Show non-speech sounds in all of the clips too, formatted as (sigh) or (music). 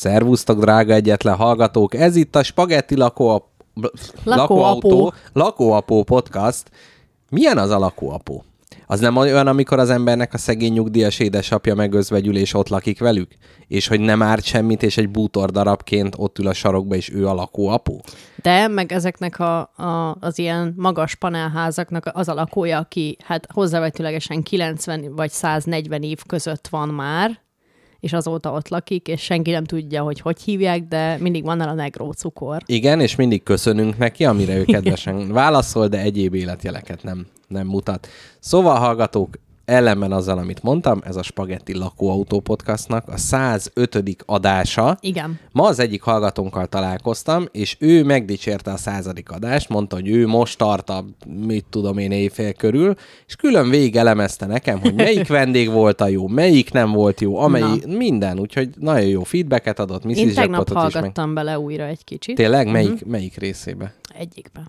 Szervusztok, drága egyetlen hallgatók! Ez itt a Spagetti lakó... lakóautó, lakóapó podcast. Milyen az a lakóapó? Az nem olyan, amikor az embernek a szegény nyugdíjas édesapja megözvegyül, és ott lakik velük? És hogy nem árt semmit, és egy bútor darabként ott ül a sarokba, és ő a lakóapó? De, meg ezeknek a, a, az ilyen magas panelházaknak az a lakója, aki hát hozzávetőlegesen 90 vagy 140 év között van már, és azóta ott lakik, és senki nem tudja, hogy hogy hívják, de mindig van a negró cukor. Igen, és mindig köszönünk neki, amire ő kedvesen válaszol, de egyéb életjeleket nem, nem mutat. Szóval, hallgatók, ellenben azzal, amit mondtam, ez a Spagetti Lakóautó podcastnak a 105. adása. Igen. Ma az egyik hallgatónkkal találkoztam, és ő megdicsérte a századik adást, mondta, hogy ő most tart a, mit tudom én, éjfél körül, és külön végig elemezte nekem, hogy melyik (laughs) vendég volt a jó, melyik nem volt jó, amelyik, Na. minden, úgyhogy nagyon jó feedbacket adott. Mrs. Én tegnap is meg... hallgattam bele újra egy kicsit. Tényleg? Melyik, uh-huh. melyik részébe? Egyikbe.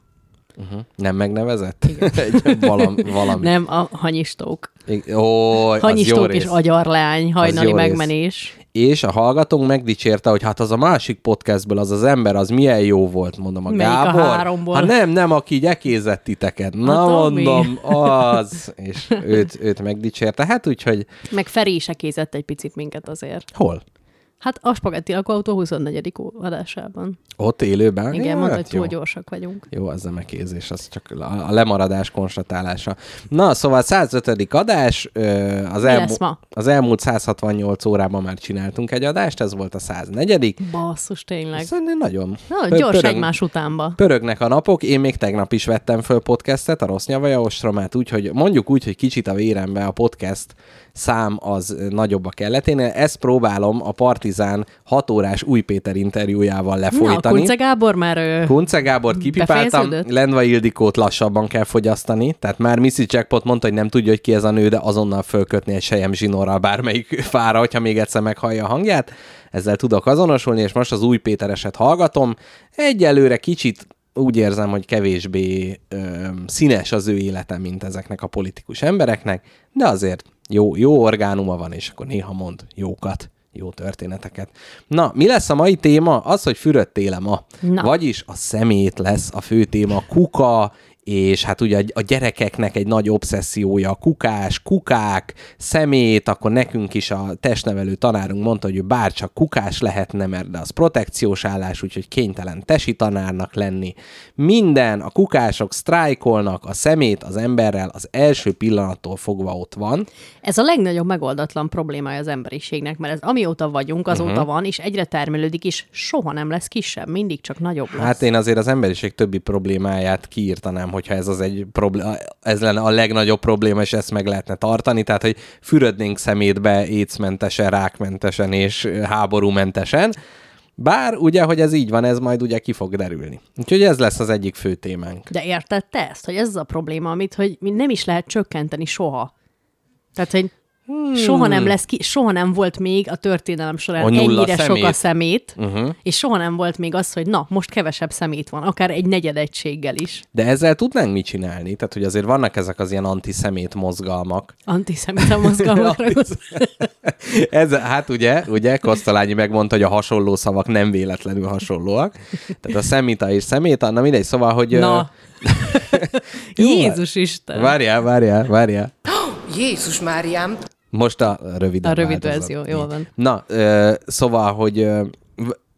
Uh-huh. Nem megnevezett? (laughs) Egy, valam, valami. Nem, a hanyistók. Ó, jó Hanyistók és agyarleány, hajnali jó rész. megmenés. És a hallgatónk megdicsérte, hogy hát az a másik podcastből az az ember, az milyen jó volt, mondom a Melyik a Gábor. háromból? Hát nem, nem, aki így ekézett titeket. Na, A Tomi. mondom, az. És őt, őt megdicsérte. Hát úgyhogy Meg Feri is ekézett egy picit minket azért. hol? Hát a Spagetti lakóautó 24. adásában. Ott élőben? Igen, Ja, mondta, hát hogy túl gyorsak vagyunk. Jó, az nem ekézés, az csak a a lemaradás konstatálása. Na, szóval 105. adás, az, elmú- ma? az elmúlt 168 órában már csináltunk egy adást, ez volt a 104. Basszus, tényleg. Szerintem nagyon. Na, pö- gyors pörög- egymás utánba. Pörögnek a napok, én még tegnap is vettem föl podcastet, a Rossz Nyavaja Ostromát, úgyhogy mondjuk úgy, hogy kicsit a vérembe a podcast szám az nagyobb a kelleténél. Ezt próbálom a Partizán 6 órás Új Péter interjújával Na, lefolytani. Kunce Gábor már. Kunce Gábort kipipáltam? Lendva Ildikót lassabban kell fogyasztani, tehát már Missy Jackpot mondta, hogy nem tudja, hogy ki ez a nő, de azonnal fölkötni egy sejem zsinórral bármelyik (laughs) fára, hogyha még egyszer meghallja a hangját. Ezzel tudok azonosulni, és most az új Pétereset hallgatom. Egyelőre kicsit úgy érzem, hogy kevésbé ö, színes az ő élete, mint ezeknek a politikus embereknek, de azért jó, jó orgánuma van, és akkor néha mond jókat jó történeteket. Na, mi lesz a mai téma? Az, hogy fürödtél ma. Na. Vagyis a szemét lesz a fő téma, kuka, és hát ugye a gyerekeknek egy nagy obszessziója a kukás, kukák, szemét, akkor nekünk is a testnevelő tanárunk mondta, hogy ő bárcsak kukás lehetne, mert de az protekciós állás, úgyhogy kénytelen tesi tanárnak lenni. Minden, a kukások sztrájkolnak, a szemét az emberrel az első pillanattól fogva ott van. Ez a legnagyobb megoldatlan problémája az emberiségnek, mert ez amióta vagyunk, azóta uh-huh. van, és egyre termelődik, és soha nem lesz kisebb, mindig csak nagyobb lesz. Hát én azért az emberiség többi problémáját kiírtanám, hogyha ez az egy probléma, ez lenne a legnagyobb probléma, és ezt meg lehetne tartani, tehát hogy fürödnénk szemétbe écmentesen, rákmentesen és háborúmentesen. Bár ugye, hogy ez így van, ez majd ugye ki fog derülni. Úgyhogy ez lesz az egyik fő témánk. De érted te ezt, hogy ez az a probléma, amit hogy nem is lehet csökkenteni soha. Tehát, hogy hmm. soha nem lesz ki, soha nem volt még a történelem során nulla ennyire sok a szemét. szemét, uh-huh. és soha nem volt még az, hogy na, most kevesebb szemét van, akár egy negyed egységgel is. De ezzel tudnánk mit csinálni? Tehát, hogy azért vannak ezek az ilyen antiszemét mozgalmak. Antiszemita (laughs) mozgalmakra. (laughs) Ez, hát ugye, ugye, Kosztolányi megmondta, hogy a hasonló szavak nem véletlenül hasonlóak. Tehát a szemita és szeméta, na mindegy, szóval, hogy... Na. (laughs) Jézus Isten. Várjál, várjál, várjál. (gasps) Jézus Máriám! Most a rövid A rövid verzió, jól van. Na, ö, szóval, hogy ö,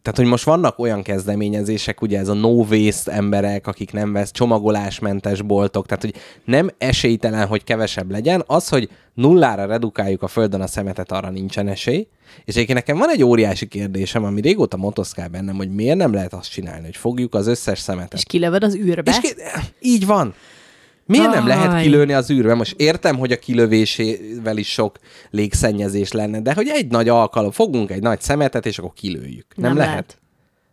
tehát, hogy most vannak olyan kezdeményezések, ugye ez a no waste emberek, akik nem vesz csomagolásmentes boltok, tehát, hogy nem esélytelen, hogy kevesebb legyen. Az, hogy nullára redukáljuk a földön a szemetet, arra nincsen esély. És egyébként nekem van egy óriási kérdésem, ami régóta motoszkál bennem, hogy miért nem lehet azt csinálni, hogy fogjuk az összes szemetet. És kilövöd az űrbe? És ki, így van. Miért nem lehet Aj. kilőni az űrbe? Most értem, hogy a kilövésével is sok légszennyezés lenne, de hogy egy nagy alkalom, fogunk egy nagy szemetet, és akkor kilőjük. Nem, Nem lehet. lehet.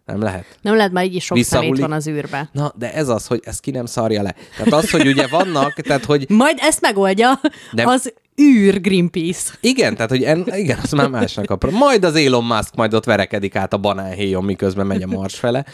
Nem lehet. Nem lehet, már így is sok Visszahullik. szemét van az űrbe. Na, de ez az, hogy ezt ki nem szarja le. Tehát az, hogy ugye vannak, tehát hogy Majd ezt megoldja Nem. az űr Greenpeace. Igen, tehát, hogy en, igen, az már másnak a pro- Majd az Elon Musk majd ott verekedik át a banánhéjon, miközben megy a Mars fele.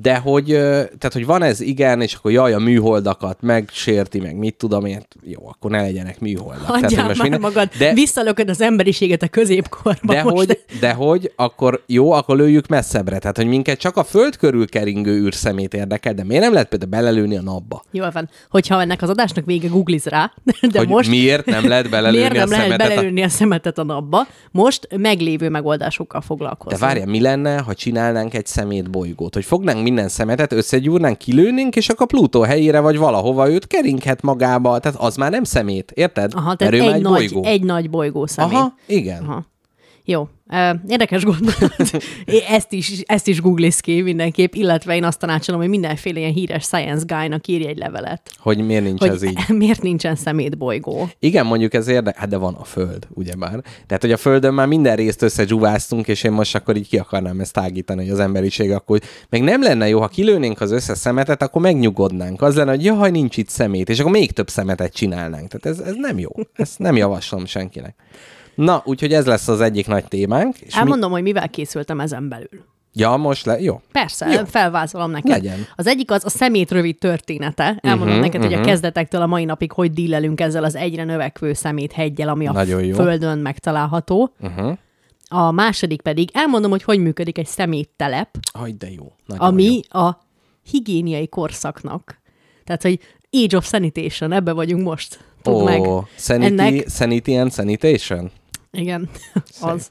De hogy, tehát, hogy van ez, igen, és akkor jaj, a műholdakat megsérti, meg mit tudom én, jó, akkor ne legyenek műholdak. Tehát, Hagyjál most már minden- magad, De, visszalököd az emberiséget a középkorba de, most. hogy, de hogy, akkor jó, akkor lőjük messzebbre. Tehát, hogy minket csak a föld körül keringő űrszemét érdekel, de miért nem lehet például belelőni a napba? Jól van. Hogyha ennek az adásnak vége googliz rá, de hogy most miért nem lehet belelőni miért nem a lehet szemetet a belelőni a szemetet a napba, most meglévő megoldásokkal De foglalkozunk. várjál, mi lenne, ha csinálnánk egy szemét bolygót? Hogy fognánk minden szemetet, összegyúrnánk, kilőnénk, és akkor Plutó helyére vagy valahova őt keringhet magába. Tehát az már nem szemét, érted? Aha, tehát egy, egy nagy, bolygó. egy nagy bolygó személy. Aha, igen. Aha. Jó. Érdekes gondolat. (laughs) Ezt is, ezt is googliz ki mindenképp, illetve én azt tanácsolom, hogy mindenféle ilyen híres science guy-nak írj egy levelet. Hogy miért nincs Hogy ez így. (laughs) miért nincsen szemétbolygó. Igen, mondjuk ez érdekes, hát de van a Föld, ugyebár. Tehát, hogy a Földön már minden részt összezsúváztunk, és én most akkor így ki akarnám ezt tágítani, hogy az emberiség akkor, meg nem lenne jó, ha kilőnénk az összes szemetet, akkor megnyugodnánk. Az lenne, hogy jaj, nincs itt szemét, és akkor még több szemetet csinálnánk. Tehát ez, ez nem jó. Ezt nem javaslom senkinek. Na, úgyhogy ez lesz az egyik nagy témánk. És mi... Elmondom, hogy mivel készültem ezen belül. Ja, most le... Jó. Persze, Jó. Felvázolom neked. Legyen. Az egyik az a szemét rövid története. Elmondom uh-huh, neked, hogy a mhm. kezdetektől a mai napig hogy dílelünk ezzel az egyre növekvő szemét hegyel, ami a Nagyon jó. földön megtalálható. Uh-huh. A második pedig elmondom, hogy hogy működik egy szeméttelep, Aj, de jó. Nagyon ami jó. a higiéniai korszaknak. Tehát, hogy Age of Sanitation, ebbe vagyunk most. Tudd meg. Ó, sanity, Ennek- sanity and sanitation? Igen, (laughs) az.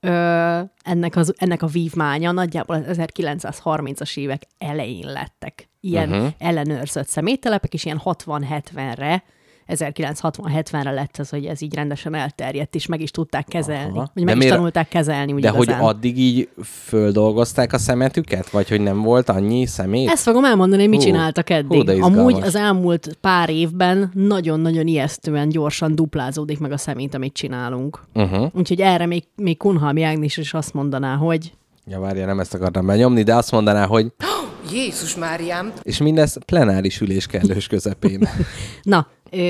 Ö, ennek, az, ennek a vívmánya nagyjából az 1930-as évek elején lettek ilyen uh-huh. ellenőrzött szeméttelepek, és ilyen 60-70-re 1960-70-re lett az, hogy ez így rendesen elterjedt, és meg is tudták kezelni. Aha. Vagy De meg is miért- tanulták kezelni, úgy De hogy igazán. addig így földolgozták a szemetüket? Vagy hogy nem volt annyi szemét? Ezt fogom elmondani, hogy mit Hú, csináltak hú, eddig. de izgalmas. Amúgy az elmúlt pár évben nagyon-nagyon ijesztően gyorsan duplázódik meg a szemét, amit csinálunk. Uh-huh. Úgyhogy erre még, még Kunhalmi Ágnes is azt mondaná, hogy Ja, várja, nem ezt akartam benyomni, de azt mondaná, hogy (gasps) Jézus Máriám, és mindez plenáris ülés kellős közepén. Na,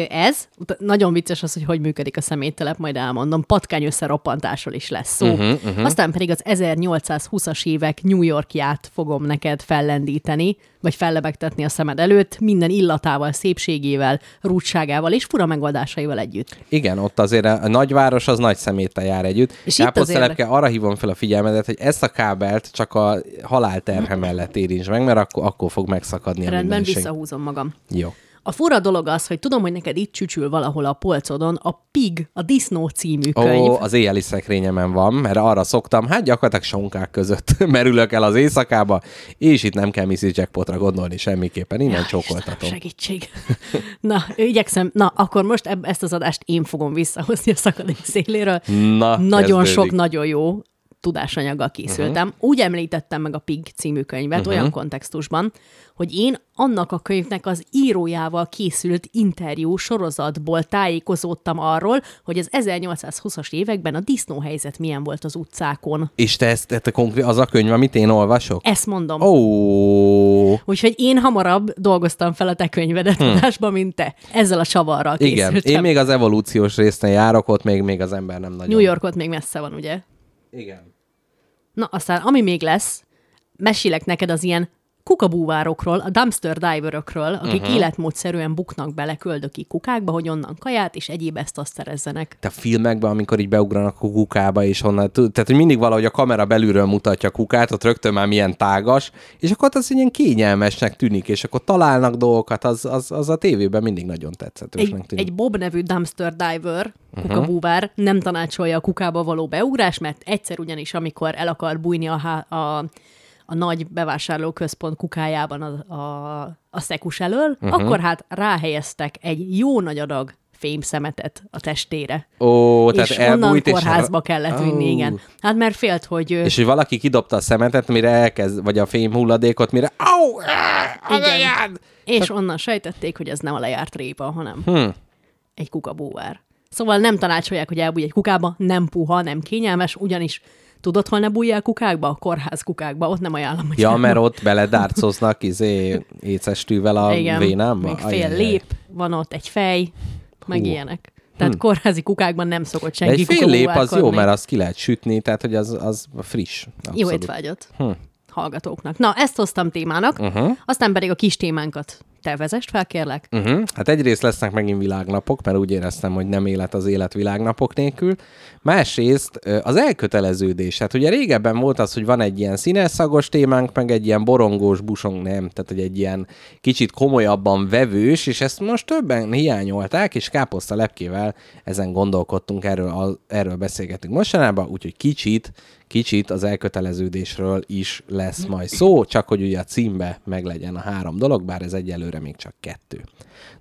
ez, nagyon vicces az, hogy hogy működik a szeméttelep, majd elmondom, patkány összeroppantásról is lesz szó. Uh-huh, uh-huh. Aztán pedig az 1820-as évek New Yorkját fogom neked fellendíteni, vagy fellebegtetni a szemed előtt, minden illatával, szépségével, rúdságával és fura megoldásaival együtt. Igen, ott azért a nagyváros az nagy szeméttel jár együtt. És Káposztelepke, arra hívom fel a figyelmedet, hogy ezt a kábelt csak a halálterhe mellett érints meg, mert akkor, akkor fog megszakadni a Rendben, visszahúzom magam. Jó. A fura dolog az, hogy tudom, hogy neked itt csücsül valahol a polcodon a Pig, a Disznó című könyv. Ó, az éjjeli szekrényemen van, mert arra szoktam, hát gyakorlatilag sonkák között (laughs) merülök el az éjszakába, és itt nem kell Mrs. Jackpotra gondolni semmiképpen, innen Jaj, csókoltatom. Istenem, segítség. (laughs) Na, igyekszem. Na, akkor most ebb, ezt az adást én fogom visszahozni a szakadék széléről. Na, nagyon kezdődik. sok, nagyon jó tudásanyaggal készültem. Uh-huh. Úgy említettem meg a Pig című könyvet uh-huh. olyan kontextusban, hogy én annak a könyvnek az írójával készült interjú sorozatból tájékozódtam arról, hogy az 1820-as években a disznóhelyzet milyen volt az utcákon. És te ezt, te konkrét, az a könyv, amit én olvasok? Ezt mondom. Ó, Úgyhogy én hamarabb dolgoztam fel a te könyvedet hmm. adásba, mint te. Ezzel a csavarral igen. készültem. Én még az evolúciós résznél járok, ott még, még az ember nem nagyon. New Yorkot még messze van, ugye? Igen. Na, aztán ami még lesz, mesélek neked az ilyen kukabúvárokról, a dumpster diverökről, akik uh-huh. életmódszerűen buknak bele köldöki kukákba, hogy onnan kaját és egyéb ezt azt szerezzenek. Te a filmekben, amikor így beugranak a kukába, és onnan, tehát hogy mindig valahogy a kamera belülről mutatja a kukát, ott rögtön már milyen tágas, és akkor az ilyen kényelmesnek tűnik, és akkor találnak dolgokat, az, az, az a tévében mindig nagyon Egy, tetszetősnek tűnik. egy Bob nevű dumpster diver, Mhm. kukabúvár nem tanácsolja a kukába való beugrás, mert egyszer ugyanis, amikor el akar bújni a, há- a, a nagy bevásárlóközpont kukájában a, a, a szekus elől, uh-huh. akkor hát ráhelyeztek egy jó nagy adag fémszemetet a testére. Ó, és tehát onnan elbújt, és... kórházba kellett vinni, Ó. igen. Hát mert félt, hogy... És hogy valaki kidobta a szemetet, mire elkezd, vagy a fém hulladékot, mire au, az Igen. és onnan sejtették, hogy ez nem a lejárt répa, hanem Hm. egy kukabúvár. Szóval nem tanácsolják, hogy elbújj egy kukába, nem puha, nem kényelmes, ugyanis tudod, hol ne bújj el kukákba? A kórház kukákba, ott nem ajánlom, hogy Ja, mert ott beledárcoznak izé écestűvel a Igen, vénámba? még fél Ajajaj. lép, van ott egy fej, meg Hú. ilyenek. Tehát hm. kórházi kukákban nem szokott senki Egy fél lép az jó, mert azt ki lehet sütni, tehát hogy az, az friss. Abszolút. Jó étvágyat. Hm hallgatóknak. Na, ezt hoztam témának, uh-huh. aztán pedig a kis témánkat te vezest fel, kérlek. Uh-huh. Hát egyrészt lesznek megint világnapok, mert úgy éreztem, hogy nem élet az élet világnapok nélkül. Másrészt az elköteleződés. Hát ugye régebben volt az, hogy van egy ilyen színeszagos témánk, meg egy ilyen borongós, busong, nem, tehát hogy egy ilyen kicsit komolyabban vevős, és ezt most többen hiányolták, és káposzta lepkével ezen gondolkodtunk, erről, erről beszélgetünk mostanában, úgyhogy kicsit kicsit az elköteleződésről is lesz majd szó, csak hogy ugye a címbe meglegyen a három dolog, bár ez egyelőre még csak kettő.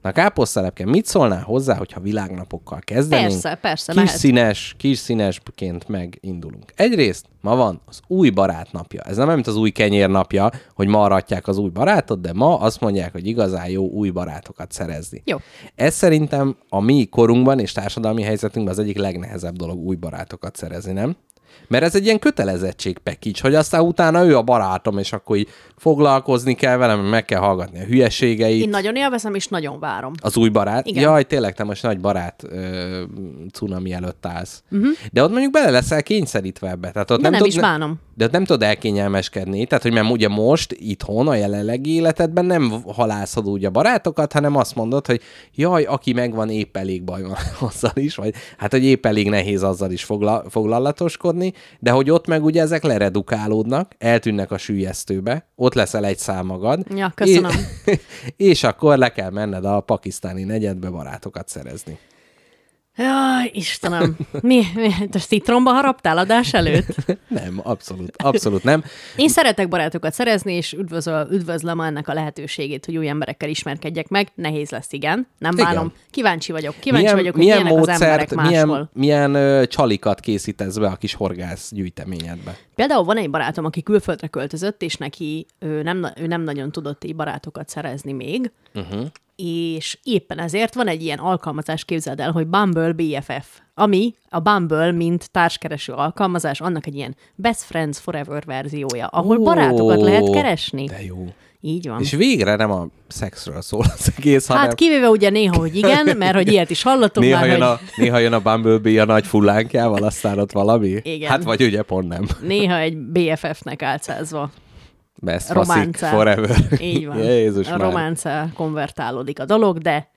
Na káposztelepke, mit szólnál hozzá, hogyha világnapokkal kezdenénk? Persze, persze, kis mehet. színes, kis színesként megindulunk. Egyrészt ma van az új barátnapja. Ez nem mint az új kenyér napja, hogy ma aratják az új barátot, de ma azt mondják, hogy igazán jó új barátokat szerezni. Jó. Ez szerintem a mi korunkban és társadalmi helyzetünkben az egyik legnehezebb dolog új barátokat szerezni, nem? Mert ez egy ilyen kötelezettség pekics, hogy aztán utána ő a barátom, és akkor így foglalkozni kell velem, meg kell hallgatni a hülyeségeit. Én nagyon élvezem, és nagyon várom. Az új barát? Igen. Jaj, tényleg, te most nagy barát ö, cunami előtt állsz. Uh-huh. De ott mondjuk bele leszel kényszerítve ebbe. Tehát ott de nem, nem tud, is bánom. De ott nem tudod elkényelmeskedni. Tehát, hogy mert ugye most itthon, a jelenlegi életedben nem halászod úgy a barátokat, hanem azt mondod, hogy jaj, aki megvan, épp elég baj van (laughs) azzal is, vagy hát, hogy épp elég nehéz azzal is fogla, foglalatoskodni, de hogy ott meg ugye ezek leredukálódnak, eltűnnek a sűjesztőbe, ott leszel egy szám magad. Ja, köszönöm. (laughs) És, és akkor le kell menned a pakisztáni negyedbe barátokat szerezni. Jaj, Istenem. Mi? mi? Te citromba haraptál adás előtt? (laughs) nem, abszolút, abszolút nem. Én szeretek barátokat szerezni, és üdvözöl, üdvözlöm ennek a lehetőségét, hogy új emberekkel ismerkedjek meg. Nehéz lesz, igen. Nem bánom. Kíváncsi vagyok. Kíváncsi milyen, vagyok, hogy milyen módszert, az emberek milyen, máshol. Milyen ö, csalikat készítesz be a kis horgász gyűjteményedbe? Például van egy barátom, aki külföldre költözött, és neki ő nem, ő nem nagyon tudott így barátokat szerezni még. Uh-huh és éppen ezért van egy ilyen alkalmazás, képzeld el, hogy Bumble BFF, ami a Bumble, mint társkereső alkalmazás, annak egy ilyen Best Friends Forever verziója, ahol Ó, barátokat lehet keresni. De jó. Így van. És végre nem a szexről szól az egész, Hát hanem... kivéve ugye néha, hogy igen, (laughs) mert hogy ilyet is hallottunk néha már, jön hogy... a, Néha jön a Bumblebee a nagy fullánkjával, aztán ott valami. Igen. Hát vagy ugye pont nem. Néha egy BFF-nek álcázva. Best Románcá. forever. Így van. Jézus a románcá konvertálódik a dolog, de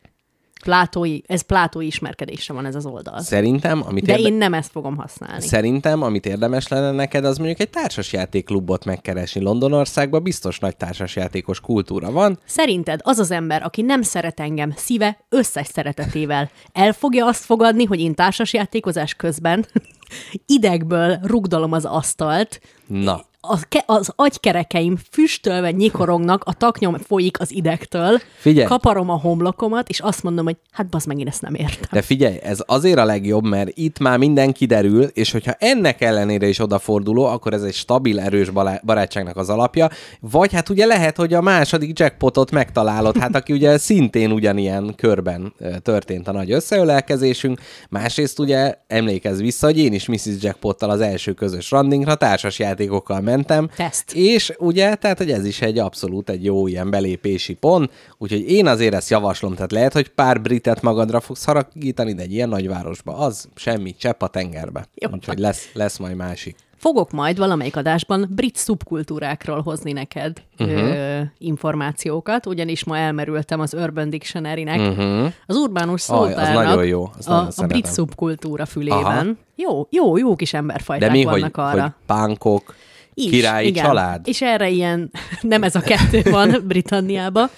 plátói, ez plátói ismerkedésre van ez az oldal. Szerintem, amit De érde... én nem ezt fogom használni. Szerintem, amit érdemes lenne neked, az mondjuk egy társasjátékklubot megkeresni. Londonországban biztos nagy társasjátékos kultúra van. Szerinted az az ember, aki nem szeret engem szíve összes szeretetével, el fogja azt fogadni, hogy én társasjátékozás közben (laughs) idegből rugdalom az asztalt, Na az, az agykerekeim füstölve nyikorognak, a taknyom folyik az idegtől, figyelj. kaparom a homlokomat, és azt mondom, hogy hát bazd meg, én ezt nem értem. De figyelj, ez azért a legjobb, mert itt már minden kiderül, és hogyha ennek ellenére is odaforduló, akkor ez egy stabil, erős barátságnak az alapja, vagy hát ugye lehet, hogy a második jackpotot megtalálod, hát aki ugye szintén ugyanilyen körben történt a nagy összeölelkezésünk, másrészt ugye emlékezz vissza, hogy én is Mrs. Jackpottal az első közös randingra társas játékokkal mentem. Teszt. És ugye, tehát, hogy ez is egy abszolút egy jó ilyen belépési pont, úgyhogy én azért ezt javaslom, tehát lehet, hogy pár britet magadra fogsz haragítani, de egy ilyen nagyvárosba, az semmi, csepp a tengerbe. Jó. Úgyhogy lesz, lesz majd másik. Fogok majd valamelyik adásban brit szubkultúrákról hozni neked uh-huh. ö, információkat, ugyanis ma elmerültem az Urban Dictionary-nek, uh-huh. az urbánus szótárnak nagyon jó. A, a brit szubkultúra fülében. Aha. Jó, jó, jó kis emberfajták De mi, vannak hogy, arra. Hogy pánkok, is, királyi igen. család. És erre ilyen, (laughs) nem ez a kettő van (laughs) Britanniában,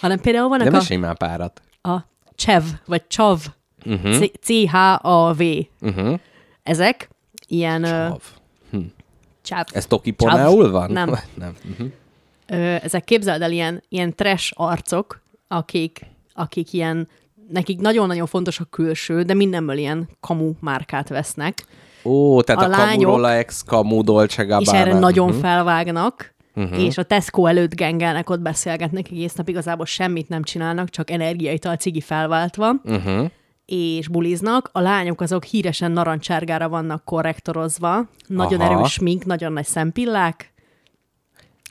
hanem például vannak De a... De már párat. A CSEV, vagy CSAV, uh-huh. C-H-A-V. Uh-huh. Ezek ilyen... Csav. Hm. Csáv. Ez tokiponául van? Nem. nem. Uh-huh. Ö, ezek képzeld el ilyen, ilyen trash arcok, akik, akik ilyen, nekik nagyon-nagyon fontos a külső, de mindenből ilyen kamu márkát vesznek. Ó, tehát a, a lányok, Camurola ex Camu Dolce Gabbana. És erre nagyon uh-huh. felvágnak, uh-huh. és a Tesco előtt gengelnek, ott beszélgetnek egész nap, igazából semmit nem csinálnak, csak energiaital cigi felváltva, uh-huh. és buliznak. A lányok azok híresen narancsárgára vannak korrektorozva, nagyon Aha. erős mink, nagyon nagy szempillák,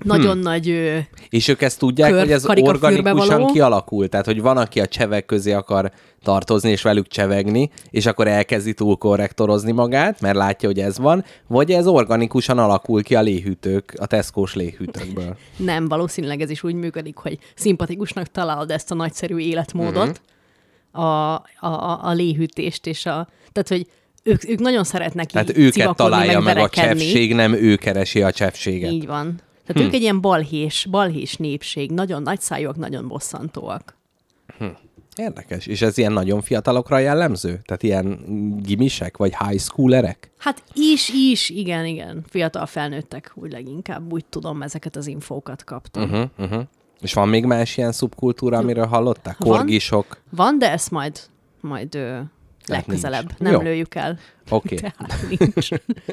nagyon nagy... Ö, És ők ezt tudják, Kör- hogy ez organikusan való. kialakult? Tehát, hogy van, aki a csevek közé akar tartozni, és velük csevegni, és akkor elkezdi túl korrektorozni magát, mert látja, hogy ez van, vagy ez organikusan alakul ki a léhűtők, a Tesco-s léhűtőkből. Nem, valószínűleg ez is úgy működik, hogy szimpatikusnak találod ezt a nagyszerű életmódot, Mhm. a, a, a, a léhűtést és a... Tehát, hogy ők, ők nagyon szeretnek Tehát őket találja meg a verekedni. csepség, nem ő keresi a csepséget. Így van. Tehát hm. ők egy ilyen balhés, balhés népség, nagyon nagy szájúak, nagyon bosszantóak. Érdekes. És ez ilyen nagyon fiatalokra jellemző? Tehát ilyen gimisek, vagy high schoolerek? Hát is, is, igen, igen. Fiatal felnőttek, úgy leginkább, úgy tudom, ezeket az infókat kaptam. Uh-huh. Uh-huh. És van még más ilyen szubkultúra, amiről hallották? Van. Korgisok? Van, de ezt majd, majd ö, legközelebb nincs. nem Jó. lőjük el. Oké. (laughs) Nincs.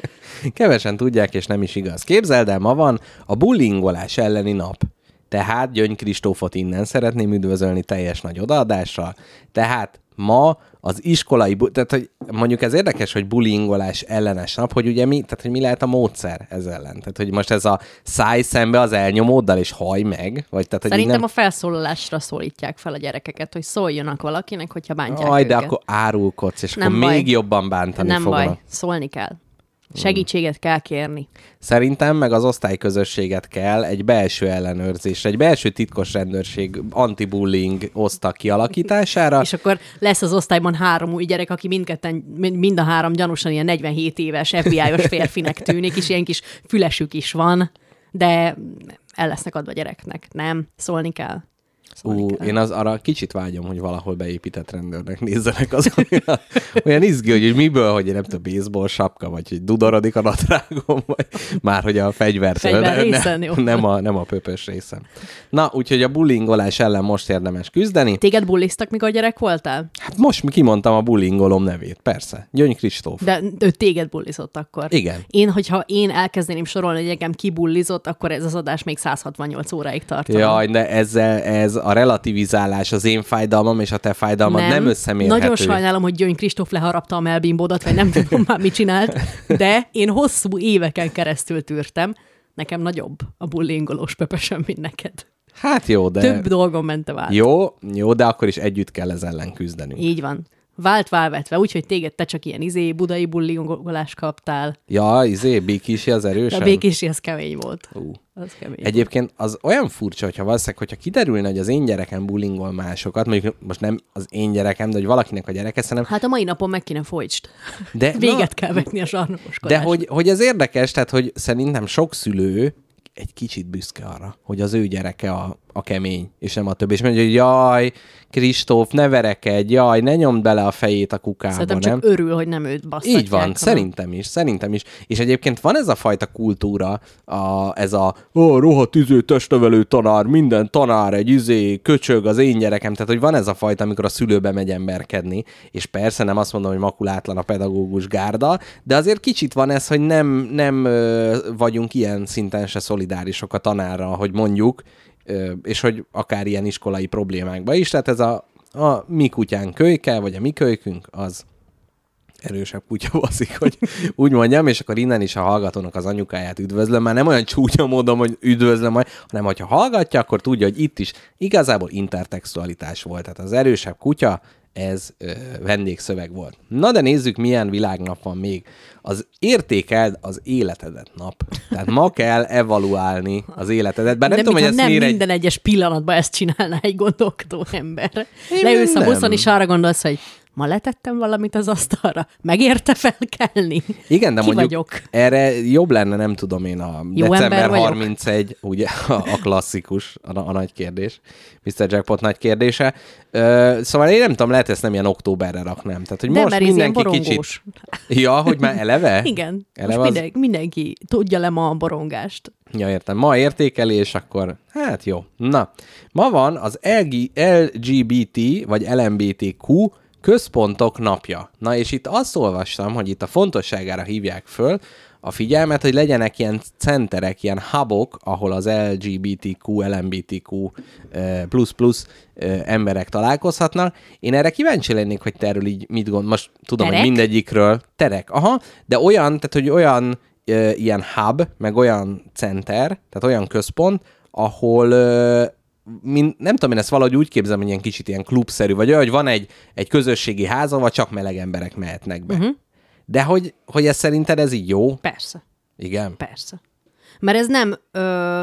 (laughs) Kevesen tudják, és nem is igaz. Képzeld el, ma van a bullingolás elleni nap. Tehát Gyöngy Kristófot innen szeretném üdvözölni teljes nagy odaadással. Tehát ma az iskolai, tehát hogy mondjuk ez érdekes, hogy bullyingolás ellenes nap, hogy ugye mi, tehát hogy mi lehet a módszer ez ellen. Tehát hogy most ez a száj szembe az elnyomóddal és haj meg, vagy tehát hogy Szerintem nem... a felszólalásra szólítják fel a gyerekeket, hogy szóljanak valakinek, hogyha bántják Aj, őket. de akkor árulkodsz, és Nem akkor baj. még jobban bántani Nem fognak. baj, szólni kell. Segítséget kell kérni. Szerintem meg az osztályközösséget kell egy belső ellenőrzésre, egy belső titkos rendőrség anti-bullying osztag kialakítására. És akkor lesz az osztályban három új gyerek, aki mindketten, mind mind a három gyanúsan ilyen 47 éves FBI-os férfinek tűnik, és ilyen kis fülesük is van, de el lesznek adva gyereknek. Nem, szólni kell. Ú, kell. én az arra kicsit vágyom, hogy valahol beépített rendőrnek nézzenek az olyan, (laughs) olyan izgi, hogy, miből, hogy nem tudom, baseball sapka, vagy hogy dudorodik a nadrágom, vagy már hogy a fegyvertől. Fegyver ne- részen, nem, a, nem a pöpös részen. Na, úgyhogy a bullyingolás ellen most érdemes küzdeni. Téged bulliztak, mikor gyerek voltál? Hát most mi kimondtam a bullyingolom nevét, persze. Gyöngy Kristóf. De ő téged bullizott akkor. Igen. Én, hogyha én elkezdeném sorolni, hogy engem kibullizott, akkor ez az adás még 168 óráig tartana. Jaj, de ezzel ez a relativizálás, az én fájdalmam és a te fájdalmad nem, nem összemérhető. Nagyon sajnálom, hogy Gyöngy Kristóf leharapta a melbimbódat, vagy nem tudom már mit csinált, de én hosszú éveken keresztül tűrtem. Nekem nagyobb a bullyingolós pöpösöm, mint neked. Hát jó, de... Több dolgon mentem át. Jó, jó, de akkor is együtt kell ez ellen küzdenünk. Így van. Vált válvetve, úgyhogy téged te csak ilyen izé, budai bullyingolást kaptál. Ja, izé, Bikisi az erősen. a békési az kemény volt. Ú. Az kemény volt. Egyébként az olyan furcsa, hogyha valószínűleg, hogyha kiderülne, hogy az én gyerekem bullyingol másokat, mondjuk most nem az én gyerekem, de hogy valakinek a gyereke, szerintem, Hát a mai napon meg kéne folytsd. de, (laughs) Véget kell vetni a zsarnokoskodásnak. de hogy, hogy ez érdekes, tehát hogy szerintem sok szülő egy kicsit büszke arra, hogy az ő gyereke a, a kemény, és nem a többi. És mondja, hogy jaj, Kristóf, ne verekedj, jaj, ne nyomd bele a fejét a kukába, Szerintem nem? csak örül, hogy nem őt basztatják. Így van, hanem- szerintem is, szerintem is. És egyébként van ez a fajta kultúra, a, ez a ó, rohadt izé testnevelő tanár, minden tanár egy izé, köcsög az én gyerekem. Tehát, hogy van ez a fajta, amikor a szülőbe megy emberkedni, és persze nem azt mondom, hogy makulátlan a pedagógus gárda, de azért kicsit van ez, hogy nem, nem vagyunk ilyen szinten se szolidárisok a tanárra, hogy mondjuk, és hogy akár ilyen iskolai problémákba is. Tehát ez a, a mi kutyán kölyke, vagy a mi kölykünk, az erősebb kutya baszik, hogy úgy mondjam, és akkor innen is a hallgatónak az anyukáját üdvözlöm, már nem olyan csúnya módon, hogy üdvözlöm majd, hanem hogyha hallgatja, akkor tudja, hogy itt is igazából intertextualitás volt. Tehát az erősebb kutya, ez ö, vendégszöveg volt. Na de nézzük, milyen világnap van még. Az értékeld az életedet nap. Tehát ma kell evaluálni az életedet. Bár nem de tudom, hogy ez nem miért egy... minden egyes pillanatban ezt csinálná egy gondolkodó ember. Én Leülsz a buszon, és arra gondolsz, hogy ma letettem valamit az asztalra, megérte felkelni. Igen, de Ki mondjuk vagyok? erre jobb lenne, nem tudom én, a Jó december ember vagyok? 31, ugye (laughs) a, klasszikus, a, a nagy kérdés, Mr. Jackpot nagy kérdése. Ö, szóval én nem tudom, lehet ezt nem ilyen októberre raknám. Tehát, hogy De most mindenki kicsit... Ja, hogy már eleve? (laughs) Igen, Eleve most az... mindenki, mindenki tudja le ma a borongást. Ja, értem. Ma értékelés, akkor hát jó. Na, ma van az LG, LGBT vagy LMBTQ központok napja. Na, és itt azt olvastam, hogy itt a fontosságára hívják föl a figyelmet, hogy legyenek ilyen centerek, ilyen hubok, ahol az LGBTQ, LMBTQ eh, plusz plusz eh, emberek találkozhatnak. Én erre kíváncsi lennék, hogy te erről így mit gond. Most tudom, Terek? hogy mindegyikről terek. Aha, de olyan, tehát hogy olyan ö, ilyen hub, meg olyan center, tehát olyan központ, ahol min, nem tudom, én ezt valahogy úgy képzelem, hogy ilyen kicsit ilyen klubszerű, vagy olyan, hogy van egy, egy közösségi ház, ahol csak meleg emberek mehetnek be. Uh-huh. De hogy, hogy ez szerinted ez így jó? Persze, Igen. persze. Mert ez nem, ö,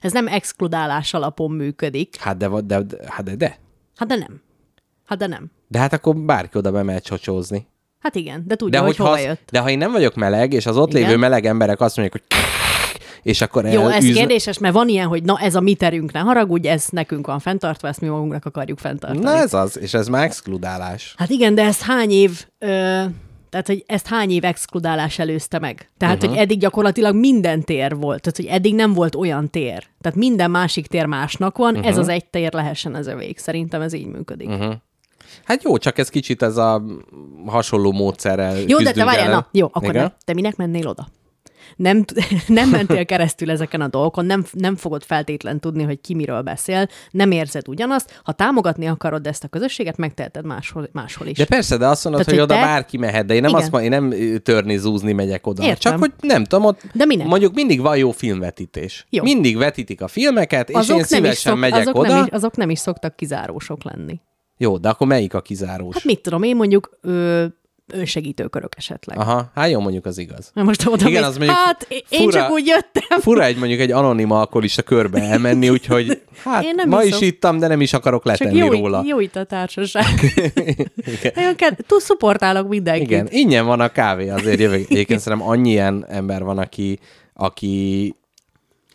ez nem exkludálás alapon működik. Hát de, de, de, hát de, de. Hát de nem. Hát de nem. De hát akkor bárki oda be mehet csocsózni. Hát igen, de De, tudja, hogy hogy hova ha, jött. de ha én nem vagyok meleg, és az ott Igen. lévő meleg emberek azt mondják, hogy és akkor Jó, ez elűzne- kérdéses, mert van ilyen, hogy na ez a mi terünk, ne haragudj, ez nekünk van fenntartva, ezt mi magunknak akarjuk fenntartani. Na ez az, és ez már exkludálás. Hát igen, de ezt hány év, ö, tehát hogy ezt hány év exkludálás előzte meg? Tehát, uh-huh. hogy eddig gyakorlatilag minden tér volt, tehát hogy eddig nem volt olyan tér. Tehát minden másik tér másnak van, uh-huh. ez az egy tér lehessen ez a vég. Szerintem ez így működik. Uh-huh. Hát jó, csak ez kicsit ez a hasonló módszerrel Jó, de te várjál, na, jó, akkor ne, te minek mennél oda? Nem, (laughs) nem (laughs) mentél keresztül ezeken a dolgokon, nem, nem fogod feltétlen tudni, hogy ki miről beszél, nem érzed ugyanazt. Ha támogatni akarod ezt a közösséget, megteheted máshol, máshol is. De persze, de azt mondod, Tehát, hogy hogy oda te- bárki mehet, de én nem Igen. azt mondom, én nem törni, zúzni megyek oda. Értem. Csak hogy nem tudom, ott De minek? mondjuk mindig van jó filmvetítés. Jó. Mindig vetítik a filmeket, és én szívesen megyek azok, oda. nem is, azok nem is szoktak kizárósok lenni. Jó, de akkor melyik a kizárós? Hát mit tudom, én mondjuk ö, önsegítőkörök esetleg. Aha, hát jó, mondjuk az igaz. Na most oda Igen, az mondjuk hát én- én fura- csak úgy jöttem. Fura egy mondjuk egy anonim alkoholista körbe elmenni, úgyhogy (laughs) hát Én nem ma iszom. is ittam, de nem is akarok Csak letenni jó, róla. jó itt a társaság. (laughs) Ked- Túl szuportálok mindenkit. Igen, ingyen van a kávé, azért jövök. Egyébként szerintem annyi ilyen ember van, aki, aki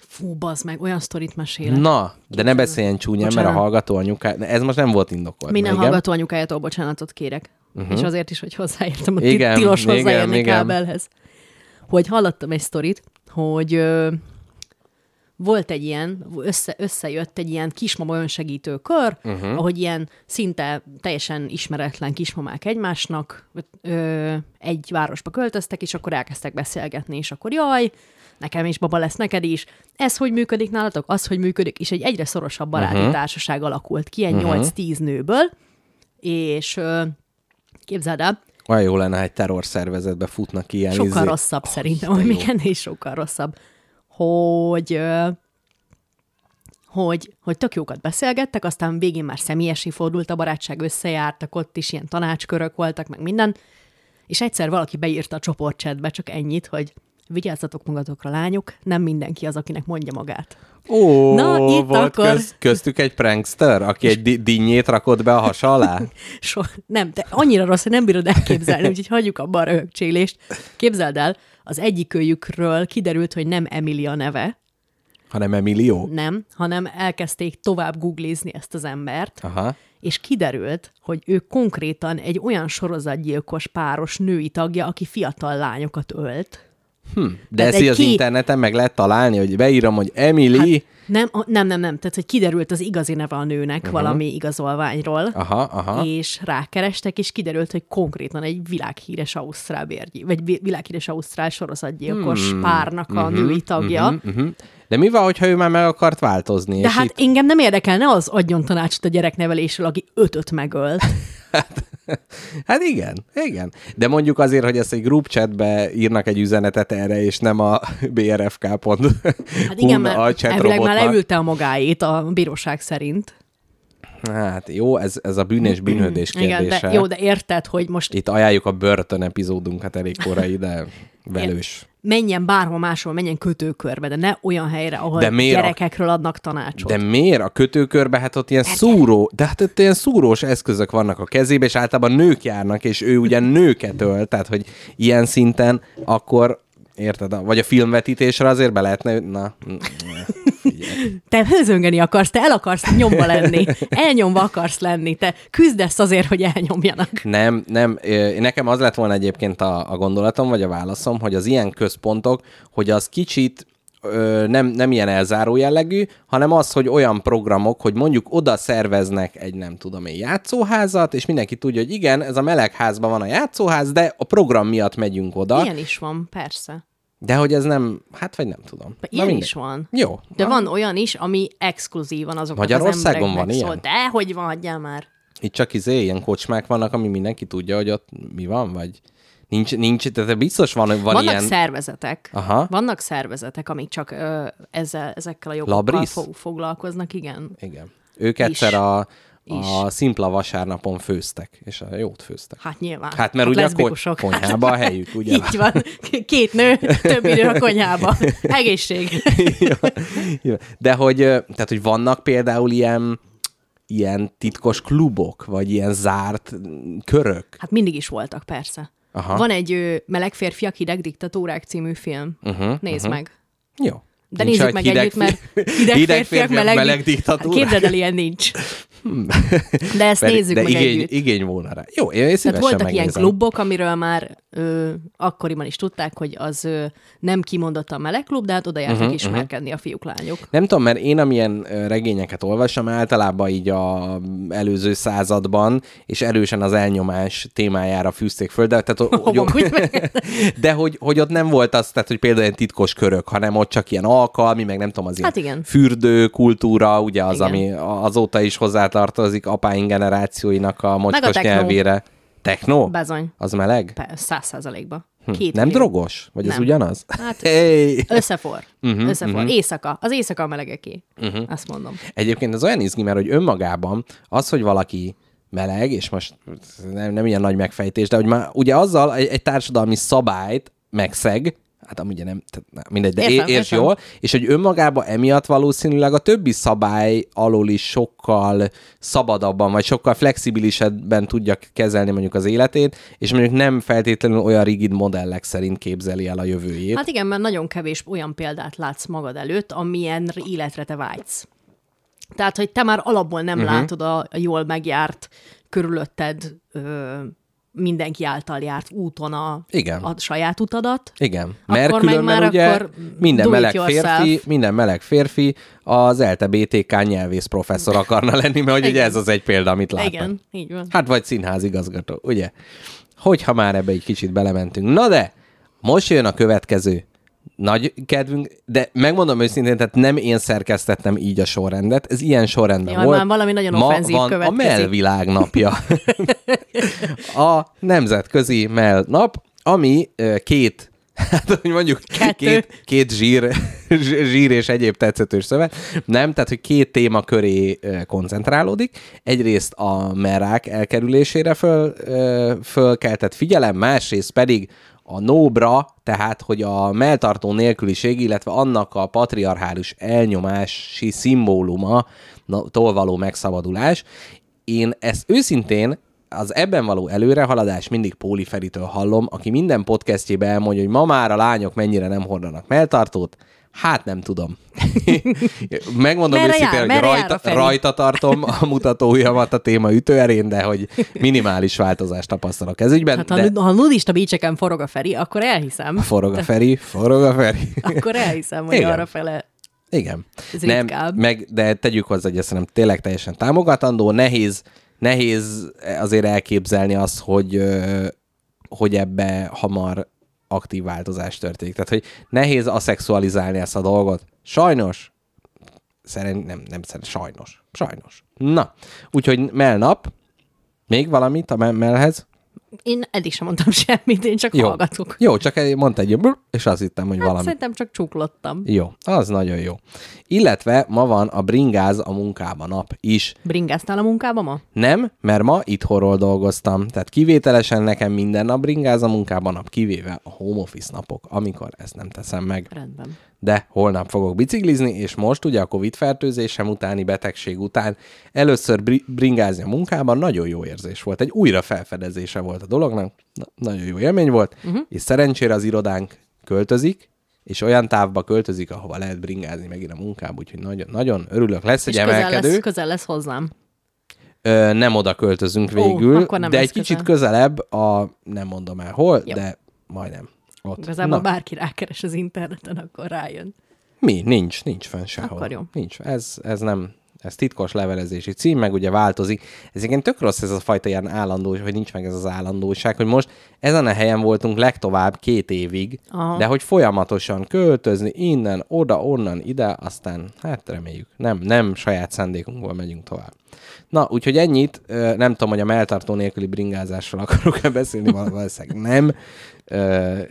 Fú, bazd meg, olyan sztorit mesélek. Na, de ne beszéljen csúnyán, mert a Bocsánat. hallgató anyuká... Ez most nem volt indokolt. Minden igen? hallgató anyukájától bocsánatot kérek. Uh-huh. És azért is, hogy hozzáértem a Igen, igen, tilos igen, hozzáérni igen. kábelhez. Hogy hallottam egy sztorit, hogy ö, volt egy ilyen, össze, összejött egy ilyen kismama önsegítő kör, uh-huh. ahogy ilyen szinte teljesen ismeretlen kismamák egymásnak ö, egy városba költöztek, és akkor elkezdtek beszélgetni, és akkor jaj, nekem is baba lesz, neked is. Ez hogy működik nálatok? Az, hogy működik, és egy egyre szorosabb baráti uh-huh. társaság alakult ki, ilyen uh-huh. 8-10 nőből, és ö, képzeld el, Olyan jó lenne, ha egy terrorszervezetbe futnak ilyen sokkal izé- rosszabb szerintem, de hogy még ennél sokkal rosszabb, hogy, hogy, hogy tök jókat beszélgettek, aztán végén már személyesi fordult a barátság, összejártak, ott is ilyen tanácskörök voltak, meg minden, és egyszer valaki beírta a csoportchatbe csak ennyit, hogy vigyázzatok magatokra, lányok, nem mindenki az, akinek mondja magát. Ó, Na, itt volt akkor- köz, köztük egy prankster, aki egy di- dinnyét rakott be a hasa alá? (laughs) So, nem, de annyira rossz, hogy nem bírod elképzelni, úgyhogy hagyjuk abba a röhögcsélést. Képzeld el, az egyikőjükről kiderült, hogy nem Emilia neve, Hanem Emilio? nem, hanem elkezdték tovább googlizni ezt az embert, Aha. és kiderült, hogy ő konkrétan egy olyan sorozatgyilkos páros női tagja, aki fiatal lányokat ölt. De Tehát ezt az ki- interneten meg lehet találni, hogy beírom, hogy Emily... Hát... Nem, nem, nem, nem. Tehát, hogy kiderült az igazi neve a nőnek uh-huh. valami igazolványról, Aha, aha. és rákerestek, és kiderült, hogy konkrétan egy világhíres ausztrál bérgyi, vagy vi- világhíres ausztrál sorozatgyilkos hmm. párnak a uh-huh, női tagja. Uh-huh. Uh-huh. De mi van, hogyha ő már meg akart változni? De és hát itt... engem nem érdekelne az adjon tanácsot a gyereknevelésről, aki ötöt megölt. (laughs) Hát igen, igen. De mondjuk azért, hogy ezt egy group chatbe írnak egy üzenetet erre, és nem a brfk.hu Hát igen, a mert chat elvileg már leülte a magáét a bíróság szerint. Hát jó, ez, ez a bűn és bűnhődés kérdése. Igen, de jó, de érted, hogy most Itt ajánljuk a börtön epizódunkat elég korai, de (laughs) velős. Menjen bárhol máshol, menjen kötőkörbe, de ne olyan helyre, ahol De miért a- gyerekekről adnak tanácsot. De miért a kötőkörbe? Hát ott ilyen szúró, de hát ott ilyen szúrós eszközök vannak a kezébe, és általában nők járnak, és ő ugyan nőket öl, tehát hogy ilyen szinten akkor Érted? Vagy a filmvetítésre azért be lehetne... Na, figyelj. Te hőzöngeni akarsz, te el akarsz nyomva lenni, elnyomva akarsz lenni, te küzdesz azért, hogy elnyomjanak. Nem, nem. Nekem az lett volna egyébként a, a gondolatom, vagy a válaszom, hogy az ilyen központok, hogy az kicsit ö, nem, nem ilyen elzáró jellegű, hanem az, hogy olyan programok, hogy mondjuk oda szerveznek egy nem tudom én játszóházat, és mindenki tudja, hogy igen, ez a melegházban van a játszóház, de a program miatt megyünk oda. Ilyen is van, persze. De hogy ez nem, hát vagy nem tudom. De ilyen mindegy. is van. Jó. De Na, van olyan is, ami exkluzívan azoknak Magyarországon az van ilyen? szól. De hogy van, hagyjál már. Itt csak izé, ilyen kocsmák vannak, ami mindenki tudja, hogy ott mi van, vagy Nincs, nincs, tehát biztos van, van Vannak ilyen... szervezetek. Aha. Vannak szervezetek, amik csak ö, ezzel, ezekkel a jogokkal Labris? fo- foglalkoznak, igen. Igen. Ők Is. egyszer a, a Is. szimpla vasárnapon főztek, és a jót főztek. Hát nyilván. Hát mert ugye a konyhába a helyük, (laughs) ugye? Így van. Két nő, több idő a konyhába. (laughs) Egészség. Jó, jó. De hogy, tehát, hogy vannak például ilyen, ilyen titkos klubok, vagy ilyen zárt körök? Hát mindig is voltak, persze. Aha. Van egy ö, Meleg férfiak, hideg diktatórák című film. Uh-huh, Nézd meg. Jó. De Nincs nézzük meg együtt, mert hideg, hideg férfiak, meleg, meleg diktatúra. Képzeld el, ilyen nincs. De ezt Pedig- nézzük de meg igény, együtt. igény volna rá. Jó, én Tehát voltak ilyen megnézem. klubok, amiről már ö, akkoriban is tudták, hogy az ö, nem kimondottan meleg klub, de hát oda jártak uh-huh, ismerkedni uh-huh. a fiúk, lányok. Nem tudom, mert én amilyen regényeket olvasom, általában így a előző században, és erősen az elnyomás témájára fűzték föl, de, tehát, (laughs) hogy, (laughs) de hogy, hogy ott nem volt az, tehát, hogy például ilyen titkos körök, hanem ott csak ilyen alkalmi, meg nem tudom, az ilyen Hát igen. fürdő kultúra, ugye az, Igen. ami azóta is hozzátartozik apáink generációinak a mocskos techno. nyelvére. Techno? Bezony. Az meleg? Száz százalékba. Hm. Két Nem millió. drogos? Vagy ez Nem. ugyanaz? Hát- (laughs) hey. Összefor. Uh-huh, Összefor. Uh-huh. Éjszaka. Az éjszaka a melegeké. Uh-huh. Azt mondom. Egyébként ez olyan izgi, mert hogy önmagában az, hogy valaki meleg, és most nem, nem ilyen nagy megfejtés, de hogy már ugye azzal egy, egy társadalmi szabályt megszeg, hát amúgy nem, tehát nem, mindegy, de Értem, érts értem. jól, és hogy önmagában emiatt valószínűleg a többi szabály alól is sokkal szabadabban, vagy sokkal flexibilisebben tudja kezelni mondjuk az életét, és mondjuk nem feltétlenül olyan rigid modellek szerint képzeli el a jövőjét. Hát igen, mert nagyon kevés olyan példát látsz magad előtt, amilyen életre te vágysz. Tehát, hogy te már alapból nem uh-huh. látod a, a jól megjárt, körülötted ö, mindenki által járt úton a, Igen. a saját utadat. Igen, Akkor mert meg különben már ugye akkor minden meleg yourself. férfi, minden meleg férfi az ELTE BTK nyelvész professzor akarna lenni, mert hogy ugye ez az egy példa, amit látnak. Igen, így van. Hát vagy színházigazgató, ugye? Hogyha már ebbe egy kicsit belementünk. Na de, most jön a következő nagy kedvünk, de megmondom őszintén, tehát nem én szerkesztettem így a sorrendet, ez ilyen sorrendben Jaj, volt. már valami nagyon Ma offenzív van a következik. melvilág napja. (laughs) a nemzetközi mell nap, ami két Hát, hogy mondjuk Kettő. két, két zsír, zsír és egyéb tetszetős szövet. Nem, tehát, hogy két téma köré koncentrálódik. Egyrészt a merák elkerülésére föl, fölkeltett figyelem, másrészt pedig a nóbra, tehát, hogy a melltartó nélküliség, illetve annak a patriarchális elnyomási szimbóluma való megszabadulás. Én ezt őszintén az ebben való előrehaladás mindig Póli Feritől hallom, aki minden podcastjében elmondja, hogy ma már a lányok mennyire nem hordanak melltartót. Hát nem tudom. (laughs) Megmondom Merre őszintén, jár? hogy rajta, rajta tartom a mutatóujjamat a téma ütőerén, de hogy minimális változást tapasztalok ez ügyben. Hát ha, de de... ha nudista bícseken forog a Feri, akkor elhiszem. forog a Feri, forog a Feri. Akkor elhiszem, hogy Igen. arra fele Igen. Ez nem, ritkább. meg, de tegyük hozzá, hogy ezt szerintem tényleg teljesen támogatandó, nehéz, nehéz azért elképzelni azt, hogy, hogy ebbe hamar aktív változás történik. Tehát, hogy nehéz aszexualizálni ezt a dolgot. Sajnos, szerint, nem, nem szerint, sajnos. Sajnos. Na, úgyhogy melnap, még valamit a me- melhez? Én eddig sem mondtam (laughs) semmit, én csak Jó. hallgatok. Jó, csak mondta egy brr, és azt hittem, hogy Hát valami. szerintem csak csuklottam. Jó, az nagyon jó. Illetve ma van a bringáz a munkába nap is. Bringáztál a munkába ma? Nem, mert ma itthonról dolgoztam. Tehát kivételesen nekem minden nap bringáz a munkába nap, kivéve a home office napok, amikor ezt nem teszem meg. Rendben. De holnap fogok biciklizni, és most ugye a Covid fertőzésem utáni betegség után először bri- bringázni a munkában nagyon jó érzés volt. Egy újra felfedezése volt a dolognak, Na, nagyon jó élmény volt, uh-huh. és szerencsére az irodánk költözik, és olyan távba költözik, ahova lehet bringázni megint a munkába, úgyhogy nagyon, nagyon örülök. Lesz egy És közel emelkedő. lesz, közel lesz hozzám. Ö, nem oda költözünk Ó, végül, akkor nem de egy kicsit közel. közelebb, a, nem mondom el hol, Jó. de majdnem. Ott. Igazából Na, bárki rákeres az interneten, akkor rájön. mi? Nincs, nincs fenn sehol. Akkor jó. Nincs. Ez, ez nem, Ez titkos levelezési cím, meg ugye változik. Ez igen tök rossz ez a fajta ilyen állandó, hogy nincs meg ez az állandóság, hogy most ezen a helyen voltunk legtovább két évig, Aha. de hogy folyamatosan költözni innen, oda, onnan, ide, aztán hát reméljük. Nem, nem saját szándékunkból megyünk tovább. Na, úgyhogy ennyit. Nem tudom, hogy a melltartó nélküli bringázásról (laughs) akarok-e beszélni, val- valószínűleg nem.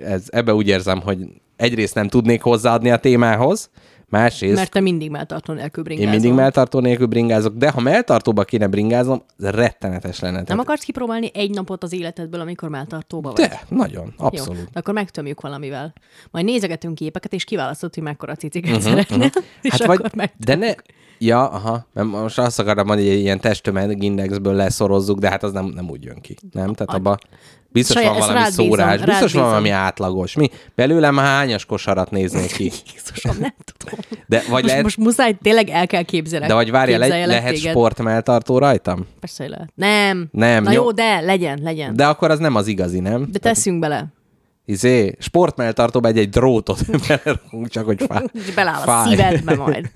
Ez, ebbe úgy érzem, hogy egyrészt nem tudnék hozzáadni a témához, másrészt Mert te mindig melltartó nélkül én bringázol. mindig melltartó nélkül bringázok, de ha melltartóba kéne bringáznom, ez rettenetes lenne. Nem Tehát- akarsz kipróbálni egy napot az életedből, amikor melltartóba vagy? De, nagyon, Jó, abszolút. de akkor megtömjük valamivel. Majd nézegetünk képeket, és kiválasztod, hogy mekkora ciciket uh-huh, szeretnél, és Hát akkor vagy, de ne, ja, aha, mert most azt akarom mondani, hogy egy ilyen testtömegindexből leszorozzuk, de hát az nem, nem úgy jön ki, nem? Tehát abba biztos Saját- van valami bízom, szórás, rád biztos van bízom. valami átlagos. Mi? Belőlem hányas kosarat néznék ki? (laughs) Jézusom, nem tudom. De vagy most, lehet, most muszáj, tényleg el kell képzelni. de vagy várja, le, lehet téged. sportmelltartó rajtam? Persze, hogy lehet. Nem. Nem, Na jó. jó, de legyen, legyen. De, akkor az nem az igazi, nem? de teszünk bele. Izé, sportmelltartóba egy, egy drótot (laughs) belerakunk, csak hogy fáj. (laughs) Beláll a szívedbe majd.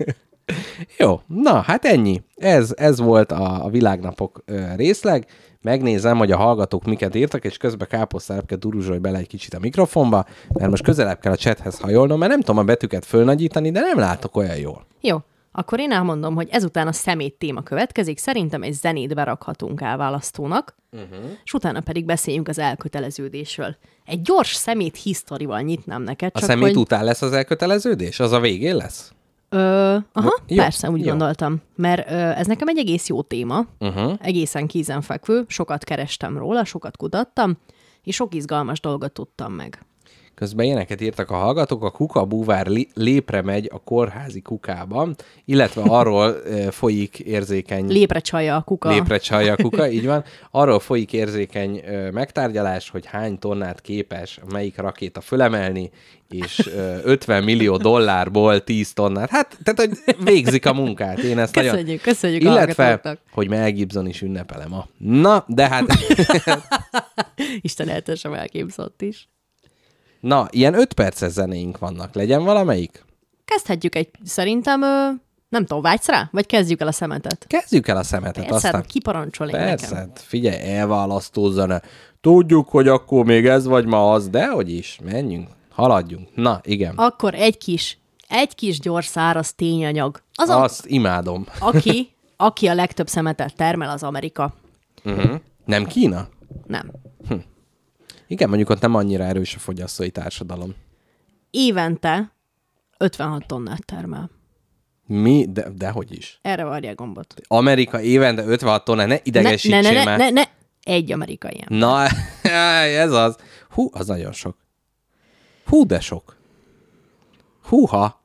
Jó, na, hát ennyi. Ez, ez volt a, a világnapok részleg. Megnézem, hogy a hallgatók miket írtak, és közben káposztelepke duruzsolj bele egy kicsit a mikrofonba, mert most közelebb kell a chathez hajolnom, mert nem tudom a betűket fölnagyítani, de nem látok olyan jól. Jó, akkor én elmondom, hogy ezután a szemét téma következik. Szerintem egy zenét berakhatunk elválasztónak, uh-huh. és utána pedig beszéljünk az elköteleződésről. Egy gyors szemét hisztorival nyitnám neked, A csak szemét hogy... után lesz az elköteleződés? Az a végén lesz? Ö, aha, Jó, persze, úgy jó. gondoltam. Mert ö, ez nekem egy egész jó téma, Uh-huh. egészen kézenfekvő, sokat kerestem róla, sokat kutattam, és sok izgalmas dolgot tudtam meg. Közben ilyeneket írtak a hallgatók, a kuka búvár lépre megy a kórházi kukában, illetve arról folyik érzékeny... Lépre csalja a kuka. Lépre csalja a kuka, így van. Arról folyik érzékeny megtárgyalás, hogy hány tonnát képes melyik rakéta fölemelni, és ö, 50 millió dollárból 10 tonnát. Hát, tehát, hogy végzik a munkát. Én ezt Köszönjük, nagyon... köszönjük a Illetve, hogy Mel Gibson is ünnepele ma. Na, de hát... (laughs) Isten eltesem elképzott is. Na, ilyen 5 perces zenéink vannak. Legyen valamelyik? Kezdhetjük egy, szerintem, ö, nem tudom, vágysz rá? Vagy kezdjük el a szemetet? Kezdjük el a szemetet, Persze, aztán... kiparancsolni Persze, nekem. hát figyelj, elválasztó zene. Tudjuk, hogy akkor még ez vagy ma az, de hogy is, menjünk, haladjunk. Na, igen. Akkor egy kis, egy kis gyors száraz tényanyag. Az, a, Azt imádom. aki, (laughs) aki a legtöbb szemetet termel, az Amerika. Uh-huh. Nem Kína? Nem. Igen, mondjuk ott nem annyira erős a fogyasztói társadalom. Évente 56 tonnát termel. Mi? De, de hogy is? Erre varják gombot. Amerika évente 56 tonna, ne Ne, idegesítsél ne, ne, ne, már. ne, ne, egy amerikai ilyen. Na, (laughs) ez az. Hú, az nagyon sok. Hú, de sok. Húha.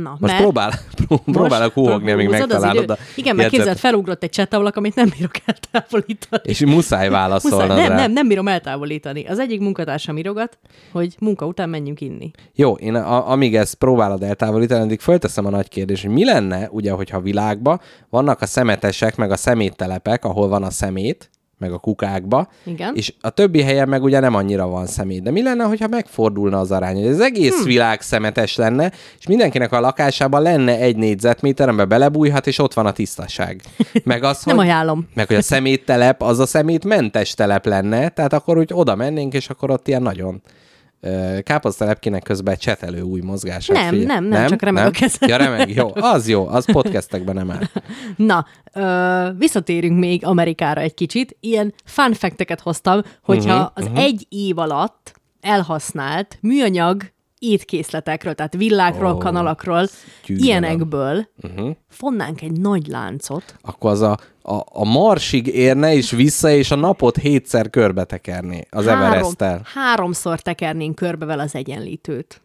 Na, Most mert próbál, (laughs) pró- próbálok húhogni, amíg megtalálod a Igen, mert képzeld, felugrott egy csettablak, amit nem bírok eltávolítani. És muszáj válaszolnod Muszáj, nem, rá. nem, nem bírom eltávolítani. Az egyik munkatársam írogat, hogy munka után menjünk inni. Jó, én a, amíg ezt próbálod eltávolítani, addig fölteszem a nagy kérdést, hogy mi lenne, ugye, hogyha a világban vannak a szemetesek, meg a szeméttelepek, ahol van a szemét, meg a kukákba, Igen. és a többi helyen meg ugye nem annyira van szemét. De mi lenne, hogyha megfordulna az arány, hogy az egész hmm. világ szemetes lenne, és mindenkinek a lakásában lenne egy négyzetméter, amiben belebújhat, és ott van a tisztaság. (laughs) Meg az, Nem hogy, ajánlom. meg hogy a szeméttelep, az a szemétmentes telep lenne, tehát akkor úgy oda mennénk, és akkor ott ilyen nagyon ö, káposztelepkének közben csetelő új mozgását. Nem, figyel- nem, nem, csak remeg a kezem. Ja, remeg, jó, az jó, az podcastekben nem áll. (laughs) Na, ö, visszatérünk még Amerikára egy kicsit. Ilyen fun fact-eket hoztam, hogyha uh-huh, az uh-huh. egy év alatt elhasznált műanyag étkészletekről, tehát villákról, oh, kanalakról, gyűlölöm. ilyenekből uh-huh. fonnánk egy nagy láncot, Akkor az a, a, a Marsig érne, és vissza, és a napot hétszer körbetekerné az Everest-tel. háromszor tekernénk körbe vele az egyenlítőt.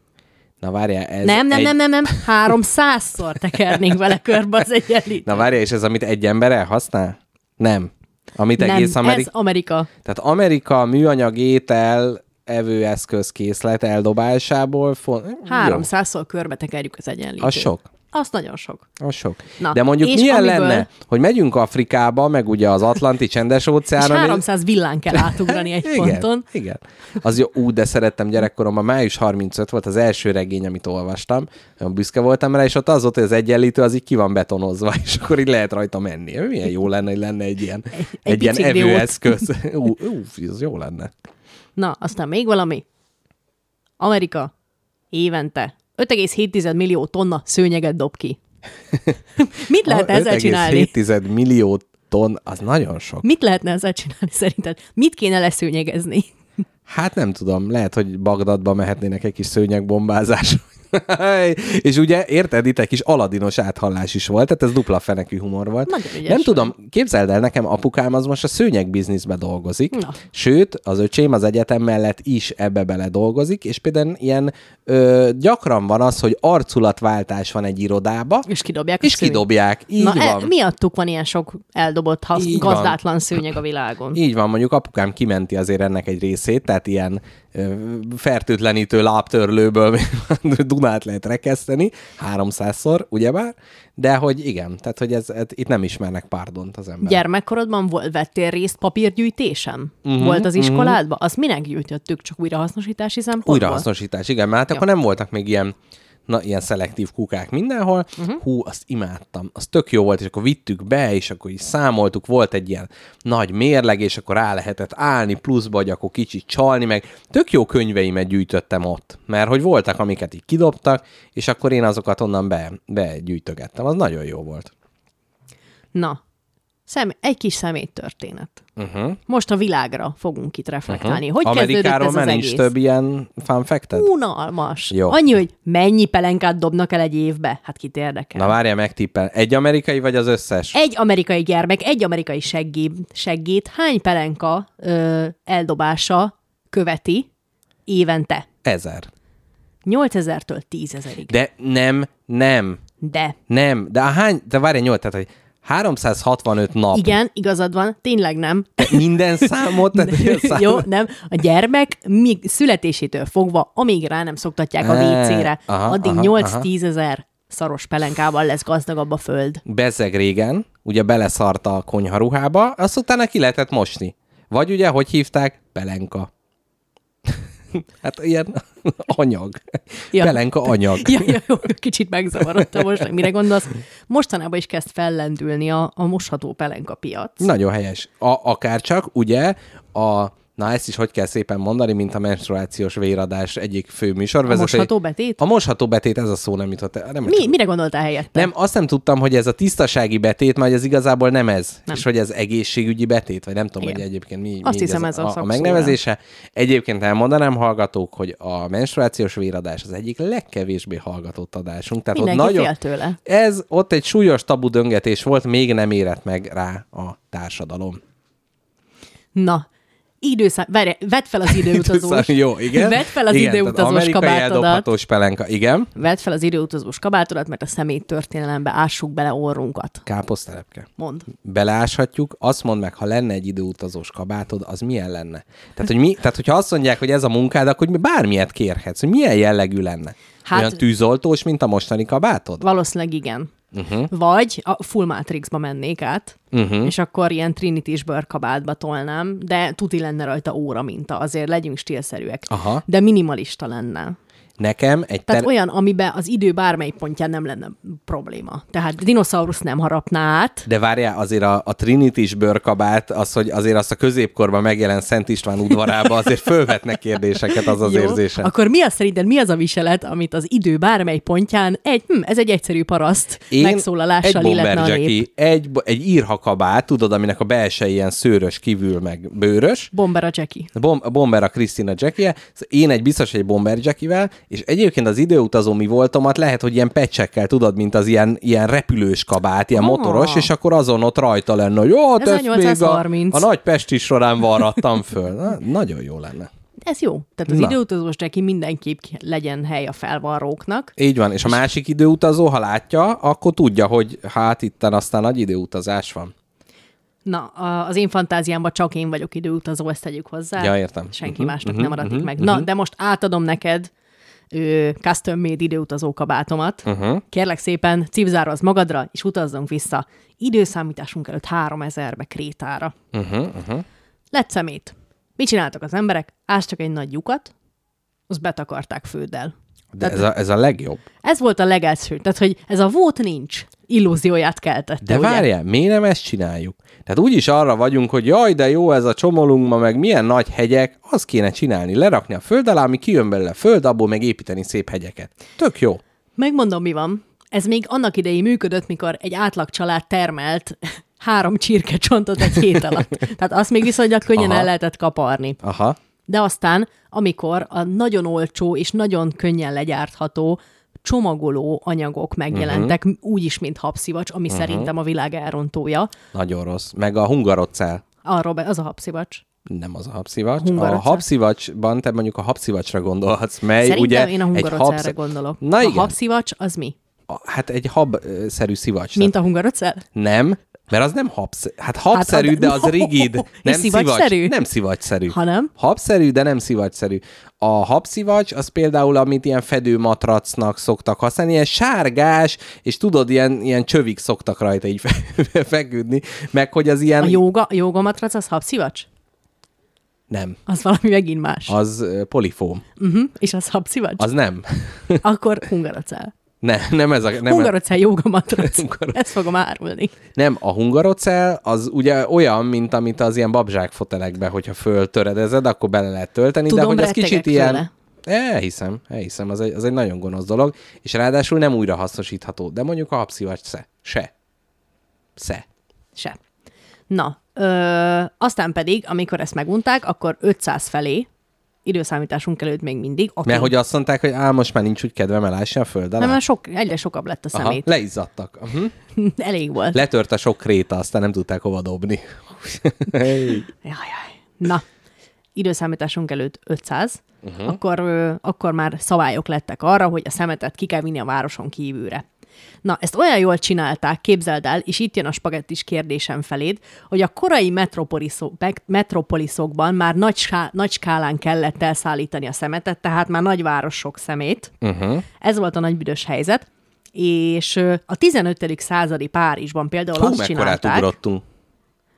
Na várjál, ez Nem, nem, egy... nem, nem, nem, háromszázszor tekernénk vele körbe az egyenlítőt. Na várjál, és ez amit egy ember elhasznál? Nem. Amit nem, egész Amerika... ez Amerika. Tehát Amerika műanyag étel evőeszköz készlet eldobásából... Jó. Háromszázszor körbe tekerjük az egyenlítőt. Az sok. Az nagyon sok. Az sok. Na, De mondjuk és milyen amiből- lenne, hogy megyünk Afrikába, meg ugye az Atlanti csendes És óceánon. 300 villán kell átugrani egy (laughs) igen, ponton. Igen. Az jó, ú, de szerettem gyerekkoromban, május 35 volt az első regény, amit olvastam, olyan büszke voltam rá, és ott az volt, hogy az egyenlítő az így ki van betonozva, (laughs) és akkor így lehet rajta menni. Milyen jó lenne, hogy lenne egy ilyen, egy, egy ilyen bicikliút. evőeszköz. Ú, ú, ez jó lenne. Na, aztán még valami. Amerika évente 5,7 millió tonna szőnyeget dob ki. (laughs) Mit lehetne ezzel csinálni? 5,7 millió ton, az nagyon sok. Mit lehetne ezzel csinálni szerinted? Mit kéne leszőnyegezni? Hát nem tudom, lehet, hogy Bagdadba mehetnének egy kis szőnyegbombázás. És ugye, érted, itt egy kis aladinos áthallás is volt, tehát ez dupla fenekű humor volt. Nagyon ügyes nem tudom, képzeld el, nekem apukám az most a szőnyeg bizniszbe dolgozik, Na. sőt, az öcsém az egyetem mellett is ebbe bele dolgozik, és például ilyen ö, gyakran van az, hogy arculatváltás van egy irodába, És kidobják és kidobják. Így Na, van. E, miattuk van ilyen sok eldobott, hasz, Így van. gazdátlan szőnyeg a világon. Így van, mondjuk apukám kimenti azért ennek egy részét, tehát ilyen fertőtlenítő lábtörlőből (laughs) Dunát lehet rekeszteni, 300-szor, ugyebár, de hogy igen, tehát hogy ez, ez itt nem ismernek párdont az ember. Gyermekkorodban volt, vettél részt papírgyűjtésen? Uh-huh, volt az iskoládban? Azt minek gyűjtöttük? Csak újrahasznosítási szempontból? Újrahasznosítás, igen, mert hát akkor nem voltak még ilyen na, ilyen szelektív kukák mindenhol. Uh-huh. Hú, azt imádtam. Az tök jó volt, és akkor vittük be, és akkor így számoltuk, volt egy ilyen nagy mérleg, és akkor rá lehetett állni pluszba, hogy akkor kicsit csalni, meg tök jó könyveimet gyűjtöttem ott, mert hogy voltak, amiket így kidobtak, és akkor én azokat onnan be, begyűjtögettem. Az nagyon jó volt. Na, szem, egy kis szeméttörténet. Uh-huh. Most a világra fogunk itt reflektálni. Hogy kezdődött Amerikáról már az nincs egész? több ilyen fun fact-ed? Unalmas. Jó. Annyi, hogy mennyi pelenkát dobnak el egy évbe? Hát kit érdekel? Na várjál, megtippel. Egy amerikai vagy az összes? Egy amerikai gyermek, egy amerikai seggé, seggét hány pelenka ö, eldobása követi évente? Ezer. 8000-től 10.000-ig. De nem, nem, De. nem. De a hány, de várj, nyolc, tehát, hogy 365 nap. Igen, igazad van, tényleg nem. De minden (laughs) számot, tehát szám... Jó, nem. A gyermek még születésétől fogva, amíg rá nem szoktatják a WC-re, addig aha, 8-10 ezer szaros pelenkával lesz gazdagabb a föld. Bezeg régen, ugye beleszart a konyharuhába, azt utána ki lehetett mosni. Vagy ugye, hogy hívták? Pelenka. (laughs) hát ilyen (laughs) anyag. Ja. Pelenka anyag. Ja, ja, jó, kicsit megzavarodtam most, hogy mire gondolsz. Mostanában is kezd fellendülni a, a mosható pelenka piac. Nagyon helyes. A, akár csak, ugye, a Na, ezt is hogy kell szépen mondani, mint a menstruációs véradás egyik fő A műsorvezető. mosható betét? A mosható betét, ez a szó nem jutott el. Nem, Mi, mire gondoltál helyette? Nem, azt nem tudtam, hogy ez a tisztasági betét, mert ez igazából nem ez. Nem. És hogy ez egészségügyi betét, vagy nem tudom, Igen. hogy egyébként mi, Azt mi hiszem, ez ez a a, a megnevezése. Egyébként elmondanám hallgatók, hogy a menstruációs véradás az egyik legkevésbé hallgatott adásunk. Tehát Mindenki ott nagyon, tőle. Ez ott egy súlyos tabu döngetés volt, még nem érett meg rá a társadalom. Na, időszám... Várj, vedd fel az időutazós. Jó, igen. Vedd fel az igen, időutazós kabátodat. pelenka. Igen. Vedd fel az időutazós kabátodat, mert a szemét történelembe ássuk bele orrunkat. Káposztelepke. Mond. beleáshatjuk, azt mondd meg, ha lenne egy időutazós kabátod, az milyen lenne? Tehát, hogy mi, tehát hogyha azt mondják, hogy ez a munkád, akkor mi bármilyet kérhetsz, hogy milyen jellegű lenne? Hát- Olyan tűzoltós, mint a mostani kabátod? Valószínűleg igen. Uh-huh. Vagy a Full Matrixba mennék át, uh-huh. és akkor ilyen Trinity-s bőrkabátba tolnám, de tuti lenne rajta óra minta, azért legyünk stílszerűek. Aha. De minimalista lenne. Nekem egy Tehát ter- olyan, amiben az idő bármely pontján nem lenne probléma. Tehát dinoszaurusz nem harapná át, de várjál, azért a, a Trinity-s bőrkabát, az, hogy azért azt a középkorban megjelent Szent István udvarába, azért fölvetne kérdéseket az az Jó? érzése. Akkor mi az szerinted, mi az a viselet, amit az idő bármely pontján egy, hm, ez egy egyszerű paraszt Én megszólalással egy illetne a nép? egy, egy írhakabát, tudod, aminek a belső ilyen szőrös, kívül meg bőrös, Bomber a Jackie. Bom- Bomber a Krisztina Jackie, én egy biztos egy Bomber Jackivel, és egyébként az időutazó mi voltomat lehet, hogy ilyen pecsekkel, tudod, mint az ilyen, ilyen repülős kabát, ilyen Ah. motoros, és akkor azon ott rajta lenne, hogy jó, Ez még a, 830. a nagy Pesti során varrattam föl. Na, nagyon jó lenne. Ez jó. Tehát az Na. időutazós Jackie mindenképp legyen hely a felvarróknak. Így van, és a másik időutazó, ha látja, akkor tudja, hogy hát itten aztán nagy időutazás van. Na, az én fantáziámban csak én vagyok időutazó, ezt tegyük hozzá. Ja, értem. Senki Mhm, másnak mhm, nem adatik mhm, meg. Na, de most átadom neked ö, custom-made időutazó kabátomat. Uh-huh. Kérlek szépen, cipzárazd magadra, és utazzunk vissza. Időszámításunk előtt 3000-be Krétára. Uh-huh, uh-huh. Lett szemét. Mit csináltak az emberek? Ástak egy nagy lyukat, azt betakarták főddel. De ez a, ez a legjobb. Ez volt a legelső. Tehát, hogy ez a volt nincs illúzióját keltette. De várjál, miért nem ezt csináljuk? Tehát úgyis arra vagyunk, hogy jaj, de jó ez a csomolunk ma, meg milyen nagy hegyek, azt kéne csinálni, lerakni a föld alá, ami kijön belőle föld, abból meg építeni szép hegyeket. Tök jó. Megmondom, mi van. Ez még annak idején működött, mikor egy átlag család termelt (laughs) három csirkecsontot egy hét alatt. Tehát azt még viszonylag könnyen Aha. el lehetett kaparni. Aha. De aztán, amikor a nagyon olcsó és nagyon könnyen legyártható csomagoló anyagok megjelentek, uh-huh. úgyis, mint habszivacs, ami uh-huh. szerintem a világ elrontója. Nagyon rossz. Meg a hungarocell. Arról be, az a habszivacs. Nem az a habszivacs. Hungarocell? A habszivacsban te mondjuk a habszivacsra gondolhatsz, mely Szerintem ugye én a egy hungarocelre habsz- gondolok. Na a igen. habszivacs az mi? A- Hát egy hab-szerű szivacs. Mint a hungarocell? Nem, mert az nem habsz... Hát habszerű, Hát de az rigid. (laughs) És Nem szivacsszerű? szivacs. Nem szivacsszerű. Hanem? Habszerű, de nem szivacsszerű. A habszivacs az például, amit ilyen fedőmatracnak szoktak használni, ilyen sárgás, és tudod, ilyen, ilyen csövik szoktak rajta így fe- (laughs) feküdni, meg hogy az ilyen... A jóga, a jógamatrac az habszivacs? Nem, Az valami megint más. Az polifóm. Uh-huh. És az habszivacs? Az nem. Akkor hungarocell. Ne, nem ez a... Nem, Hungarocell jógamatrac. (laughs) Hungarocell. Ezt fogom árulni. nem, a hungarocell az ugye olyan, mint amit az ilyen babzsák fotelekbe, hogyha föltöredezed, akkor bele lehet tölteni, Tudom, de hogy ez kicsit rettegek ilyen... Elhiszem, elhiszem, az egy, az egy nagyon gonosz dolog, és ráadásul nem újra hasznosítható, de mondjuk a habszivacs se. Se. Se. Se. Na, ö, aztán pedig, amikor ezt megunták, akkor 500 felé, időszámításunk előtt még mindig, ott Mert hogy azt mondták, hogy á, most már nincs úgy kedvem elásni a föld alá. nem, mert sok, egyre sokabb lett a Aha, szemét. leizzadtak. Uh-huh. (laughs) Elég volt. Letört a sok kréta, aztán nem tudták hova dobni. (laughs) Hey. Jajjaj. Na, időszámításunk előtt 500, uh-huh. akkor, ö, akkor már szabályok lettek arra, hogy a szemetet ki kell vinni a városon kívülre. Na, ezt olyan jól csinálták, képzeld el, és itt jön a spagettis kérdésem feléd, hogy a korai metropoliszok, metropoliszokban már nagy, ská, nagy skálán kellett elszállítani a szemetet, tehát már nagyvárosok szemét. Uh-huh. Ez volt a nagy büdös helyzet. És a 15. századi Párizsban például Hú, azt csinálták. ugrottunk.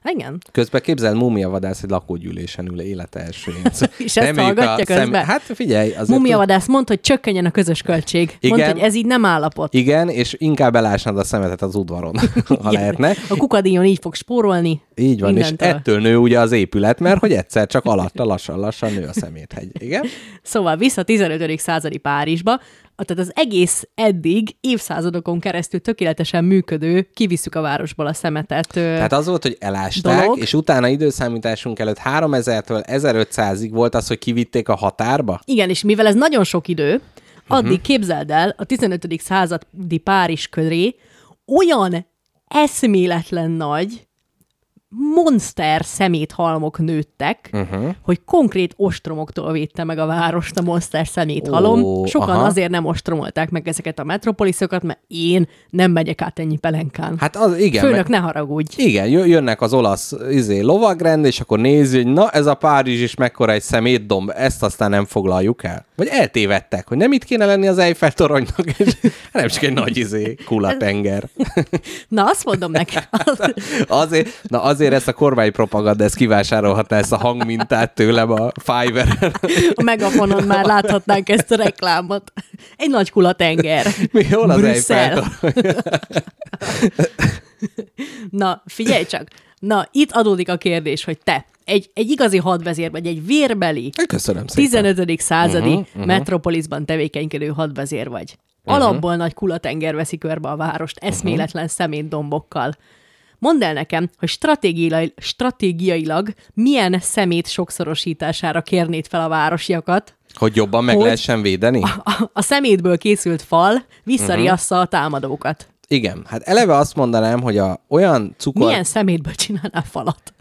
Igen. Közben képzeld, múmiavadász egy lakógyűlésen ül élete első (laughs) És ezt hallgatja közben? Hát figyelj, azért... Mumiavadász mondta, hogy csökkenjen a közös költség. Igen. Mondta, hogy ez így nem állapot. Igen, és inkább elásnod a szemetet az udvaron, (laughs) ha lehetne. A kukadíjon így fog spórolni. Így van, mindentől. és ettől nő ugye az épület, mert hogy egyszer csak alatta lassan-lassan nő a szeméthegy. Igen? Szóval vissza a 15. századi Párizsba, tehát az egész eddig évszázadokon keresztül tökéletesen működő, kivisszük a városból a szemetet. Tehát az volt, hogy elásták, Dolog. és utána időszámításunk előtt 3000-től 1500-ig volt az, hogy kivitték a határba? Igen, és mivel ez nagyon sok idő, addig Mhm. uh-huh. képzeld el, a 15. századi Párizs köré olyan eszméletlen nagy monster szeméthalmok nőttek, uh-huh. hogy konkrét ostromoktól védte meg a várost a monster szeméthalom. Ó, Sokan aha. azért nem ostromolták meg ezeket a metropoliszokat, mert én nem megyek át ennyi pelenkán. Hát az, igen. Főnök, meg- ne haragudj. Igen, jö- jönnek az olasz izé, lovagrend, és akkor nézi, hogy na, ez a Párizs is mekkora egy szemétdomb, ezt aztán nem foglaljuk el. Vagy eltévedtek, hogy nem itt kéne lenni az Eiffel toronynak, és (laughs) nem csak egy nagy izé, kulatenger. (laughs) Na, azt mondom neked. (laughs) Azért, na azért ezt a kormány propaganda, ezt kivásárolhatná ezt a hangmintát tőlem a Fiverr. A megafonon már láthatnánk ezt a reklámot. Egy nagy kulatenger. Mi hol az. Eiffel torony? Na, figyelj csak. Na, itt adódik a kérdés, hogy te egy, egy igazi hadvezér vagy, egy vérbeli, Köszönöm szépen. 15. századi uh-huh, uh-huh. metropolisban tevékenykedő hadvezér vagy. Alapból nagy kulatenger veszi körbe a várost eszméletlen uh-huh. szemétdombokkal. Mondd el nekem, hogy stratégiailag, stratégiailag milyen szemét sokszorosítására kérnéd fel a városiakat, Hogy jobban meg Hogy? lehessen védeni? a, a szemétből készült fal visszariassza uh-huh. a támadókat. Igen. Hát eleve azt mondanám, hogy a olyan cukor... Milyen szemétből csinálnál falat?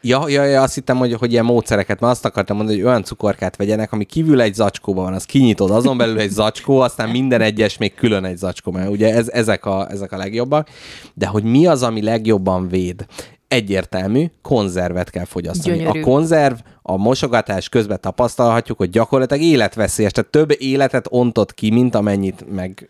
Ja, ja, ja, azt hittem, hogy, hogy ilyen módszereket, mert azt akartam mondani, hogy olyan cukorkát vegyenek, ami kívül egy zacskóban van, az kinyitod, azon belül egy zacskó, aztán minden egyes még külön egy zacskó, mert ugye ez, ezek, a, ezek a legjobbak. De hogy mi az, ami legjobban véd? Egyértelmű, konzervet kell fogyasztani. Gyönyörű. A konzerv a mosogatás közben tapasztalhatjuk, hogy gyakorlatilag életveszélyes, tehát több életet ontott ki, mint amennyit meg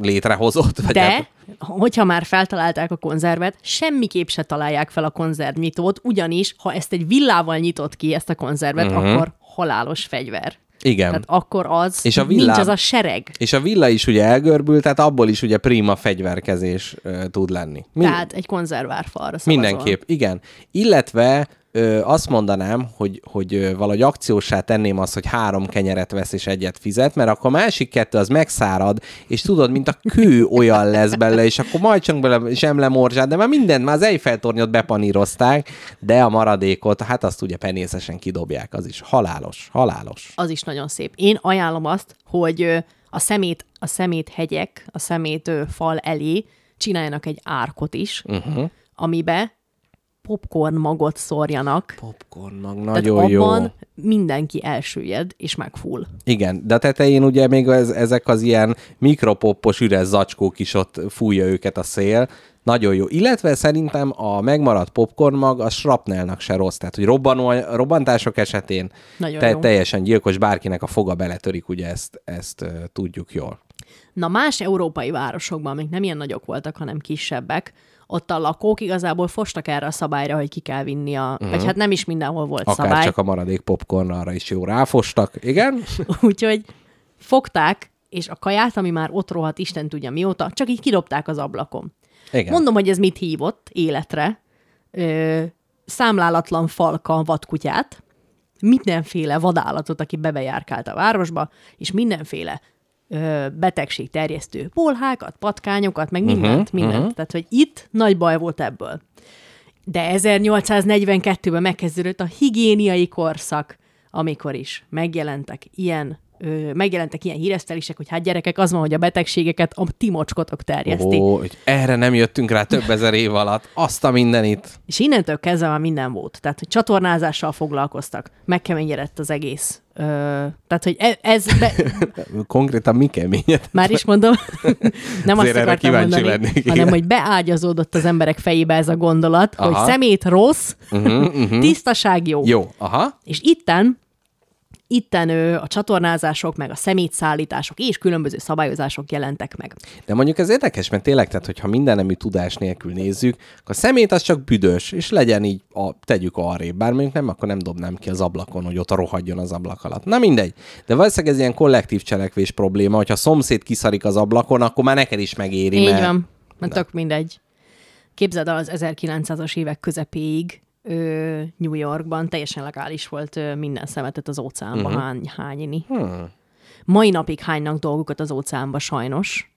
létrehozott. Vagy De, hát- hogyha már feltalálták a konzervet, semmiképp se találják fel a konzervnyitót, ugyanis, ha ezt egy villával nyitott ki, ezt a konzervet, uh-huh. akkor halálos fegyver. Igen. Tehát akkor az, És a nincs villám- az a sereg. És a villa is ugye elgörbült, tehát abból is ugye prima fegyverkezés ö, tud lenni. Mind- Tehát egy konzervárfalra szavazol. Mindenképp, igen. Illetve ö, azt mondanám, hogy, hogy ö, valahogy akciósá tenném azt, hogy három kenyeret vesz és egyet fizet, mert akkor a másik kettő az megszárad, és tudod, mint a kő olyan lesz belőle, és akkor majd csak bele zsemlemorzsát, de már mindent, már az Eiffel-tornyot bepanírozták, de a maradékot, hát azt ugye penészesen kidobják, az is halálos, halálos. Az is nagyon szép. Én ajánlom azt, hogy a szemét, a szemét hegyek, a szemét fal elé csináljanak egy árkot is, uh-huh. amibe popcorn magot szórjanak. Popcornnak Tehát nagyon jó. abban mindenki elsüllyed, és megfull. Igen, de a tetején ugye még ez, ezek az ilyen mikropoppos üres zacskók is ott fújja őket a szél. Nagyon jó. Illetve szerintem a megmaradt popcorn mag a shrapnelnak se rossz. Tehát, hogy robbanó, robbantások esetén Nagyon te, jó. teljesen gyilkos, bárkinek a foga beletörik, ugye ezt, ezt uh, tudjuk jól. Na más európai városokban, amik nem ilyen nagyok voltak, hanem kisebbek, ott a lakók igazából fostak erre a szabályra, hogy ki kell vinni a... Uh-huh. Vagy hát nem is mindenhol volt Akár szabály. csak a maradék popcorn arra is jó ráfostak. Igen? (laughs) Úgyhogy fogták, és a kaját, ami már ott rohadt, Isten tudja mióta, csak így kidobták az ablakon. Igen. Mondom, hogy ez mit hívott életre. Ö, számlálatlan falka vadkutyát, mindenféle vadállatot, aki bebejárkált a városba, és mindenféle ö, betegség terjesztő bolhákat, patkányokat, meg mindent, uh-huh, mindent. Uh-huh. Tehát, hogy itt nagy baj volt ebből. De 1842-ben megkezdődött a higiéniai korszak, amikor is megjelentek ilyen ö, megjelentek ilyen híresztelések, hogy hát gyerekek, az van, hogy a betegségeket a ti mocskotok terjeszti. Ó, hogy erre nem jöttünk rá több ezer év alatt. Azt a mindenit. És innentől kezdve már minden volt. Tehát, hogy csatornázással foglalkoztak. Megkeményedett az egész. Ö, tehát, hogy e- ez... Be, (laughs) Konkrétan mi keményet? már is mondom, (laughs) nem azt erre akartam kíváncsi mondani, lennék, igen. hanem, hogy beágyazódott az emberek fejébe ez a gondolat, Aha. hogy szemét rossz, uh-huh, uh-huh. tisztaság jó. Jó, aha. És itten, itten ő, a csatornázások, meg a szemétszállítások és különböző szabályozások jelentek meg. De mondjuk ez érdekes, mert tényleg, tehát, hogyha minden nemű tudás nélkül nézzük, akkor a szemét az csak büdös, és legyen így, a, tegyük arrébb. Bár mondjuk nem, akkor nem dobnám ki az ablakon, hogy ott rohadjon az ablak alatt. Na mindegy. De valószínűleg ez ilyen kollektív cselekvés probléma, hogyha a szomszéd kiszarik az ablakon, akkor már neked is megéri. Így mert... van, mert tök mindegy. Képzeld el az 1900-as évek közepéig New Yorkban teljesen legális volt minden szemetet az óceánba uh-huh. hány, hányni. Hmm. Mai napig hánynak dolgokat az óceánba sajnos.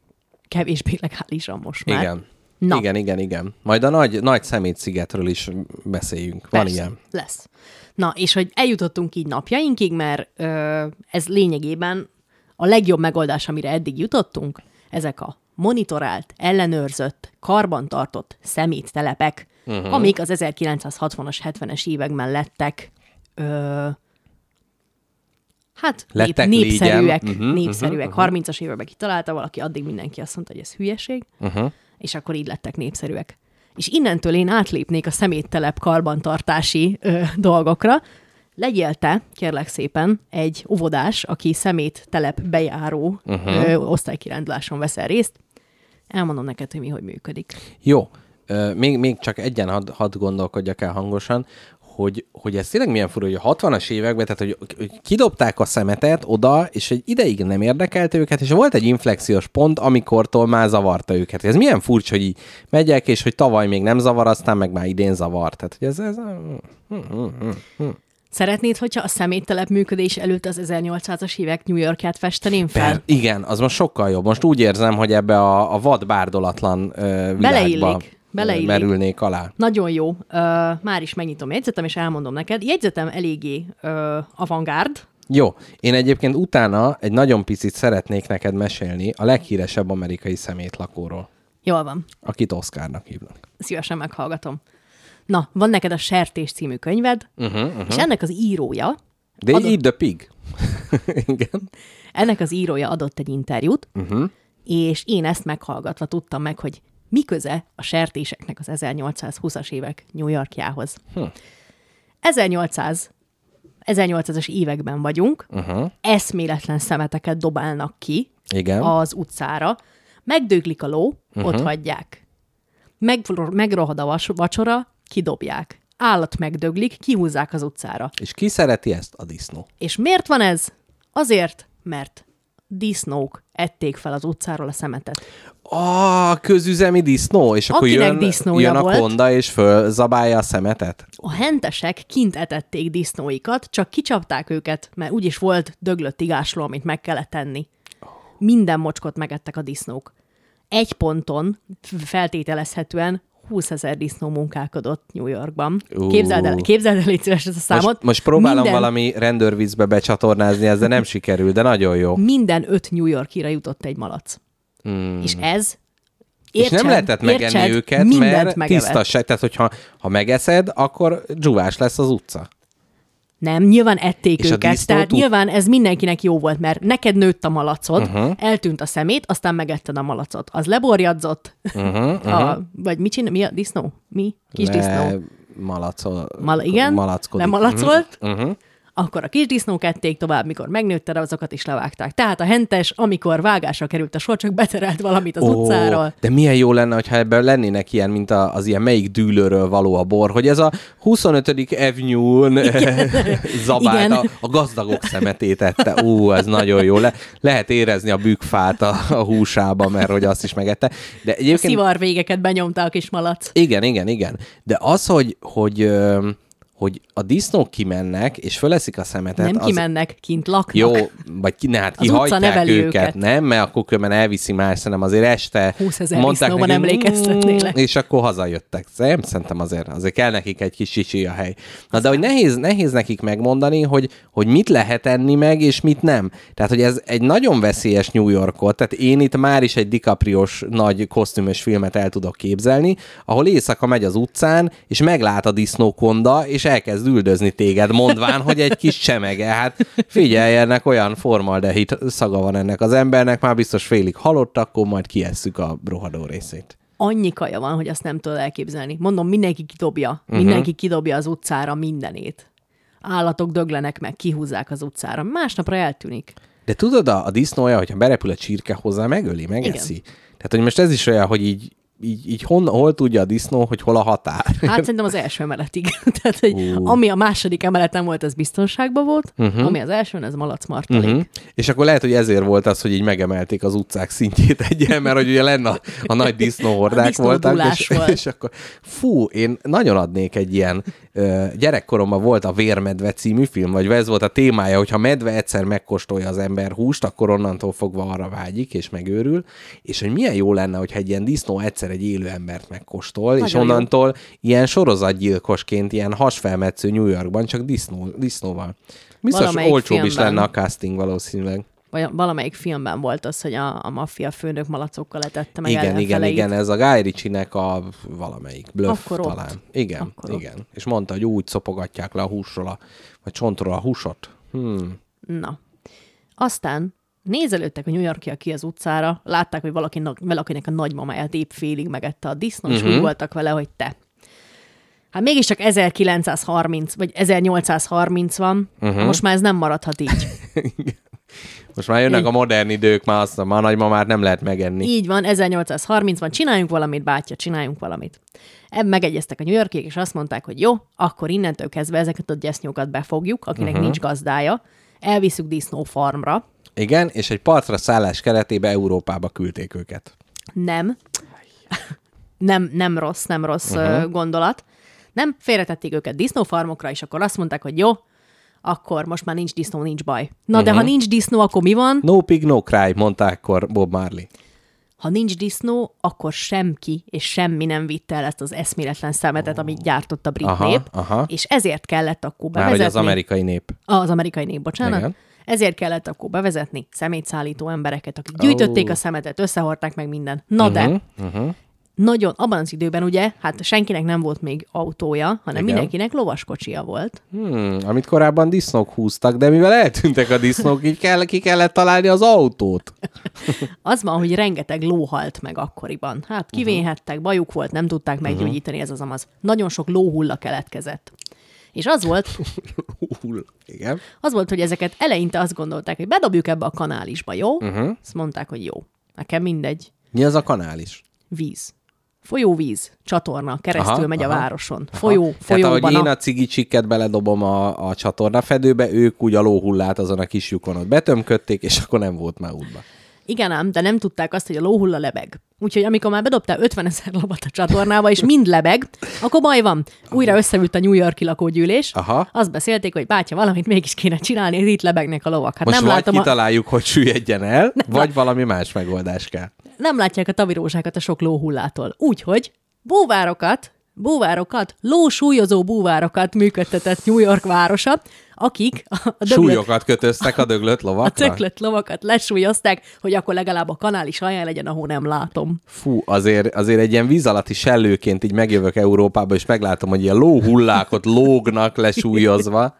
Kevésbé legálisan most már. Igen. Na. Igen, igen, igen. Majd a nagy, nagy szemétszigetről is beszéljünk. Van Persze, ilyen. Lesz. Na, és hogy eljutottunk így napjainkig, mert ö, ez lényegében a legjobb megoldás, amire eddig jutottunk, ezek a monitorált, ellenőrzött, karbantartott szeméttelepek. Uh-huh. amik az 1960-as, 70-es években lettek ö, hát Lettek nép, népszerűek, uh-huh, Mhm, népszerűek. Uh-huh, 30-as években kitalálta valaki, addig mindenki azt mondta, hogy ez hülyeség, Uh-huh. és akkor így lettek népszerűek. És innentől én átlépnék a szeméttelep karbantartási ö, dolgokra. Legyél te, kérlek szépen, egy óvodás, aki szeméttelep bejáró uh-huh. ö, osztálykiránduláson veszel részt. Elmondom neked, hogy mi hogy működik. Jó. Még, még csak egyen hadd had gondolkodjak el hangosan, hogy, hogy ez tényleg milyen fura, hogy a 60-as években, tehát hogy, hogy kidobták a szemetet oda, és egy ideig nem érdekelt őket, és volt egy inflexiós pont, amikortól már zavarta őket. Ez milyen furcsa, hogy így megyek, és hogy tavaly még nem zavar, aztán meg már idén zavar. Tehát, hogy ez, ez Szeretnéd, hogyha a szeméttelep működés előtt az 1800-as évek New Yorkját festeném fel? Per, igen, az most sokkal jobb. Most úgy érzem, hogy ebbe a, a vad bárdolatlan ö, világba Beleillik, beleillik. merülnék alá. Nagyon jó. Uh, már is megnyitom jegyzetem, és elmondom neked. Jegyzetem eléggé uh, avantgárd, Jó, én egyébként utána egy nagyon picit szeretnék neked mesélni a leghíresebb amerikai szemétlakóról, Jól van. akit Oscarnak hívnak. Szívesen meghallgatom. Na, van neked a Sertés című könyved, uh-huh, uh-huh. és ennek az írója, De Adott- Eat the Pig. (laughs) Igen. ennek az írója adott egy interjút, uh-huh. és én ezt meghallgatva tudtam meg, hogy mi köze a sertéseknek az 1820-as évek New Yorkjához. Hm. 1800 1800-as években vagyunk, Uh-huh. eszméletlen szemeteket dobálnak ki Igen. az utcára, megdöglik a ló, uh-huh. ott hagyják. Meg, megrohad a vas- vacsora, kidobják. Állat megdöglik, kihúzzák az utcára. És ki szereti ezt? A disznó. És miért van ez? Azért, mert disznók ették fel az utcáról a szemetet. A közüzemi disznó, és akkor Akinek jön, jön a volt. konda, és fölzabálja a szemetet? A hentesek kint etették disznóikat, csak kicsapták őket, mert úgyis volt döglött igásló, amit meg kellett tenni. Minden mocskot megettek a disznók. Egy ponton feltételezhetően 20 ezer disznó munkálkodott New Yorkban. Ú. Képzeld el, képzeld el légy szíves ezt a számot. Most, most próbálom minden, valami rendőrvízbe becsatornázni, ez de nem sikerül, de nagyon jó. Minden öt New Yorkira jutott egy malac. Hmm. És ez és nem lehetett megenni értsed, őket, mert megevett. tisztaság. Tehát, hogyha ha megeszed, akkor dzsuvás lesz az utca. Nem, nyilván ették És őket, tehát tud- nyilván ez mindenkinek jó volt, mert neked nőtt a malacod, uh-huh. eltűnt a szemét, aztán megetted a malacot. Az leborjadzott, uh-huh, (laughs) uh-huh. A, vagy mit csinál, mi a disznó? Mi? Kis Le- disznó. Malacol, Mal- igen, malackodik. lemalacolt, Uh-huh. Akkor a kis disznók ették tovább, mikor megnőtted, azokat is levágták. Tehát a hentes, amikor vágásra került a sor, csak beterelt valamit az Ó, utcáról. De milyen jó lenne, hogyha ebben lennének ilyen, mint a, az ilyen melyik dűlőről való a bor, hogy ez a 25. Avenue-n (laughs) zabált a, a gazdagok szemetét ette. Ú, ez nagyon jó. Le, lehet érezni a bükfát a, a húsába, mert hogy azt is megette. De A egyébként szivar végeket benyomta a kis malac. igen, igen, igen. De az, hogy, hogy, hogy a disznók kimennek, és föleszik a szemetet, Nem az, kimennek, kint laknak. jó, vagy ki, ne, hát neveli őket, őket. nem? Mert akkor különben elviszi más, hanem azért este 20 000 mondták disznóban nekik, emlékeztetnélek. "Mm", és akkor hazajöttek. Nem szerintem azért, azért kell nekik egy kis sisi a hely. Na de hogy nehéz, nehéz nekik megmondani, hogy, hogy mit lehet enni meg, és mit nem. Tehát, hogy ez egy nagyon veszélyes New Yorkot, tehát én itt már is egy DiCaprios nagy kosztümös filmet el tudok képzelni, ahol éjszaka megy az utcán, és meglát a disznókonda, és elkezd üldözni téged, mondván, hogy egy kis csemege. Hát figyelj, ennek olyan formaldehid szaga van ennek az embernek, már biztos félig halott, akkor majd kiesszük a rohadó részét. annyi kaja van, hogy azt nem tudod elképzelni. Mondom, mindenki kidobja. Uh-huh. Mindenki kidobja az utcára mindenét. Állatok döglenek meg, kihúzzák az utcára. Másnapra eltűnik. De tudod, a, a disznója, hogyha berepül a csirke hozzá, megöli, megeszi. Tehát, hogy most ez is olyan, hogy így, így, így hon, hol tudja a disznó, hogy hol a határ. Hát szerintem az első emeletig. (laughs) Tehát, hogy Ú. ami a második emeleten volt, az biztonságban volt, uh-huh. ami az elsőn, ez malac martalék. Mhm. Uh-huh. És akkor lehet, hogy ezért volt az, hogy így megemelték az utcák szintjét egyen, mert hogy ugye lenne a, a nagy A disznóhordák voltak. disznódulás És, volt. és akkor fú, én nagyon adnék egy ilyen, ö, gyerekkoromban volt a Vérmedve című film, vagy ez volt a témája, hogyha medve egyszer megkóstolja az ember húst, akkor onnantól fogva arra vágyik, és megőrül, és hogy milyen jó lenne, hogyha egy ilyen disznó egyszer egy élő embert megkóstol, és Nagyon jó. onnantól ilyen sorozatgyilkosként, ilyen hasfelmetsző New Yorkban, csak disznó, disznóval. Biztos Valamelyik olcsóbb is filmben. lenne a casting valószínűleg. Vagy valamelyik filmben volt az, hogy a, a maffia főnök malacokkal etette meg igen, igen, ellenfeleit. igen, ez a Guy Ritchie-nek a valamelyik bluff Akkor ott. talán. Igen, Akkor ott. igen. És mondta, hogy úgy szopogatják le a húsról, a, vagy csontról a húsot. Hmm. Na. Aztán nézelődtek a New Yorkiak ki az utcára, látták, hogy valaki, valakinek a nagymamáját épp félig megette a disznó, és Mhm. úgy voltak vele, hogy te. Hát mégiscsak 1930, vagy 1830 van, Mhm. uh-huh. most már ez nem maradhat így. (laughs) Most már jönnek a modern idők, már azt már a nagymamát nem lehet megenni. Így van, 1830-ban csináljunk valamit, bátya, csináljunk valamit. Ebben megegyeztek a New Yorkiek, és azt mondták, hogy jó, akkor innentől kezdve ezeket a gyesznyókat befogjuk, akinek Mhm. uh-huh. nincs gazdája, elviszük disznó farmra, Igen, és egy partra szállás keretében Európába küldték őket. nem, nem, nem rossz, nem rossz uh-huh. gondolat. Nem, félretették őket disznófarmokra, és akkor azt mondták, hogy jó, akkor most már nincs disznó, nincs baj. Na, uh-huh. De ha nincs disznó, akkor mi van? No pig, no cry, mondta akkor Bob Marley. Ha nincs disznó, akkor semki és semmi nem vitte el ezt az eszméletlen szemetet, amit gyártott a brit Aha, nép, aha. és ezért kellett akkor Már bevezetni. hogy az amerikai nép. Az amerikai nép, bocsánat. Igen. Ezért kellett akkor bevezetni szemétszállító embereket, akik gyűjtötték Ó. a szemetet, összehordták meg minden. Na uh-huh. de, Uh-huh. nagyon, abban az időben ugye, hát senkinek nem volt még autója, hanem Igen. Mindenkinek lovaskocsia volt. Hmm, amit korábban disznók húztak, de mivel eltűntek a disznók, így kell, ki kellett találni az autót. (laughs) Az van, hogy rengeteg ló halt meg akkoriban. Hát kivéhettek, bajuk volt, nem tudták meggyógyítani ez az amaz. Nagyon sok lóhulla keletkezett. És az volt. Igen. az volt, hogy ezeket eleinte azt gondolták, hogy bedobjuk ebbe a kanálisba, jó? Uh-huh. Azt mondták, hogy jó. Nekem mindegy. Mi az a kanális? Víz. Folyóvíz, csatorna, keresztül Aha, megy aha. a városon. Folyó, Tehát folyóban. ahogy én a... a cigicsikket beledobom a, a csatornafedőbe, ők úgy a lóhullát azon a kis lyukon ott betömködték, és akkor nem volt már útba. Igen ám, de nem tudták azt, hogy a lóhulla lebeg. Úgyhogy amikor már bedobtál 50 ezer lovat a csatornába, és mind lebeg, akkor baj van. Újra összeült a New Yorki lakógyűlés. Aha. Azt beszélték, hogy bátya, valamit mégis kéne csinálni, és itt lebegnek a lovak. Hát Most nem, vagy látom a, kitaláljuk, hogy süllyedjen el, vagy valami más megoldás kell. nem látják a tavirózsákat a sok lóhullától. Úgyhogy búvárokat, búvárokat, lósúlyozó búvárokat működtetett New York városa, akik a döglött, Súlyokat kötöztek a döglött a lovakra? töklött lovakat lesúlyozták, hogy akkor legalább a kanál is alján legyen, ahol nem látom. Fú, azért, azért egy ilyen víz alatti sellőként így megjövök Európába, és meglátom, hogy ilyen lóhullákot lógnak lesúlyozva.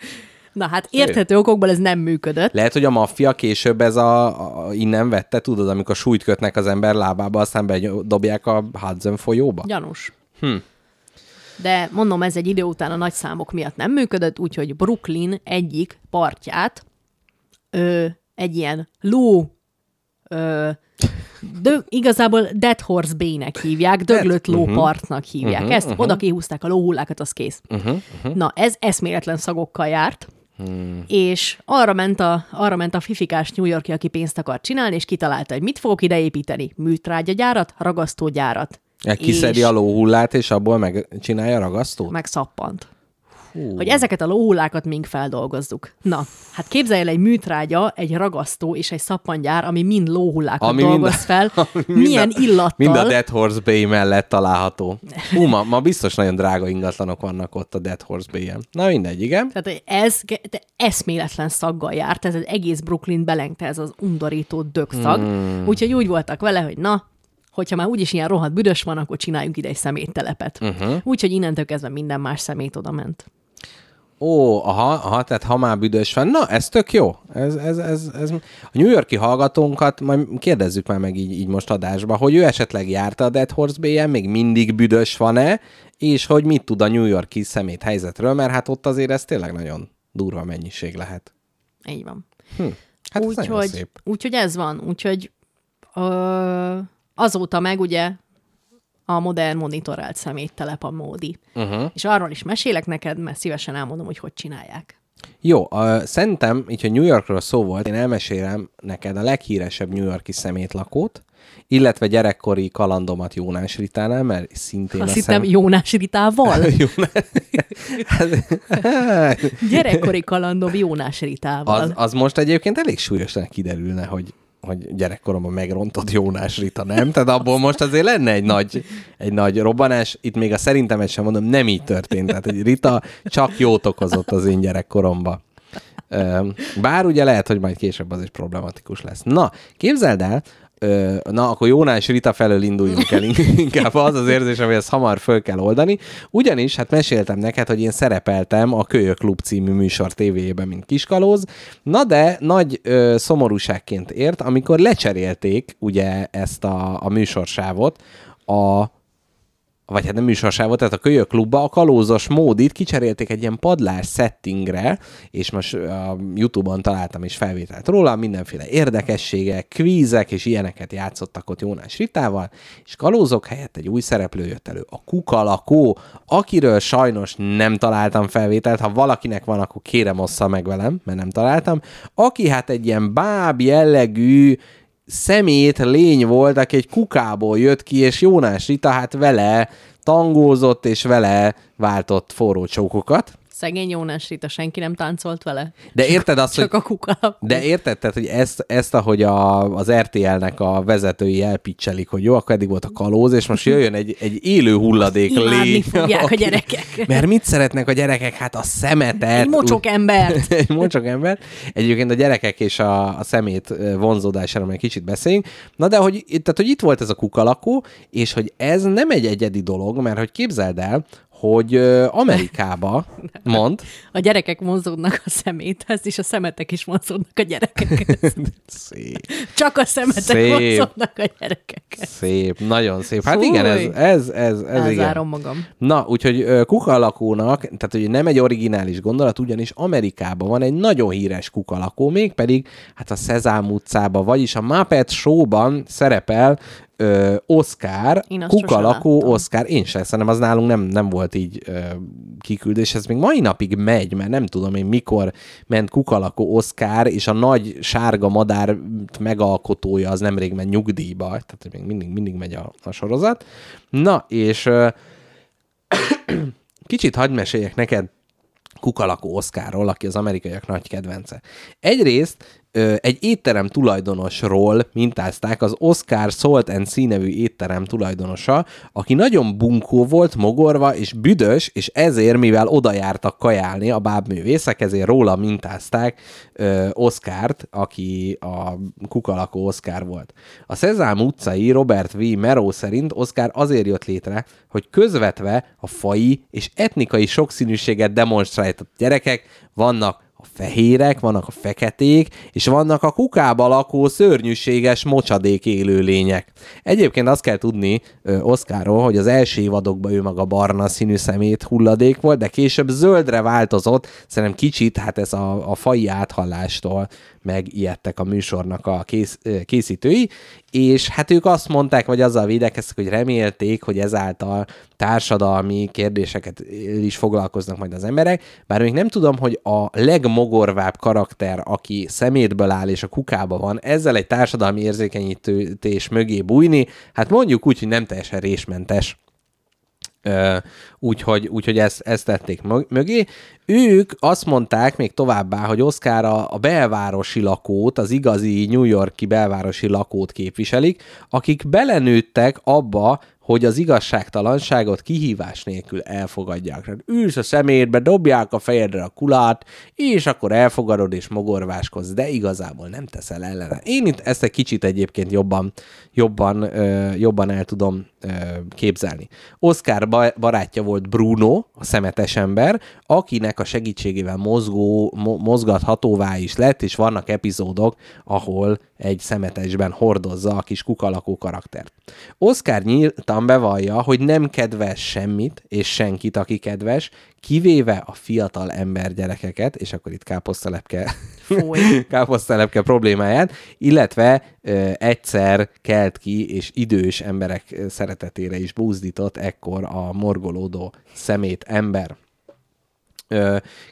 Na hát érthető okokból ez nem működött. Lehet, hogy a maffia később ez a, a innen vette, tudod, amikor súlyt kötnek az ember lábába, aztán bedobják a Hudson folyóba? Gyanús. Hm. De mondom, ez egy idő után a nagy számok miatt nem működött, úgyhogy Brooklyn egyik partját ö, egy ilyen ló ö, de igazából Dead Horse Bay-nek hívják, döglött lópartnak hívják. Uh-huh, Ezt oda kihúzták a lóhullákat, az kész. Uh-huh, uh-huh. Na, ez eszméletlen szagokkal járt, Hmm. És arra ment, a, arra ment a fifikás New Yorki, aki pénzt akart csinálni, és kitalálta, hogy mit fogok ide építeni. Műtrágyagyárat, ragasztógyárat. Kiszedi a lóhullát, és abból megcsinálja a ragasztót? meg szappant. Hú. Hogy ezeket a lóhullákat mink feldolgozzuk. Na, hát képzelj el egy műtrágya, egy ragasztó és egy szappangyár, ami mind lóhullákat Ami (laughs) ami mind- dolgoz fel, Ami mind milyen a- illattal. Mind a Dead Horse Bay mellett található. Hú, ma, ma biztos nagyon drága ingatlanok vannak ott a Dead Horse Bay-en. Na mindegy, igen. Tehát ez de eszméletlen szaggal járt, ez az egész Brooklyn belengte ez az undorító dögszag. Hmm. Úgyhogy úgy voltak vele, hogy na, hogyha már úgyis ilyen rohadt büdös van, akkor csináljunk ide egy szeméttelepet. Uh-huh. Úgyhogy innentől kezdve minden más szemét oda ment. Ó, aha, aha, tehát ha már büdös van. Na, ez tök jó. Ez, ez, ez, ez. A New Yorki hallgatónkat majd kérdezzük már meg így, így most adásba, hogy ő esetleg járta a Dead Horse Bay-en, még mindig büdös van-e, és hogy mit tud a New Yorki szemét helyzetről, mert hát ott azért ez tényleg nagyon durva mennyiség lehet. Így van. Hát ez nagyon úgyhogy, szép. úgyhogy ez van. Úgyhogy ö, azóta meg ugye a modern monitorált szeméttelep a módi. Uh-huh. És arról is mesélek neked, mert szívesen elmondom, hogy hogy csinálják. Jó, uh, szerintem, így, hogy New Yorkról szó volt, én elmesélem neked a leghíresebb New Yorki szemétlakót, illetve gyerekkori kalandomat Jónás Ritánál, mert szintén Azt a hittem szem... Jónás Ritával. (laughs) Gyerekkori kalandom Jónás Ritával. az, az most egyébként elég súlyosan kiderülne, hogy hogy gyerekkoromban megrontott Jónás Rita, nem? Tehát abból most azért lenne egy nagy, egy nagy robbanás. Itt még a szerintemet sem mondom, nem így történt. Tehát, hogy Rita csak jót okozott az én gyerekkoromba. Öm, Bár ugye lehet, hogy majd később az is problematikus lesz. Na, képzeld el, na, akkor Jónás Rita felől induljunk el, (laughs) inkább az az érzés, hogy ezt hamar föl kell oldani. Ugyanis, hát meséltem neked, hogy én szerepeltem a Kölyök Klub című műsor tévéjében, mint kiskalóz. Na de nagy ö, szomorúságként ért, amikor lecserélték ugye ezt a, a műsorsávot a vagy hát nem műsorsávot, tehát a Kölyök Klubba a kalózos módit kicserélték egy ilyen padlás settingre, és most a YouTube-on találtam is felvételt róla, mindenféle érdekességek, kvízek és ilyeneket játszottak ott Jónás Ritával, és kalózok helyett egy új szereplő jött elő, a Kukalakó, akiről sajnos nem találtam felvételt, ha valakinek van, akkor kérem ossza meg velem, mert nem találtam, aki hát egy ilyen báb jellegű szemét lény volt, aki egy kukából jött ki, és Jónás Rita hát vele tangózott, és vele váltott forró csókokat. Szegény Jónás Rita, senki nem táncolt vele. De érted azt, Csak hogy... a kuka. De érted, tehát, hogy ezt, ezt ahogy a, az RTL-nek a vezetői elpicselik, hogy jó, akkor eddig volt a kalóz, és most jöjjön egy, egy élő hulladék lény. fogják a gyerekek. Mert mit szeretnek a gyerekek? Hát a szemetet. Egy mocsok embert. (laughs) egy mocsok ember. Egyébként a gyerekek és a, a szemét vonzódására majd kicsit beszéljünk. Na de hogy, tehát, hogy itt volt ez a kukalakó, és hogy ez nem egy egyedi dolog, mert hogy képzeld el, hogy Amerikába, (laughs) mond, A gyerekek mozognak a szeméthez, és a szemetek is mozognak a gyerekekhez. (laughs) szép, Csak a szemetek Szép. mozognak a gyerekekhez. szép, nagyon szép. Hát Fúj. igen, ez, ez, ez, ez igen. Magam. Na, úgyhogy kukalakónak, tehát hogy nem egy originális gondolat, ugyanis Amerikában van egy nagyon híres kukalakó, mégpedig hát a Szezám utcában, vagyis a Muppet Show-ban szerepel ö, Oscar, kukalakó láttam. Oscar, én sem, szerintem az nálunk nem, nem volt így ö, kiküldés, ez még mai napig megy, mert nem tudom én mikor ment kukalakó Oscar, és a nagy sárga madár megalkotója az nemrég ment nyugdíjba, tehát még mindig, mindig megy a, a sorozat. Na, és ö, (coughs) kicsit hagyd meséljek neked kukalakó Oszkárról, aki az amerikaiak nagy kedvence. Egyrészt ö, egy étterem tulajdonosról mintázták az Oscar Salt and Sea étterem tulajdonosa, aki nagyon bunkó volt, mogorva és büdös, és ezért, mivel oda jártak kajálni a bábművészek, ezért róla mintázták ö, Oszkárt, aki a kukalakó Oszkár volt. A Szezám utcai Robert V. Meró szerint Oszkár azért jött létre, hogy közvetve a fai és etnikai sokszínűséget demonstráltatott gyerekek vannak a fehérek, vannak a feketék, és vannak a kukába lakó szörnyűséges mocsadék élőlények. Egyébként azt kell tudni ö, Oszkáról, hogy az első évadokban ő maga barna színű szemét hulladék volt, de később zöldre változott, szerintem kicsit, hát ez a, a fai áthallástól megijedtek a műsornak a kész, készítői, és hát ők azt mondták, vagy azzal védekeztek, hogy remélték, hogy ezáltal társadalmi kérdéseket is foglalkoznak majd az emberek, bár még nem tudom, hogy a legmogorvább karakter, aki szemétből áll és a kukába van, ezzel egy társadalmi érzékenyítés mögé bújni, hát mondjuk úgy, hogy nem teljesen résmentes. Úgyhogy, úgyhogy ezt, ezt tették mög- mögé. Ők azt mondták még továbbá, hogy Oscar a, a belvárosi lakót, az igazi New Yorki belvárosi lakót képviselik, akik belenőttek abba, hogy az igazságtalanságot kihívás nélkül elfogadják. Tehát ülsz a szemétbe, dobják a fejedre a kulát, és akkor elfogadod és mogorváskodsz, de igazából nem teszel ellene. Én itt ezt egy kicsit egyébként jobban, jobban, ö, jobban el tudom ö, képzelni. Oscar ba- barátja volt Bruno, a szemetes ember, akinek a segítségével mozgó, mo- mozgathatóvá is lett, és vannak epizódok, ahol egy szemetesben hordozza a kis kukalakó karaktert. Oscar nyíltan bevallja, hogy nem kedves semmit és senkit, aki kedves, kivéve a fiatal ember gyerekeket, és akkor itt káposztalepke, (laughs) káposztalepke problémáját, illetve ö, egyszer kelt ki, és idős emberek szeretetére is búzdított ekkor a morgolódó szemét ember.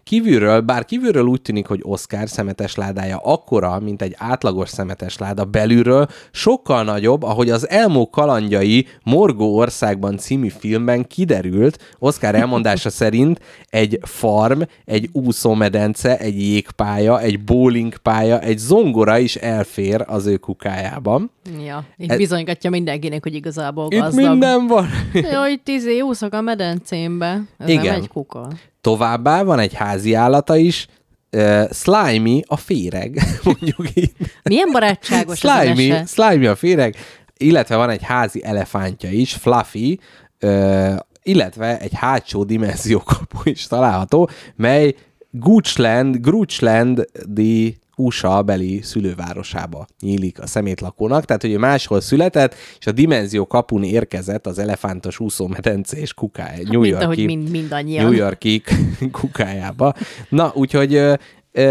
Kívülről, bár kívülről úgy tűnik, hogy Oscar szemetes ládája akkora, mint egy átlagos szemetes láda, belülről sokkal nagyobb, ahogy az Elmó kalandjai Morgó országban című filmben kiderült, Oscar elmondása (laughs) szerint egy farm, egy úszómedence, egy jégpálya, egy bowlingpálya, egy zongora is elfér az ő kukájában. Ja, így Ez- bizonygatja mindenkinek, hogy igazából Itt gazdag. minden van. Ja, hogy tízé úszok a medencémbe. Ez Igen. nem egy kuka. Továbbá van egy házi állata is, uh, Slimy a féreg, (laughs) mondjuk így. Milyen barátságos Slimy, mese. Slimy a féreg, illetve van egy házi elefántja is, Fluffy, uh, illetve egy hátsó dimenziókapu is található, mely Goochland, Goochland, the USA beli szülővárosába nyílik a szemétlakónak, tehát hogy ő máshol született, és a dimenzió kapun érkezett az elefántos úszómedencés kukája, New Mint ahogy Yorki, mind, mindannyian. New Yorki (laughs) kukájába. Na, úgyhogy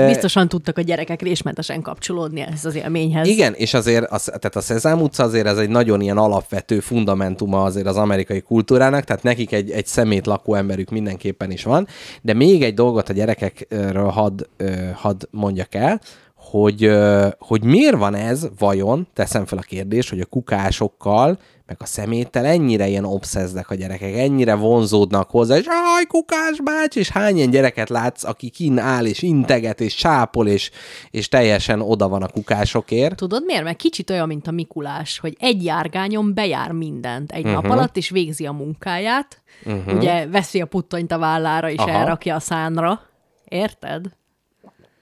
Biztosan tudtak a gyerekek résmentesen kapcsolódni ehhez az élményhez. igen, és azért az, tehát a Szezám utca azért ez egy nagyon ilyen alapvető fundamentuma azért az amerikai kultúrának, tehát nekik egy, egy szemét lakó emberük mindenképpen is van, de még egy dolgot a gyerekekről hadd ö, hadd mondjak el, hogy, hogy miért van ez vajon, teszem fel a kérdést, hogy a kukásokkal, meg a szeméttel ennyire ilyen obszezdek a gyerekek, ennyire vonzódnak hozzá, és aj, kukás bács, és hány ilyen gyereket látsz, aki kin áll, és integet, és csápol, és, és teljesen oda van a kukásokért. Tudod miért? Mert kicsit olyan, mint a Mikulás, hogy egy járgányon bejár mindent egy Mhm. uh-huh. nap alatt, és végzi a munkáját. Uh-huh. Ugye veszi a puttonyt a vállára, és. Aha. elrakja a szánra. Érted?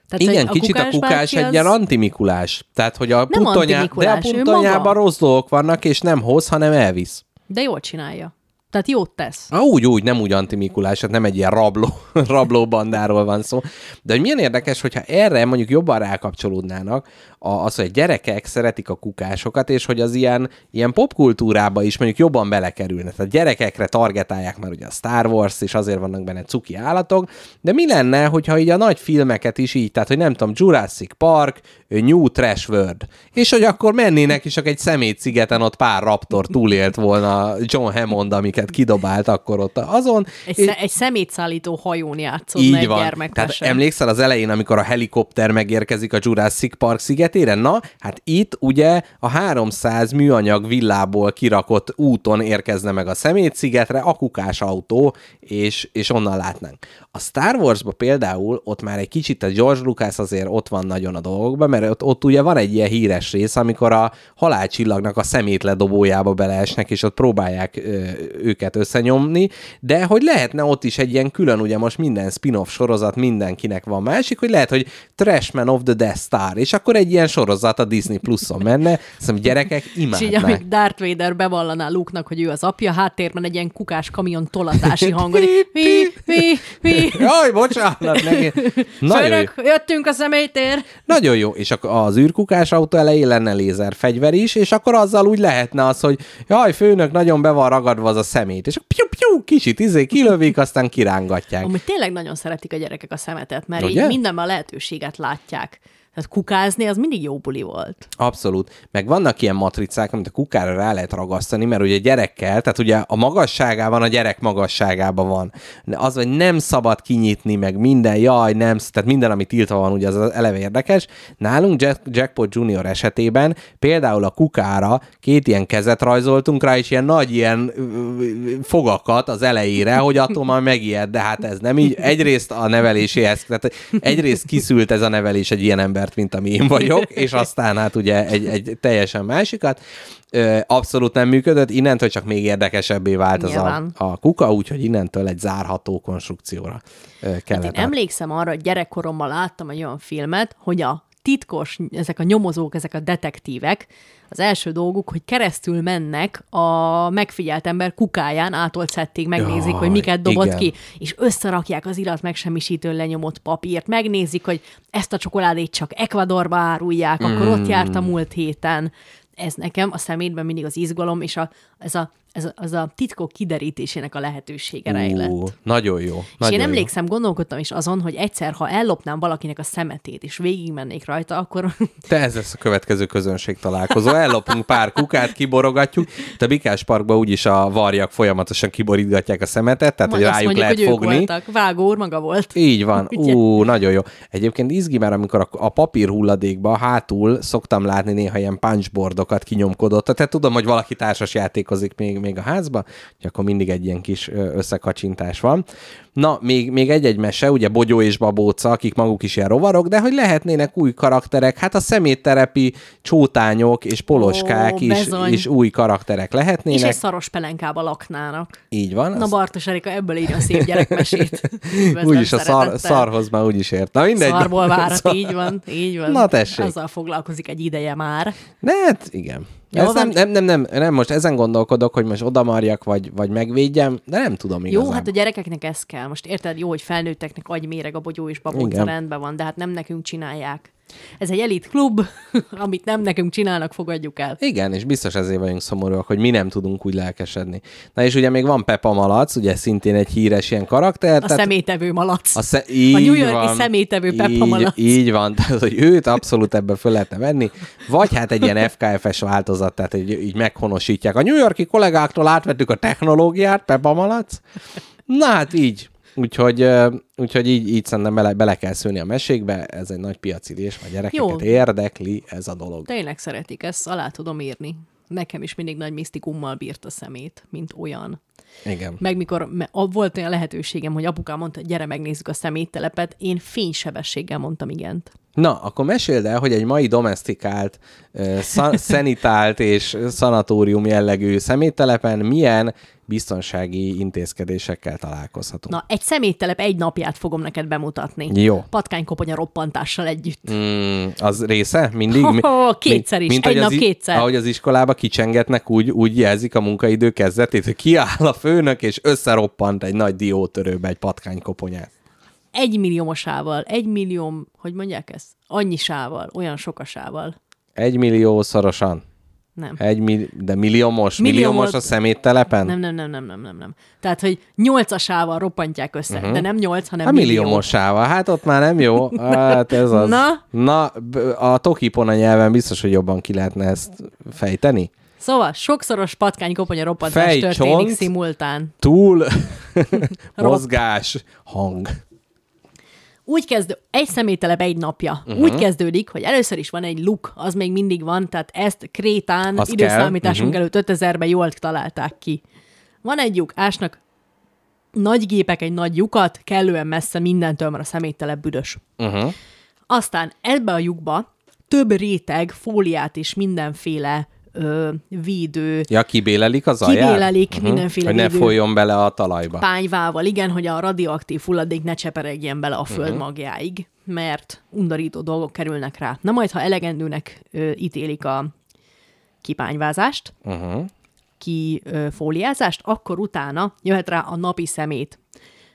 Tehát, Igen, hogy kicsit a kukás egy ilyen antimikulás. Tehát, hogy a, Nem puttonyá... de a maga. rossz dolgok vannak, és nem hoz, hanem elvisz. De jól csinálja. Tehát jót tesz. Ah, úgy, úgy, nem úgy antimikulás, hát nem egy ilyen rabló, (laughs) rabló bandáról van szó. De hogy milyen érdekes, hogyha erre mondjuk jobban rákapcsolódnának, a, az, hogy a gyerekek szeretik a kukásokat, és hogy az ilyen, ilyen popkultúrába is mondjuk jobban belekerülne. Tehát gyerekekre targetálják már ugye a Star Wars, és azért vannak benne cuki állatok, de mi lenne, hogyha így a nagy filmeket is így, tehát hogy nem tudom, Jurassic Park, New Trash World, és hogy akkor mennének, és csak egy szemétszigeten ott pár raptor túlélt volna John Hammond, amiket kidobált akkor ott azon. Egy, és- egy szemétszállító hajón játszódna így egy van. Tehát emlékszel az elején, amikor a helikopter megérkezik a Jurassic Park szigetére? Na, hát itt ugye a 300 műanyag villából kirakott úton érkezne meg a szemétszigetre a kukás autó, és, és onnan látnánk. A Star Wars-ba például ott már egy kicsit a George Lucas azért ott van nagyon a dolgokban, mert ott, ott ugye van egy ilyen híres rész, amikor a halálcsillagnak a szemétledobójába beleesnek, és ott próbálják ö, őket összenyomni, de hogy lehetne ott is egy ilyen külön, ugye most minden spin-off sorozat mindenkinek van másik, hogy lehet, hogy Trashman of the Death Star, és akkor egy ilyen sorozat a Disney Pluszon menne, szerintem gyerekek (laughs) És így, imádnák. amíg Darth Vader bevallaná Luke-nak, hogy ő az apja, háttérben egy ilyen kukás kamion tolatási hangon. Mi, mi, mi. Jaj, bocsánat, neki. (laughs) Nagyon jó. Főnök, jöttünk a személytér. Nagyon jó, és az űrkukás autó elején lenne lézerfegyver is, és akkor azzal úgy lehetne az, hogy jaj, főnök, nagyon be van ragadva az a szemét, és piu, piu, kicsit izé kilövik, aztán kirángatják. Amúgy tényleg nagyon szeretik a gyerekek a szemetet, mert Ugye? így mindenben a lehetőséget látják. Tehát kukázni az mindig jó buli volt. Abszolút. Meg vannak ilyen matricák, amit a kukára rá lehet ragasztani, mert ugye gyerekkel, tehát ugye a magasságában a gyerek magasságában van. Az, hogy nem szabad kinyitni, meg minden, jaj, nem, tehát minden, ami tiltva van, ugye az eleve érdekes. Nálunk Jack, Jackpot Junior esetében például a kukára két ilyen kezet rajzoltunk rá, és ilyen nagy ilyen fogakat az elejére, hogy attól már megijed, de hát ez nem így. Egyrészt a neveléséhez, tehát egyrészt kiszült ez a nevelés egy ilyen embert, mint ami én vagyok, és aztán hát ugye egy, egy teljesen másikat. Abszolút nem működött, innentől csak még érdekesebbé vált az a, a kuka, úgyhogy innentől egy zárható konstrukcióra ö, Hát kellett. én emlékszem arra, hogy gyerekkoromban láttam egy olyan filmet, hogy a titkos, ezek a nyomozók, ezek a detektívek, az első dolguk, hogy keresztül mennek a megfigyelt ember kukáján, átolt szettig, megnézik, Jaj, hogy miket dobott igen. ki, és összerakják az irat megsemmisítő lenyomott papírt, megnézik, hogy ezt a csokoládét csak Ecuadorba árulják, akkor ott járt a Mm. múlt héten. Ez nekem a szemétben mindig az izgalom, és a, ez, a, ez az a titkok kiderítésének a lehetősége rejlett. Nagyon jó. És Nagyon én jó. emlékszem, gondolkodtam is azon, hogy egyszer, ha ellopnám valakinek a szemetét, és végigmennék rajta, akkor (laughs) Te ez lesz a következő közönség találkozó. Ellopunk pár kukát, kiborogatjuk. A Bikás Parkban úgyis a varjak folyamatosan kiborítgatják a szemetet, tehát hogy azt rájuk mondjuk, lehet hogy fogni. voltak. Vágó úr maga volt. Így van. (laughs) Ú, nagyon jó. Egyébként izgi, mert amikor a, a papír hulladékba hátul szoktam látni néha ilyen punchboardokat kinyomkodott. Tehát tudom, hogy valaki társas játékozik még, még a házba, hogy akkor mindig egy ilyen kis összekacsintás van. Na, még, még egy-egy mese, ugye Bogyó és Babóca, akik maguk is ilyen rovarok, de hogy lehetnének új karakterek, hát a szemétterepi csótányok és poloskák Ó, is, is új karakterek És lehetnének. egy szaros pelenkába laknának. Így van. Na az- Bartos Erika ebből írja a szép gyerekmesét. (laughs) Úgyis a szar, szarhoz már úgyis ért. Na mindegy. Szarból várat, (laughs) Szar- így van, így van. Na, tessék. Azzal foglalkozik egy ideje már. Ne, hát igen. Jó Ez nem, nem, nem, nem, nem, most ezen gondolkodok, hogy most odamarjak, vagy, vagy megvédjem, de nem tudom igazán. Jó, hát a gyerekeknek ez kell. Most érted, jó, hogy felnőtteknek agyméreg a bogyó és Igen. rendben van, de hát nem nekünk csinálják. Ez egy elit klub, (laughs) amit nem nekünk csinálnak, fogadjuk el. Igen, és biztos ezért vagyunk szomorúak, hogy mi nem tudunk úgy lelkesedni. Na és ugye még van Peppa Malac, ugye szintén egy híres ilyen karakter. A szemétevő malac. a, sze- így New York-i szemétevő Peppa így, Malac. Így van, tehát hogy őt abszolút ebbe föl lehetne venni, vagy hát egy ilyen FKF-es változat, tehát így, így meghonosítják. A New Yorki kollégáktól átvettük a technológiát, Peppa Malac. Na hát így. Úgyhogy, úgyhogy így, így szerintem bele, bele kell szőni a mesékbe, ez egy nagy piacirés, a gyerekeket Jó. érdekli ez a dolog. Tényleg szeretik, ezt alá tudom írni. Nekem is mindig nagy misztikummal bírt a szemét, mint olyan. Igen. Meg mikor volt olyan lehetőségem, hogy apukám mondta, gyere megnézzük a szeméttelepet, én fénysebességgel mondtam igent. Na, akkor meséld el, hogy egy mai domestikált, szan- (laughs) szenitált és szanatórium jellegű szeméttelepen milyen biztonsági intézkedésekkel találkozhatunk. Na, egy szeméttelep egy napját fogom neked bemutatni. Jó. Patkánykoponya roppantással együtt. Mm, az része? Mindig? (laughs) Mi- Ho-ho, kétszer is. Egy ahogy nap az kétszer. Ahogy az iskolába kicsengetnek, úgy, úgy jelzik a munkaidő kezdetét, hogy kiáll a főnök, és összeroppant egy nagy diótörőbe egy patkánykoponyát. Egy milliómosával, egy millió, hogy mondják ezt? Annyisával, olyan sokasával. Egy millió szorosan. Nem. Egy milli- de milliómos? Millió Milliómos a szeméttelepen? Nem, nem, nem, nem, nem, nem, nem. Tehát, hogy nyolcasával roppantják össze, uh-huh. de nem nyolc, hanem A millió. milliómosával. Hát ott már nem jó. Hát ez az. Na? Na, a tokipona nyelven biztos, hogy jobban ki lehetne ezt fejteni. Szóval sokszoros patkánykoponya roppantás Fej, történik csont. szimultán. Túl (laughs) mozgás, hang. Úgy kezd, egy személytelep egy napja. Uh-huh. Úgy kezdődik, hogy először is van egy luk, az még mindig van, tehát ezt Krétán Az időszámításunk kell, előtt 5000-ben jól találták ki. Van egy lyuk, ásnak nagy gépek egy nagy lyukat, kellően messze mindentől, mert a személytelep büdös. Uh-huh. Aztán ebbe a lyukba több réteg fóliát és mindenféle ö, védő Ja, kibélelik az alját? Kibélelik mindenféle Hogy ne védő- folyjon bele a talajba. pányvával, igen, hogy a radioaktív hulladék ne cseperegjen bele a föld uh-huh. magjáig, mert undorító dolgok kerülnek rá. Na majd, ha elegendőnek ö, ítélik a kipányvázást, Uh-huh. kifóliázást, akkor utána jöhet rá a napi szemét.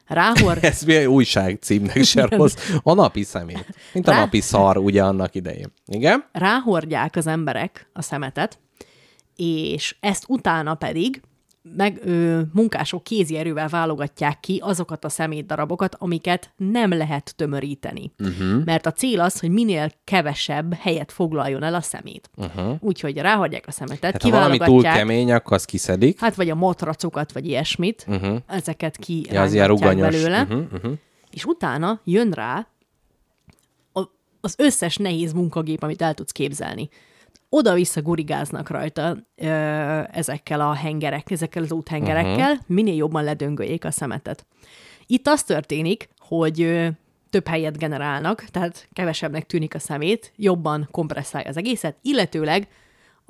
Ráhor, (laughs) Ez mi újság címnek se rossz. A napi szemét. Mint a Rá- napi szar ugye annak idején. Igen? ráhordják az emberek a szemetet, és ezt utána pedig meg ö, munkások kézi erővel válogatják ki azokat a szemétdarabokat, amiket nem lehet tömöríteni. Uh-huh. Mert a cél az, hogy minél kevesebb helyet foglaljon el a szemét. Uh-huh. Úgyhogy ráhagyják a szemetet, Hát ha valami túl kiválogatják, kemény, akkor azt kiszedik. hát vagy a matracokat, vagy ilyesmit, uh-huh. ezeket ki Ja, az ilyen belőle, Uh-huh, uh-huh. és utána jön rá a, az összes nehéz munkagép, amit el tudsz képzelni. Oda-vissza gurigáznak rajta ö, ezekkel a hengerek, ezekkel az úthengerekkel, uh-huh. minél jobban ledöngöljék a szemetet. Itt az történik, hogy ö, több helyet generálnak, tehát kevesebbnek tűnik a szemét, jobban kompresszálja az egészet, illetőleg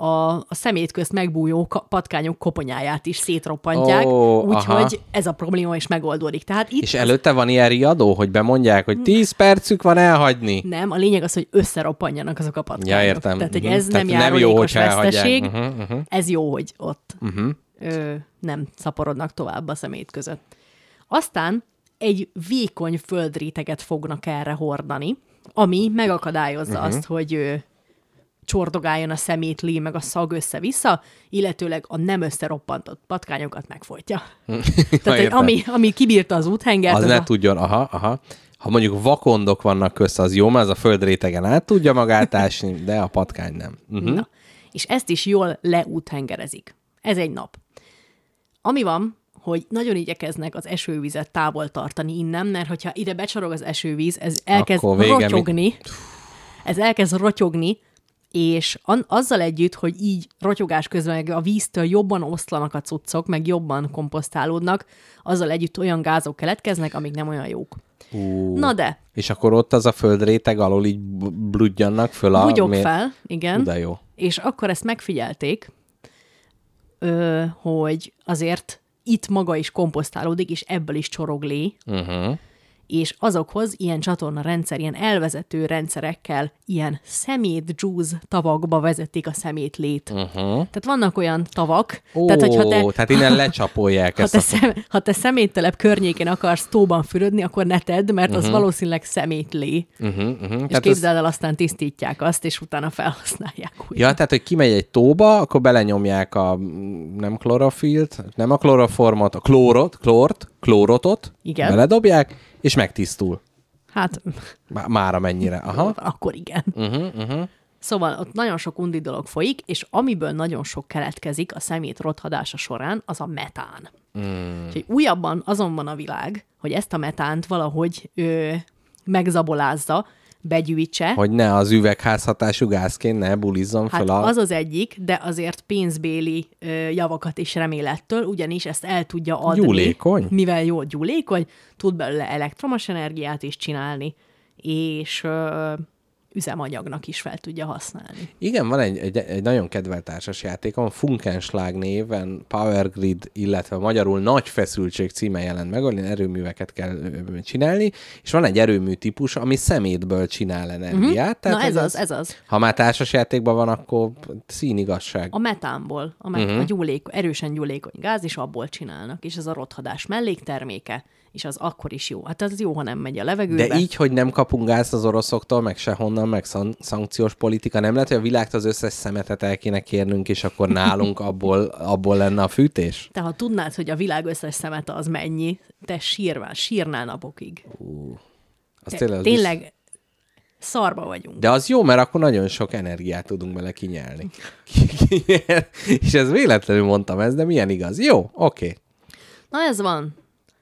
a, a szemét közt megbújó ka- patkányok koponyáját is szétroppantják, Ó, úgyhogy ez a probléma is megoldódik. Tehát itt És előtte van ilyen riadó, hogy bemondják, hogy 10 percük van elhagyni? Nem, a lényeg az, hogy összeroppanjanak azok a patkányok. Ja, értem. Tehát, hogy Mhm. ez Tehát nem nem jó, elhagyják. veszteség, mhm. ez jó, hogy ott ö, nem szaporodnak tovább a szemét között. Aztán egy vékony földréteget fognak erre hordani, ami megakadályozza Mhm. azt, hogy csordogáljon a szemétlé, meg a szag össze-vissza, illetőleg a nem összeroppantott patkányokat megfojtja. (laughs) Tehát, hogy ami, ami kibírta az úthengert, Az az ne a, tudjon, aha, aha. Ha mondjuk vakondok vannak közt, az jó, mert az a földrétegen át tudja magát ásni, de a patkány nem. Uh-huh. Na, és ezt is jól leúthengerezik. Ez egy nap. Ami van, hogy nagyon igyekeznek az esővizet távol tartani innen, mert hogyha ide becsorog az esővíz, ez elkezd Akkor vége, mi- rotyogni, ez elkezd rotyogni, és azzal együtt, hogy így rotyogás közben meg a víztől jobban oszlanak a cuccok, meg jobban komposztálódnak, azzal együtt olyan gázok keletkeznek, amik nem olyan jók. Uh. Na de, És akkor ott az a földréteg alól így bludjannak föl a... bugyog mér- fel, igen. De jó. És akkor ezt megfigyelték, ö, hogy azért itt maga is komposztálódik, és ebből is csorog lé, Uh-huh. És azokhoz ilyen csatorna rendszer, ilyen elvezető rendszerekkel, ilyen szemét juice tavakba vezették a szemétlét. Uh-huh. Tehát vannak olyan tavak, Ó, tehát hogyha te, tehát innen lecsapolják ha ezt te, a... szem, ha te szeméttelep környékén akarsz tóban fürödni, akkor ne tedd, mert az valószínűleg szemétlé. Uh-huh, uh-huh. És Tehát ez... képzeld el, aztán tisztítják azt, és utána felhasználják újra. Ja, tehát, hogy kimegy egy tóba, akkor belenyomják a nem klorofilt, nem a kloroformot, a klórot, klort, klórotot, Igen. beledobják, és megtisztul. Hát Má- Már amennyire. Aha. akkor igen. Uh-huh, uh-huh. Szóval ott nagyon sok undi dolog folyik, és amiből nagyon sok keletkezik a szemét rothadása során, az a metán. Mm. Úgyhogy újabban azon van a világ, hogy ezt a metánt valahogy ö, megzabolázza, begyűjtse. Hogy ne az üvegházhatású gázként ne bulizzon Hát fel a... az az egyik, de azért pénzbéli ö, javakat is remélettől, ugyanis ezt el tudja adni. Gyúlékony? Mivel jó gyúlékony, tud belőle elektromos energiát is csinálni, és ö, üzemanyagnak is fel tudja használni. Igen, van egy, egy, egy nagyon kedvelt társasjátékom, a Funkenschlag néven Power Grid, illetve magyarul Nagy Feszültség címe jelent meg, ahol ilyen erőműveket kell csinálni, és van egy erőmű típus, ami szemétből csinál energiát. Mhm. Na ez az, ez az. Ha már társasjátékban van, akkor színigazság. A metánból, a, met- uh-huh. a gyúlék, erősen gyúlékony gáz, és abból csinálnak. És ez a rothadás mellékterméke, és az akkor is jó. Hát az jó, ha nem megy a levegőbe. De így, hogy nem kapunk gázt az oroszoktól, meg sehonnan, meg szan- szankciós politika, nem lehet, hogy a világtól az összes szemetet el kéne kérnünk, és akkor nálunk abból, abból lenne a fűtés? Te ha tudnád, hogy a világ összes szemete az mennyi, te sírvál, sírnál napokig. Az Te, tényleg, az tényleg szarba vagyunk. De az jó, mert akkor nagyon sok energiát tudunk bele kinyelni. (laughs) és ez véletlenül mondtam ezt, de milyen igaz. Jó, oké. Okay. Na ez van.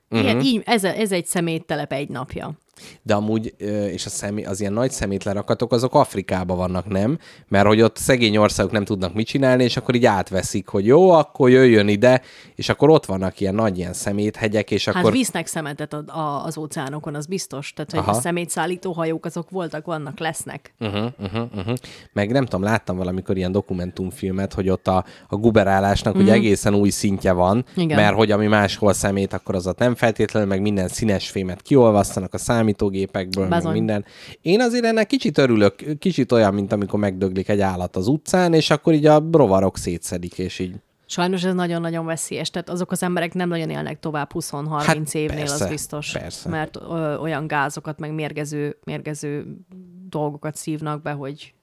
Mhm. Ilyen, így, ez, ez egy szeméttelep egy napja. De amúgy, és a szemé, az ilyen nagy szemétlerakatok, azok Afrikában vannak, nem? Mert hogy ott szegény országok nem tudnak mit csinálni, és akkor így átveszik, hogy jó, akkor jöjjön ide, és akkor ott vannak ilyen nagy ilyen szeméthegyek, és Hát akkor... visznek szemetet a, a, az óceánokon, az biztos. Tehát, hogy Aha. a szemétszállító hajók azok voltak, vannak, lesznek. Uh-huh, uh-huh, uh-huh. Meg nem tudom, láttam valamikor ilyen dokumentumfilmet, hogy ott a, a guberálásnak mm. ugye egészen új szintje van. Igen. mert hogy ami máshol szemét, akkor az ott nem feltétlenül, meg minden színes fémet kiolvasztanak a számítógépekből, meg minden. Én azért ennek kicsit örülök, kicsit olyan, mint amikor megdöglik egy állat az utcán, és akkor így a rovarok szétszedik, és így Sajnos ez nagyon-nagyon veszélyes, tehát azok az emberek nem nagyon élnek tovább 20-30 Hát évnél, persze, az biztos. persze. Mert ö, olyan gázokat, meg mérgező, mérgező dolgokat szívnak be, hogy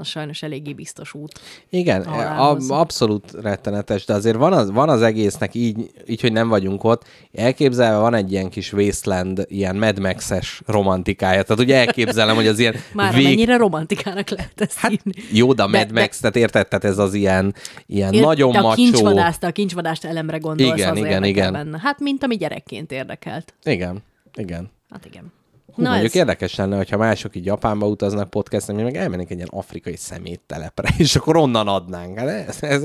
az sajnos eléggé biztos út. Igen, a a, halálhoz. abszolút rettenetes, de azért van az, van az egésznek így, így, hogy nem vagyunk ott, elképzelve van egy ilyen kis wasteland, ilyen Mad Max-es romantikája. Tehát ugye elképzelem, hogy az ilyen (laughs) Már Vég... mennyire romantikának lehet ezt Hát írni. jó, de a De- Mad Max, tehát érted, tehát ez az ilyen, ilyen Ért- nagyon de a macsó. kincsvadász, te a kincsvadást elemre gondolsz, Igen, az igen, igen. Benne. Hát, mint ami gyerekként érdekelt. Igen, igen. Hát igen. Hú, Na mondjuk ez... érdekes lenne, hogyha mások így Japánba utaznak podcastni, mi meg elmennénk egy ilyen afrikai szeméttelepre, (laughs) és akkor onnan adnánk. Hát ez, ez,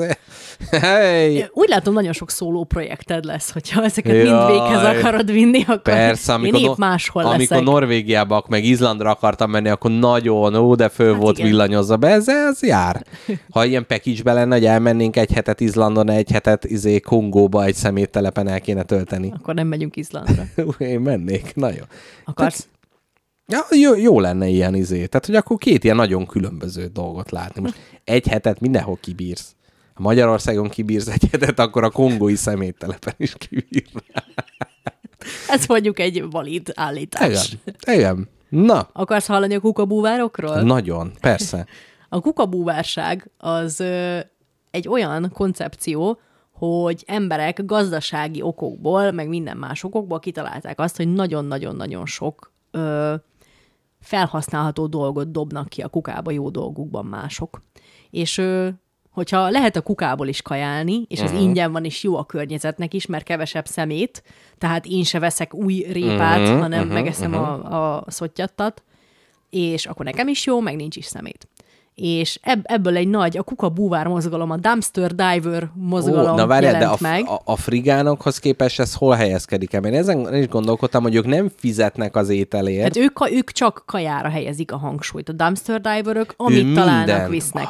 hey. Úgy látom, nagyon sok szóló projekted lesz, hogyha ezeket mind Jaj. véghez akarod vinni, akkor Persze, amikor, én épp máshol amikor leszek. Norvégiába, meg Izlandra akartam menni, akkor nagyon, ó, de föl Hát volt igen. villanyozva be, ez, ez jár. (laughs) Ha ilyen package lenne, hogy elmennénk egy hetet Izlandon, egy hetet izé Kongóba egy szeméttelepen el kéne tölteni. Akkor nem megyünk Izlandra. (laughs) Én mennék, na jó. Akarsz? Ja, jó, jó lenne ilyen izé. Tehát, hogy akkor két ilyen nagyon különböző dolgot látni. Most egy hetet mindenhol kibírsz. Ha Magyarországon kibírsz egy hetet, akkor a kongói szeméttelepen is kibírsz. Ez mondjuk egy valid állítás. Igen. Igen. Na, Akarsz hallani a kukabúvárokról? nagyon, persze. A kukabúvárság az ö, egy olyan koncepció, hogy emberek gazdasági okokból, meg minden más okokból kitalálták azt, hogy nagyon-nagyon-nagyon sok ö, felhasználható dolgot dobnak ki a kukába jó dolgukban mások. És hogyha lehet a kukából is kajálni, és ez uh-huh. ingyen van, és jó a környezetnek is, mert kevesebb szemét, tehát én se veszek új répát, Mhm, uh-huh, hanem mhm, uh-huh, megeszem uh-huh. a, a szottyattat, és akkor nekem is jó, meg nincs is szemét. És ebb, ebből egy nagy, a kuka búvár mozgalom, a dumpster diver mozgalom Ó, na várjál, de a, meg. a, a frigánokhoz képest ez hol helyezkedik el? Én ezen is gondolkodtam, hogy ők nem fizetnek az ételért. Hát ők, ők csak kajára helyezik a hangsúlyt. A dumpster diverök, amit Ő találnak, mindent. visznek.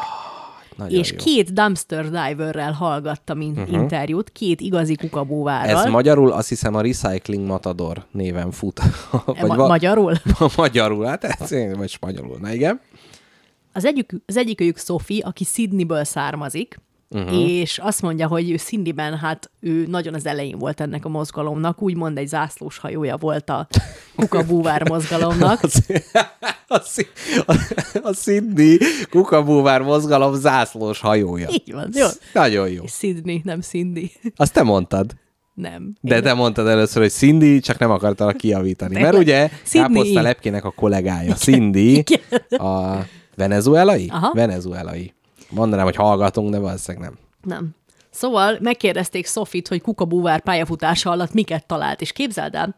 Nagyon és jó. két dumpster diverrel hallgattam in- uh-huh. interjút, két igazi kukabúvárral. Ez magyarul azt hiszem a Recycling Matador néven fut. (laughs) E, ma- magyarul? (laughs) magyarul, hát ez vagy magyarul, na igen. Az, egyik, az egyikőjük Sophie, aki Sydneyből származik, uh-huh. és azt mondja, hogy ő Sydneyben, hát ő nagyon az elején volt ennek a mozgalomnak, úgymond egy zászlós hajója volt a (laughs) kukabúvár mozgalomnak. A, (laughs) a, a Sydney kukabúvár mozgalom zászlós hajója. Így van, jó. Nagyon jó. És Sydney, nem Cindy. (laughs) Azt te mondtad. Nem. De Én- te mondtad először, hogy Cindy, csak nem akartál kijavítani. De- Mert ugye Sydney. Káposzta Lepkének a kollégája, Cindy, a venezuelai? Aha. Venezuelai. Mondanám, hogy hallgatunk, de valószínűleg nem. Nem. Szóval megkérdezték Sofit, hogy kukabúvár pályafutása alatt miket talált, és képzeld el,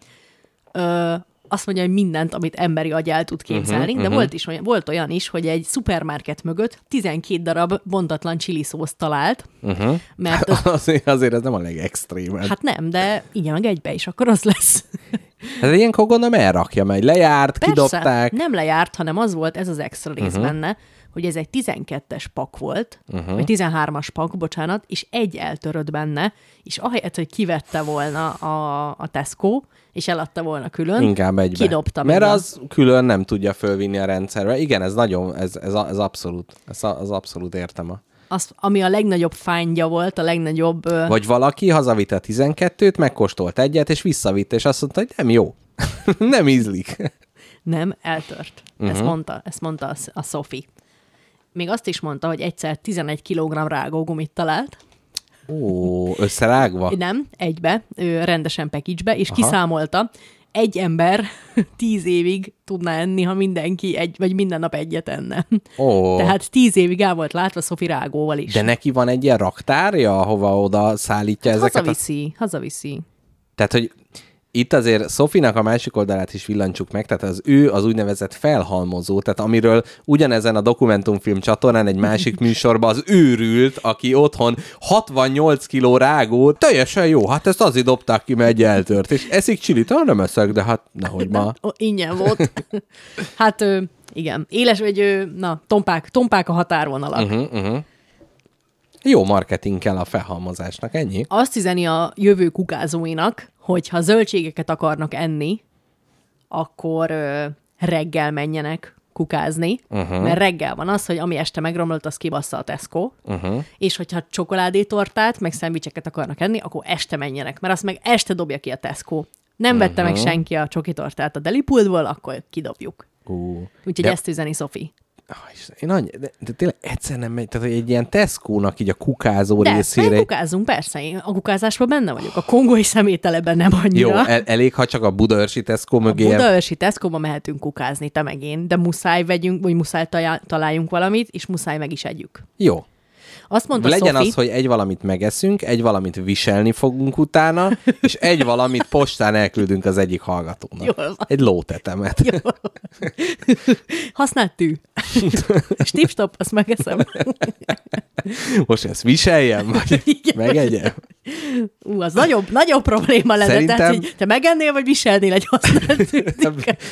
ö, azt mondja, hogy mindent, amit emberi agy el tud képzelni, uh-huh, de uh-huh. volt, is olyan, volt olyan is, hogy egy szupermarket mögött 12 darab bontatlan chili szószt talált, uh-huh. mert az, (laughs) Azért, azért ez nem a legextrémebb. hát nem, de igen, meg egybe is, akkor az lesz. Hát ilyenkor gondolom elrakja, mert lejárt, Persze, kidobták. nem lejárt, hanem az volt, ez az extra rész uh-huh. benne, hogy ez egy 12-es pak volt, uh-huh. vagy 13-as pak, bocsánat, és egy eltörött benne, és ahelyett, hogy kivette volna a, a Tesco, és eladta volna külön, Inkább egybe. kidobta Mert minden. az külön nem tudja fölvinni a rendszerbe. Igen, ez nagyon, ez, ez, ez abszolút, ez az abszolút értem. A. az, ami a legnagyobb fányja volt, a legnagyobb... ö, Vagy valaki hazavitte a 12-t, megkóstolt egyet, és visszavitte, és azt mondta, hogy nem jó. (laughs) nem ízlik. Nem, eltört. Uh-huh. Ezt mondta, ezt mondta a, a Sophie. Még azt is mondta, hogy egyszer 11 kg rágógumit talált. Ó, összerágva? Nem, egybe, ő rendesen package és Aha. kiszámolta, egy ember (laughs) tíz évig tudna enni, ha mindenki egy, vagy minden nap egyet enne. Ó. Tehát tíz évig el volt látva Sophie rágóval is. De neki van egy ilyen raktárja, ahova oda szállítja ezeket? A... hazaviszi, hazaviszi. Tehát, hogy itt azért Szofinak a másik oldalát is villancsuk meg, tehát az ő az úgynevezett felhalmozó, tehát amiről ugyanezen a dokumentumfilm csatornán egy másik (laughs) műsorban az őrült, aki otthon 68 kiló rágó, teljesen jó, hát ezt azért dobták ki, mert egy eltört, és eszik csilit, ah, nem eszek, de hát nehogy ma. Ingyen volt. (laughs) hát ö, igen, éles vagy, na, tompák, tompák a határvonalak. Uh-huh, uh-huh. Jó marketing kell a felhalmozásnak, ennyi? Azt üzeni a jövő kukázóinak, hogy ha zöldségeket akarnak enni, akkor ö, reggel menjenek kukázni, uh-huh. mert reggel van az, hogy ami este megromlott, az kibassza a Tesco, uh-huh. és hogyha csokoládétortát, meg szendvicseket akarnak enni, akkor este menjenek, mert azt meg este dobja ki a Tesco. Nem vette meg senki a csokitortát a delipultból, akkor kidobjuk. Uh, Úgyhogy De- ezt üzeni Sophie. Ah, Isten, én annyi, de, de tényleg egyszer nem megy, tehát hogy egy ilyen Tesco-nak így a kukázó De, részére. meg kukázunk, persze, én a kukázásban benne vagyok. A kongói szemételeben nem annyira. Jó, el, elég, ha csak a budaörsi Tesco mögé. A Budaörsi Tesco-ba mehetünk kukázni, te meg én, de muszáj vegyünk, vagy muszáj talál- találjunk valamit, és muszáj meg is együk. Jó. Azt mondta Legyen Sophie, az, hogy egy valamit megeszünk, egy valamit viselni fogunk utána, és egy valamit postán elküldünk az egyik hallgatónak. Van. Egy lótetemet. használt tű. és tipstop, azt megeszem. Most ezt viseljem, vagy Igen. megegyem? Ú, az nagyobb, nagyobb probléma lenne. Szerintem- Tehát, hogy te megennél, vagy viselnél egy használt?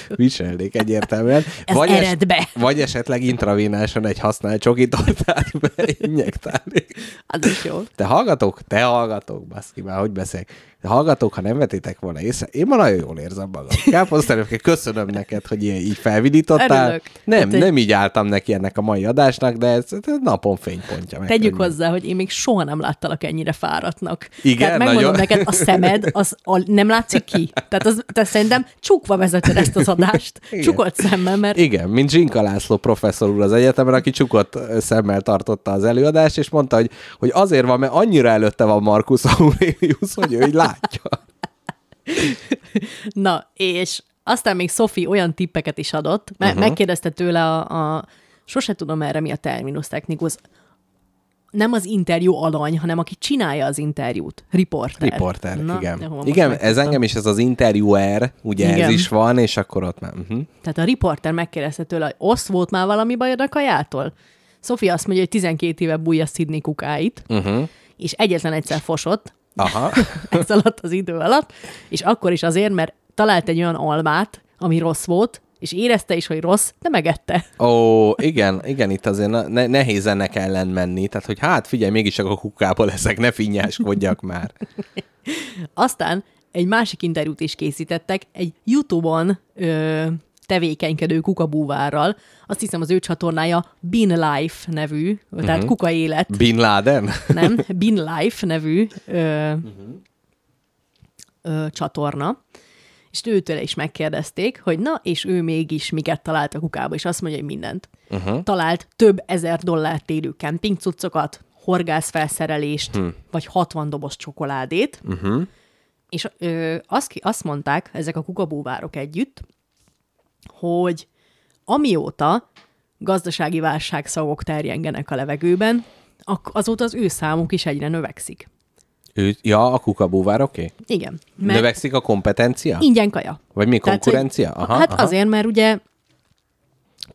Viselnék egyértelműen. Ez es- eredbe. vagy esetleg intravénásan egy használt csokitortát (laughs) (laughs) injektálnék. Az is jó. Te hallgatók? Te hallgatók, baszki, már hogy beszélek. Te hallgatók, ha nem vetétek volna észre, én ma nagyon jól érzem magam. Káposzterőke, köszönöm neked, hogy ilyen, így felvidítottál. Örülök. Nem, Hát, nem így álltam neki ennek a mai adásnak, de ez, ez napon fénypontja. meg, Tegyük hogy- hozzá, hogy én még soha nem láttalak ennyire fáradtnak. Igen, Tehát megmondom nagyon. neked, a szemed az a, nem látszik ki. Tehát az, te szerintem csukva vezeted ezt az adást. Igen. Csukott szemmel, mert Igen, mint Zsinka László professzor úr az egyetemen, aki csukott szemmel tartotta az előadást, és mondta, hogy, hogy azért van, mert annyira előtte van Marcus Aurelius, hogy ő így látja. Na, és aztán még Sophie olyan tippeket is adott, mert uh-huh. megkérdezte tőle a, a... Sose tudom erre mi a terminus technikus. Nem az interjú alany, hanem aki csinálja az interjút. Riporter. Riporter, Na, igen. Igen, ez engem is ez az interviewer, ugye Igen. ez is van, és akkor ott már... Uh-huh. Tehát a riporter megkérdezte tőle, hogy osz volt már valami bajod a kajától? Sophie azt mondja, hogy 12 éve bújja Sydney kukáit, Uh-huh. és egyetlen egyszer fosott, Aha. (laughs) ez alatt az idő alatt, és akkor is azért, mert talált egy olyan almát, ami rossz volt, és érezte is, hogy rossz, de megette. Ó, igen, igen, itt azért ne, ne- nehéz ennek ellen menni. Tehát, hogy hát figyelj, mégis csak a kukából leszek, ne finnyáskodjak már. (laughs) Aztán egy másik interjút is készítettek, egy YouTube-on ö, tevékenykedő kukabúvárral. Azt hiszem az ő csatornája Bin Life nevű, tehát Mhm. kuka élet, Bin Laden? nem, (laughs) Bin Life nevű ö, ö, csatorna. És őtőle is megkérdezték, hogy na, és ő mégis miket talált a kukába, és azt mondja, hogy mindent. Uh-huh. Talált több ezer dollárt érő kempingcuccokat, horgászfelszerelést, hmm. vagy 60 doboz csokoládét, uh-huh. és ö, azt, azt mondták, ezek a kukabúvárok együtt, hogy amióta gazdasági válságszagok terjengenek a levegőben, azóta az ő számuk is egyre növekszik. Ő, ja, a kukabúvár, oké. Okay. Igen. Mert... Növekszik a kompetencia? Ingyen kaja. Vagy mi Tehát, konkurencia? hogy- Aha, hát aha. azért, mert ugye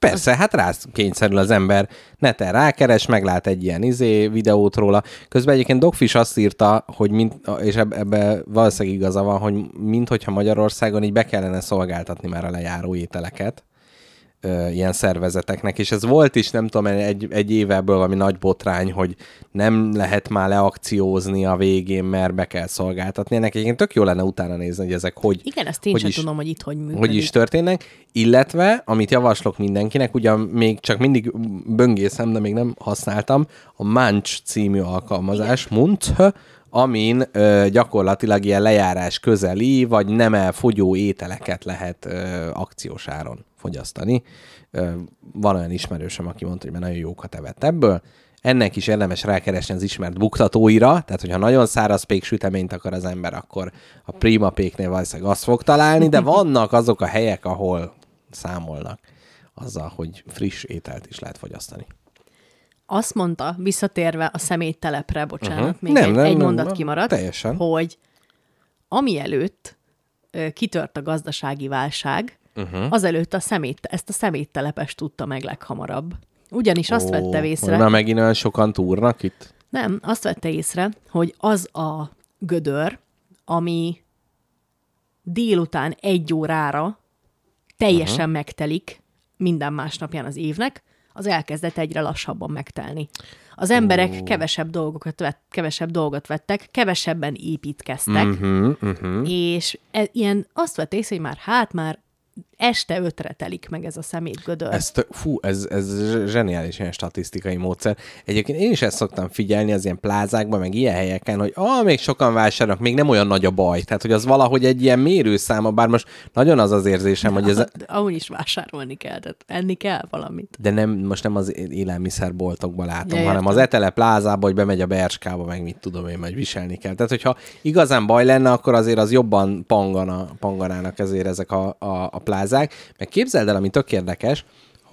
Persze, hát rá kényszerül az ember, neten rákeres, meglát egy ilyen izé videót róla. Közben egyébként Dogfish azt írta, hogy mint, és ebbe, valószínűleg igaza van, hogy minthogyha Magyarországon így be kellene szolgáltatni már a lejáró ételeket ilyen szervezeteknek, és ez volt is, nem tudom, egy, egy éve ebből valami nagy botrány, hogy nem lehet már leakciózni a végén, mert be kell szolgáltatni. Ennek egyébként tök jó lenne utána nézni, hogy ezek hogy, Igen, ezt én hogy sem is- tudom, hogy itt hogy működik. hogy is történnek, illetve, amit javaslok mindenkinek, ugyan még csak mindig böngészem, de még nem használtam, a Munch című alkalmazás, Munch, amin ö, gyakorlatilag ilyen lejárás közeli, vagy nem elfogyó ételeket lehet ö, akciós áron fogyasztani. Van olyan ismerősöm, aki mondta, hogy már nagyon jókat evett ebből. Ennek is érdemes rákeresni az ismert buktatóira, tehát hogyha nagyon száraz pék süteményt akar az ember, akkor a Prima péknél valószínűleg azt fog találni, de vannak azok a helyek, ahol számolnak azzal, hogy friss ételt is lehet fogyasztani. Azt mondta, visszatérve a szeméttelepre, bocsánat, uh-huh. még Nem, egy, nem, egy nem, mondat nem, kimaradt, teljesen. hogy ami előtt kitört a gazdasági válság. Uh-huh. azelőtt a szemét, ezt a szeméttelepes tudta meg leghamarabb. Ugyanis azt vette Ó, észre, hogy Már megint olyan sokan túrnak itt? nem, azt vette észre, hogy az a gödör, ami délután egy órára teljesen uh-huh. megtelik minden másnapján az évnek, az elkezdett egyre lassabban megtelni. Az emberek uh. kevesebb, dolgokat vett, kevesebb dolgot vettek, kevesebben építkeztek, uh-huh, uh-huh. és e, ilyen azt vett észre, hogy már hát már este ötre telik meg ez a szemétgödör. Ez, tök- fú, ez, ez zseniális ilyen statisztikai módszer. Egyébként én is ezt szoktam figyelni az ilyen plázákban, meg ilyen helyeken, hogy ah, még sokan vásárolnak, még nem olyan nagy a baj. Tehát, hogy az valahogy egy ilyen mérőszáma, bár most nagyon az az érzésem, hogy ez... De Ahol is vásárolni kell, tehát enni kell valamit. De nem, most nem az élelmiszerboltokban látom, Ja, hanem az Etele plázába, hogy bemegy a Berskába, meg mit tudom én, majd viselni kell. Tehát, hogyha igazán baj lenne, akkor azért az jobban pangana, panganának ezért ezek a, a, a plázák. Meg képzeld el, ami tök érdekes,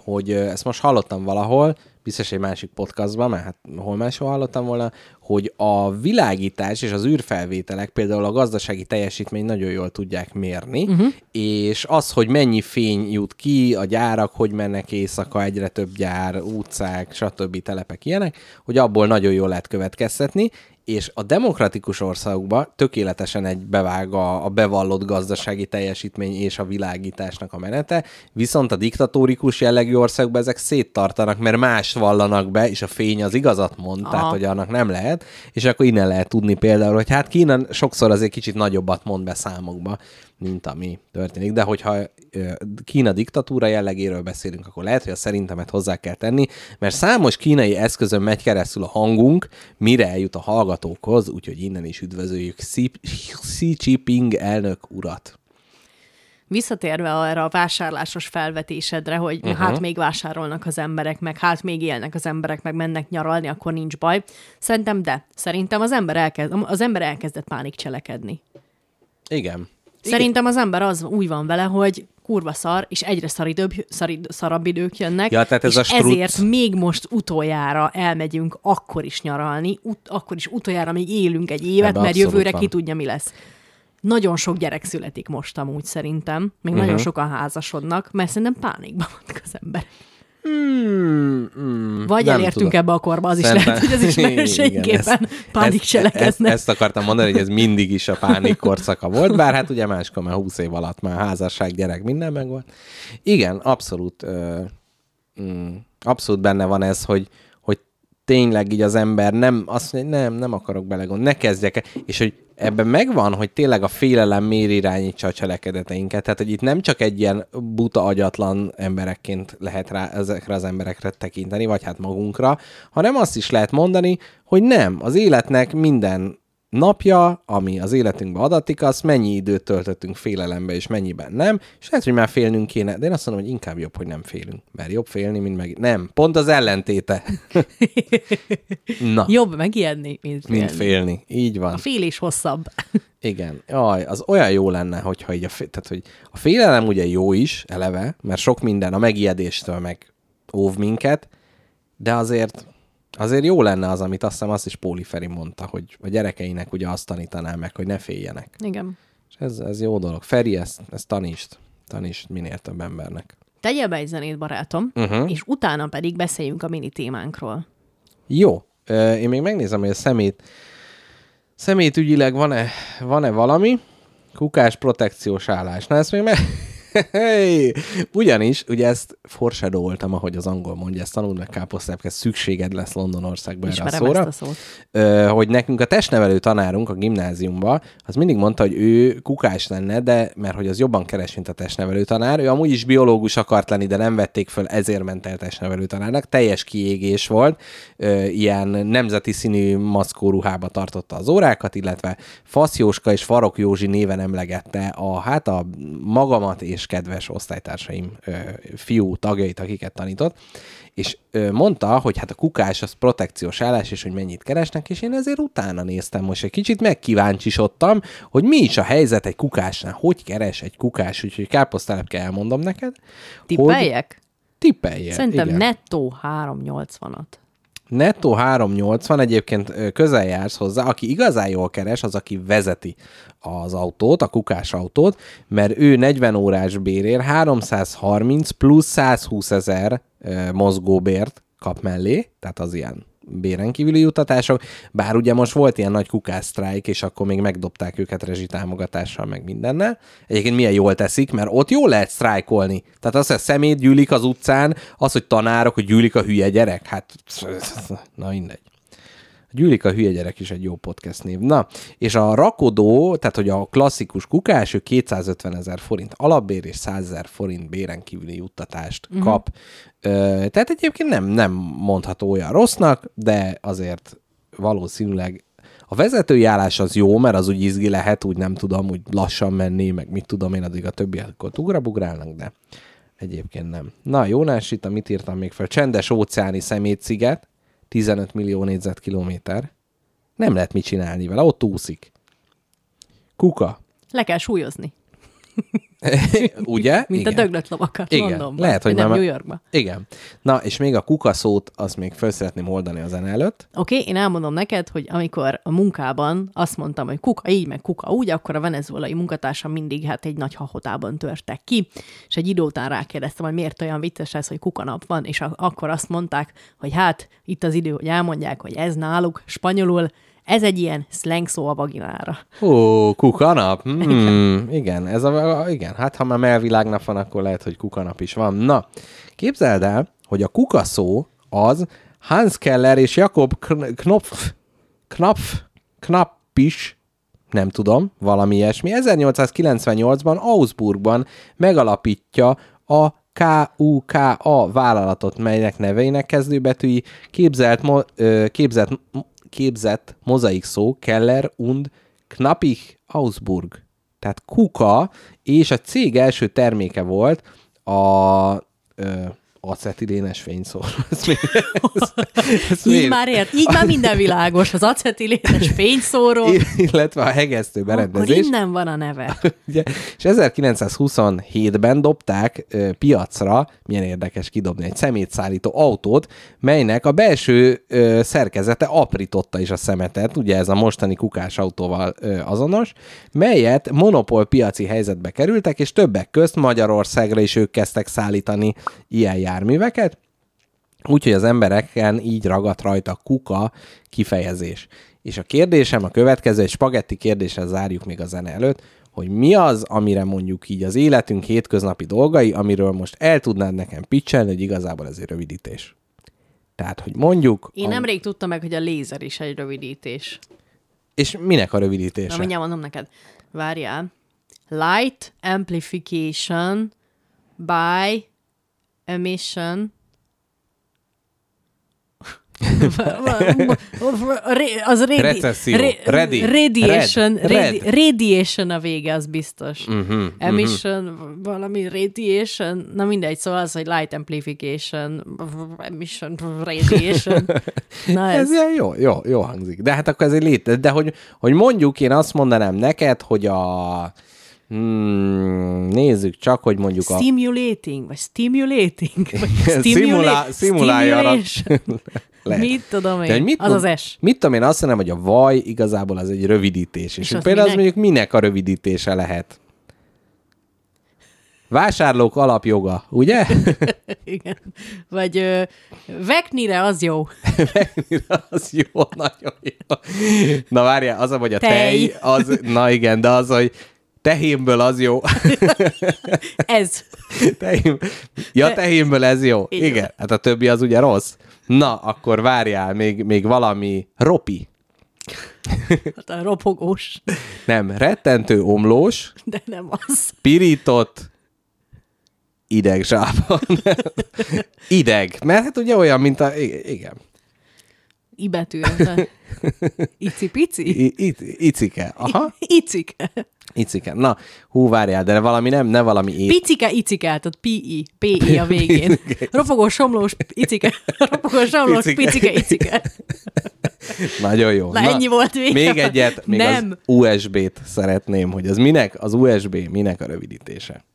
hogy ezt most hallottam valahol, biztos egy másik podcastban, mert hát hol máshol hallottam volna, hogy a világítás és az űrfelvételek például a gazdasági teljesítmény nagyon jól tudják mérni, uh-huh. és az, hogy mennyi fény jut ki, a gyárak, hogy mennek éjszaka, egyre több gyár, utcák, stb. telepek ilyenek, hogy abból nagyon jól lehet következtetni, és a demokratikus országokban tökéletesen egy bevág a, a bevallott gazdasági teljesítmény és a világításnak a menete, viszont a diktatórikus jellegű országokban ezek széttartanak, mert más vallanak be, és a fény az igazat mond, Aha. tehát hogy annak nem lehet, és akkor innen lehet tudni például, hogy hát Kína sokszor azért kicsit nagyobbat mond be számokba, mint ami történik, de hogyha Kína diktatúra jellegéről beszélünk, akkor lehet, hogy a szerintemet hozzá kell tenni, mert számos kínai eszközön megy keresztül a hangunk, mire eljut a hallgatókhoz, úgyhogy innen is üdvözöljük Xi, Jinping elnök urat. Visszatérve erre a vásárlásos felvetésedre, hogy uh-huh. hát még vásárolnak az emberek, meg hát még élnek az emberek, meg mennek nyaralni, akkor nincs baj. Szerintem de. Szerintem az ember, elkezd, az ember elkezdett pánik cselekedni. Igen. Szerintem az ember az úgy van vele, hogy kurva szar, és egyre szaridőbb, szarid, szarabb idők jönnek, Ja, tehát ez és a struc- ezért még most utoljára elmegyünk akkor is nyaralni, ut- akkor is utoljára még élünk egy évet, Ebbe mert jövőre van. ki tudja, mi lesz. Nagyon sok gyerek születik most amúgy szerintem, még uh-huh. nagyon sokan házasodnak, mert szerintem pánikban vannak az emberek. Hmm, hmm, Vagy nem elértünk tudom. ebbe a korba, az is Szerintem- lehet, hogy az ismerőségképpen (laughs) pánik ezt, ezt, akartam mondani, hogy ez mindig is a pánik korszaka volt, bár hát ugye máskor már 20 év alatt már házasság, gyerek, minden meg volt. Igen, abszolút, ö, mm, abszolút benne van ez, hogy, hogy tényleg így az ember nem, azt mondja, nem, nem akarok belegondolni, ne kezdjek el, és hogy ebben megvan, hogy tényleg a félelem miért irányítsa a cselekedeteinket. Tehát, hogy itt nem csak egy ilyen buta agyatlan emberekként lehet rá ezekre az emberekre tekinteni, vagy hát magunkra, hanem azt is lehet mondani, hogy nem, az életnek minden napja, ami az életünkbe adatik, az mennyi időt töltöttünk félelembe, és mennyiben nem, és lehet, hogy már félnünk kéne, de én azt mondom, hogy inkább jobb, hogy nem félünk, mert jobb félni, mint meg... Nem, pont az ellentéte. Na, Jobb megijedni, mint félni. mint félni. Így van. A félés hosszabb. Igen. Jaj, az olyan jó lenne, hogyha így a, fé- tehát, hogy a félelem ugye jó is, eleve, mert sok minden a megijedéstől meg óv minket, de azért azért jó lenne az, amit azt hiszem azt is Póli Feri mondta, hogy a gyerekeinek ugye azt tanítaná meg, hogy ne féljenek. Igen. És ez, ez jó dolog. Feri, ezt, ezt tanítsd. Tanítsd minél több embernek. Tegyél be egy zenét, barátom, uh-huh. és utána pedig beszéljünk a mini témánkról. Jó. Én még megnézem, hogy a szemét, szemétügyileg van-e, van-e valami. Kukás protekciós állás. Na ezt még meg... Ugyanis, ugye ezt foreshadowoltam, ahogy az angol mondja, ezt tanuld meg káposztápke, szükséged lesz Londonországban erre a szóra. ezt a szót. Ö, hogy nekünk a testnevelő tanárunk a gimnáziumban, az mindig mondta, hogy ő kukás lenne, de mert hogy az jobban keres, mint a testnevelő tanár. Ő amúgy is biológus akart lenni, de nem vették föl, ezért ment el testnevelő tanárnak. Teljes kiégés volt, ö, ilyen nemzeti színű maszkó ruhába tartotta az órákat, illetve Fasz Jóska és Farok Józsi néven emlegette a, hát a magamat és kedves osztálytársaim fiú tagjait, akiket tanított, és mondta, hogy hát a kukás az protekciós állás, és hogy mennyit keresnek, és én ezért utána néztem most egy kicsit, megkíváncsisodtam, hogy mi is a helyzet egy kukásnál, hogy keres egy kukás, úgyhogy káposztelepke elmondom neked. Hogy Tippeljek? tippeljél. Szerintem igen. nettó 380-at. Nettó 380, egyébként közel jársz hozzá. Aki igazán jól keres, az, aki vezeti az autót, a kukás autót, mert ő 40 órás bérér 330 plusz 120 ezer mozgóbért kap mellé, tehát az ilyen béren kívüli jutatások, bár ugye most volt ilyen nagy kukásztrájk, és akkor még megdobták őket rezsitámogatással, meg mindennel. Egyébként milyen jól teszik, mert ott jól lehet sztrájkolni. Tehát az, hogy a szemét gyűlik az utcán, az, hogy tanárok, hogy gyűlik a hülye gyerek, hát (laughs) na mindegy. Gyűlik a hülye gyerek is egy jó podcast név. Na, és a rakodó, tehát hogy a klasszikus kukás, ő 250 ezer forint alapbér és 100 ezer forint béren kívüli juttatást uh-huh. kap. Ö, tehát egyébként nem, nem mondható olyan rossznak, de azért valószínűleg a vezetői állás az jó, mert az úgy izgi lehet, úgy nem tudom, úgy lassan menni, meg mit tudom én, addig a többiek akkor ugrabugrálnak, de egyébként nem. Na, Jónás, itt mit írtam még fel? Csendes óceáni szemétsziget, 15 millió négyzetkilométer. Nem lehet mit csinálni vele, ott úszik. Kuka. Le kell súlyozni. (laughs) Ugye? Mint Igen. a döglött lovakat Igen, Londonban. lehet, hogy nem New Yorkban. Igen. Na, és még a kuka szót, azt még föl szeretném oldani a zene előtt. Oké, okay, én elmondom neked, hogy amikor a munkában azt mondtam, hogy kuka így, meg kuka úgy, akkor a venezuelai munkatársam mindig hát egy nagy hahotában törtek ki, és egy idő után rákérdeztem, hogy miért olyan vicces ez, hogy kukanap van, és a- akkor azt mondták, hogy hát itt az idő, hogy elmondják, hogy ez náluk spanyolul, ez egy ilyen slang szó a vaginára. Ó, kukanap? Hmm, igen, ez a, a, igen, hát ha már melvilágnap van, akkor lehet, hogy kukanap is van. Na, képzeld el, hogy a kuka szó az Hans Keller és Jakob Kn- Knopf, Knopf, Knappis, nem tudom, valami ilyesmi, 1898-ban Augsburgban megalapítja a KUKA vállalatot, melynek neveinek kezdőbetűi képzelt, mo, ö, képzett, mozaik szó Keller und Knappich Augsburg. Tehát kuka, és a cég első terméke volt a ö, acetilénes fényszóró. (laughs) Ez még, (laughs) ez, ez Így még- már ért, így már minden világos, az acetilénes fényszóró, (laughs) illetve a hegesztő akkor berendezés. innen van a neve. Ugye, és 1927-ben dobták ö, piacra, milyen érdekes kidobni egy szemétszállító autót, melynek a belső ö, szerkezete aprította is a szemetet, ugye ez a mostani kukás autóval ö, azonos, melyet monopól piaci helyzetbe kerültek, és többek közt Magyarországra is ők kezdtek szállítani ilyen járműveket, Úgyhogy az embereken így ragadt rajta kuka kifejezés. És a kérdésem a következő, egy spagetti kérdéssel zárjuk még a zene előtt, hogy mi az, amire mondjuk így az életünk hétköznapi dolgai, amiről most el tudnád nekem pitchelni, hogy igazából ez egy rövidítés. Tehát, hogy mondjuk... Én a- nemrég tudtam meg, hogy a lézer is egy rövidítés. És minek a rövidítése? Na, mindjárt mondom neked. Várjál. Light amplification by emission (laughs) az radi- Recesszió. re- Ready. Radiation, Red. radi- radiation a vége, az biztos. Uh-huh, Emission, valami radiation, na mindegy, szóval az, hogy light amplification, emission, radiation. (laughs) Na Ez ez. ilyen jó, jó, jó hangzik. De hát akkor ez egy lét. De hogy, hogy mondjuk én azt mondanám neked, hogy a... Hmm, nézzük csak, hogy mondjuk a... Stimulating, vagy stimulating, vagy (laughs) Szimulá- szimulálja. (laughs) Lehet. Mit tudom én? De mit az az S. Mit tudom én, azt mondom, hogy a vaj igazából az egy rövidítés. És, És az például az minek? mondjuk minek a rövidítése lehet? Vásárlók alapjoga, ugye? (laughs) Igen. Vagy ö, veknire az jó. az jó, nagyon jó. Na várjál, az, hogy a tej, Tej. az, na igen, de az, hogy tehémből az jó. (laughs) Ez. Tehém, ja, tehémből ez jó. Így Igen, hát a többi az ugye rossz. Na, akkor várjál, még, még valami ropi. Hát a ropogós. Nem, rettentő omlós, De nem az. pirított idegzsában. (laughs) Ideg, mert hát ugye olyan, mint a... Igen. I betűre. (laughs) Icipici? I, it, icike. Aha, Icike. icike. Na, hú, várjál, de valami nem, ne valami é... Picike, icike, tehát P-I, P-I a végén. Ropogós, somlós, icike. (laughs) Ropogós, somlós, Picike. picike, icike. Nagyon jó. Na, ennyi volt vége. Még egyet, még Nem. az USB-t szeretném, hogy az minek, az USB minek a rövidítése?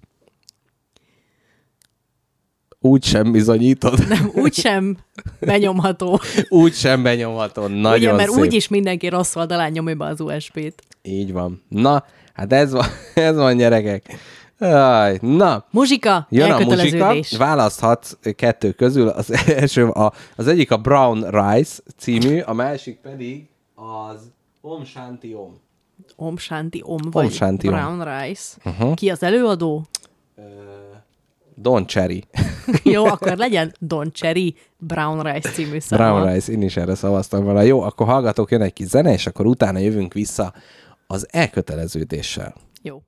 Úgy sem bizonyítod. Nem, úgysem benyomható. Úgy sem benyomható. Nagyon Ugye, mert szép. úgyis mindenki rossz oldalán nyomja be az USB-t. Így van. Na, hát ez van, (laughs) ez van gyerekek. Aj, na, Muzsika, jön a muzsika, választhatsz kettő közül. Az (laughs) első, a, az egyik a Brown Rice című, a másik pedig az Om Shanti Om. Om Shanti Om, vagy Shanti Om. Brown Rice. Uh-huh. Ki az előadó? Don Cherry. (laughs) Jó, akkor legyen Don Cherry Brown Rice című száma. Brown Rice, én is erre szavaztam volna. Jó, akkor hallgatok, jön egy kis zene, és akkor utána jövünk vissza az elköteleződéssel. Jó.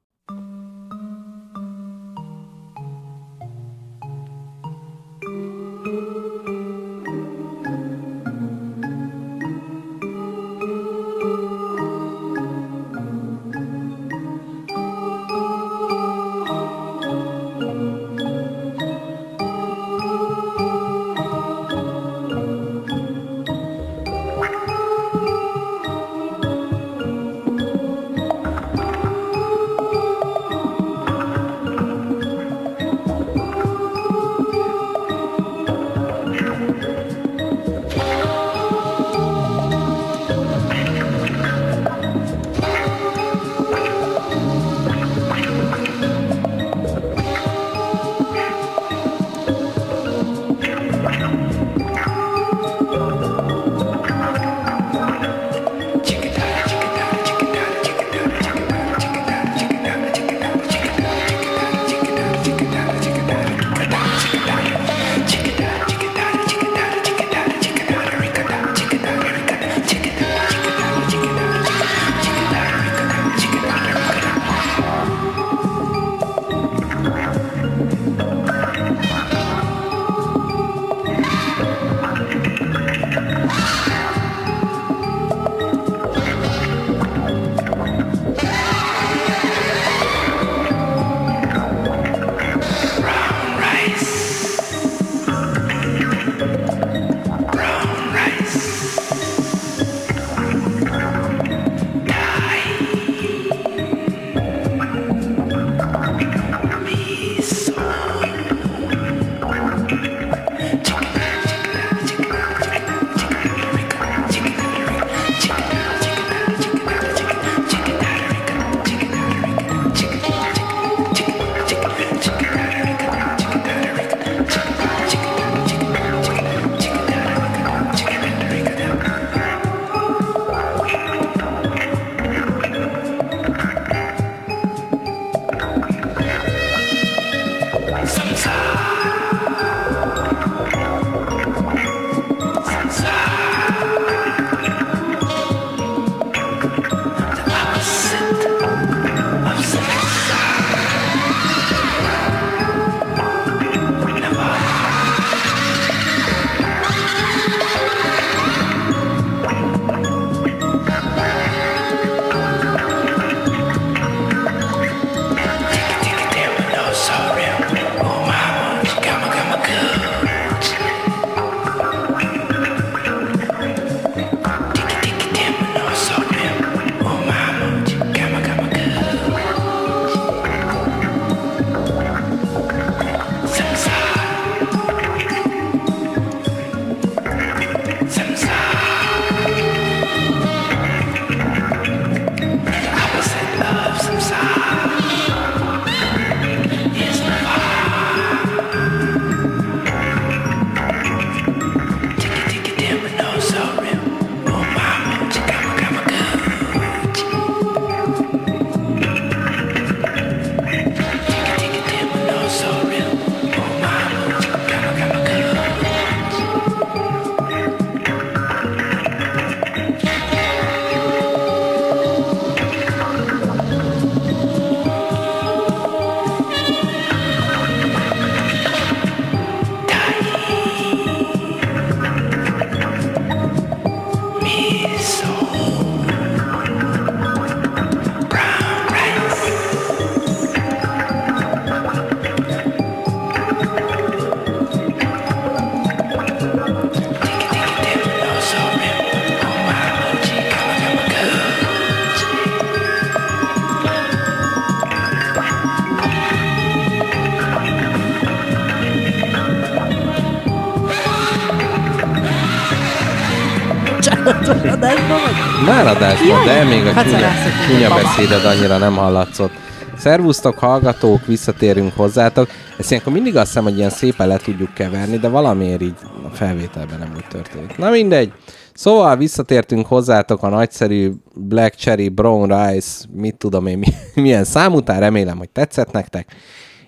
Már adásban, de még a Hát csúnya, csúnya beszéded annyira nem hallatszott. Szervusztok, hallgatók, visszatérünk hozzátok. Ezt ilyenkor mindig azt hiszem, hogy ilyen szépen le tudjuk keverni, de valamiért így a felvételben nem úgy történik. Na mindegy. Szóval visszatértünk hozzátok a nagyszerű Black Cherry Brown Rice, mit tudom én, mi, (laughs) milyen szám után, remélem, hogy tetszett nektek.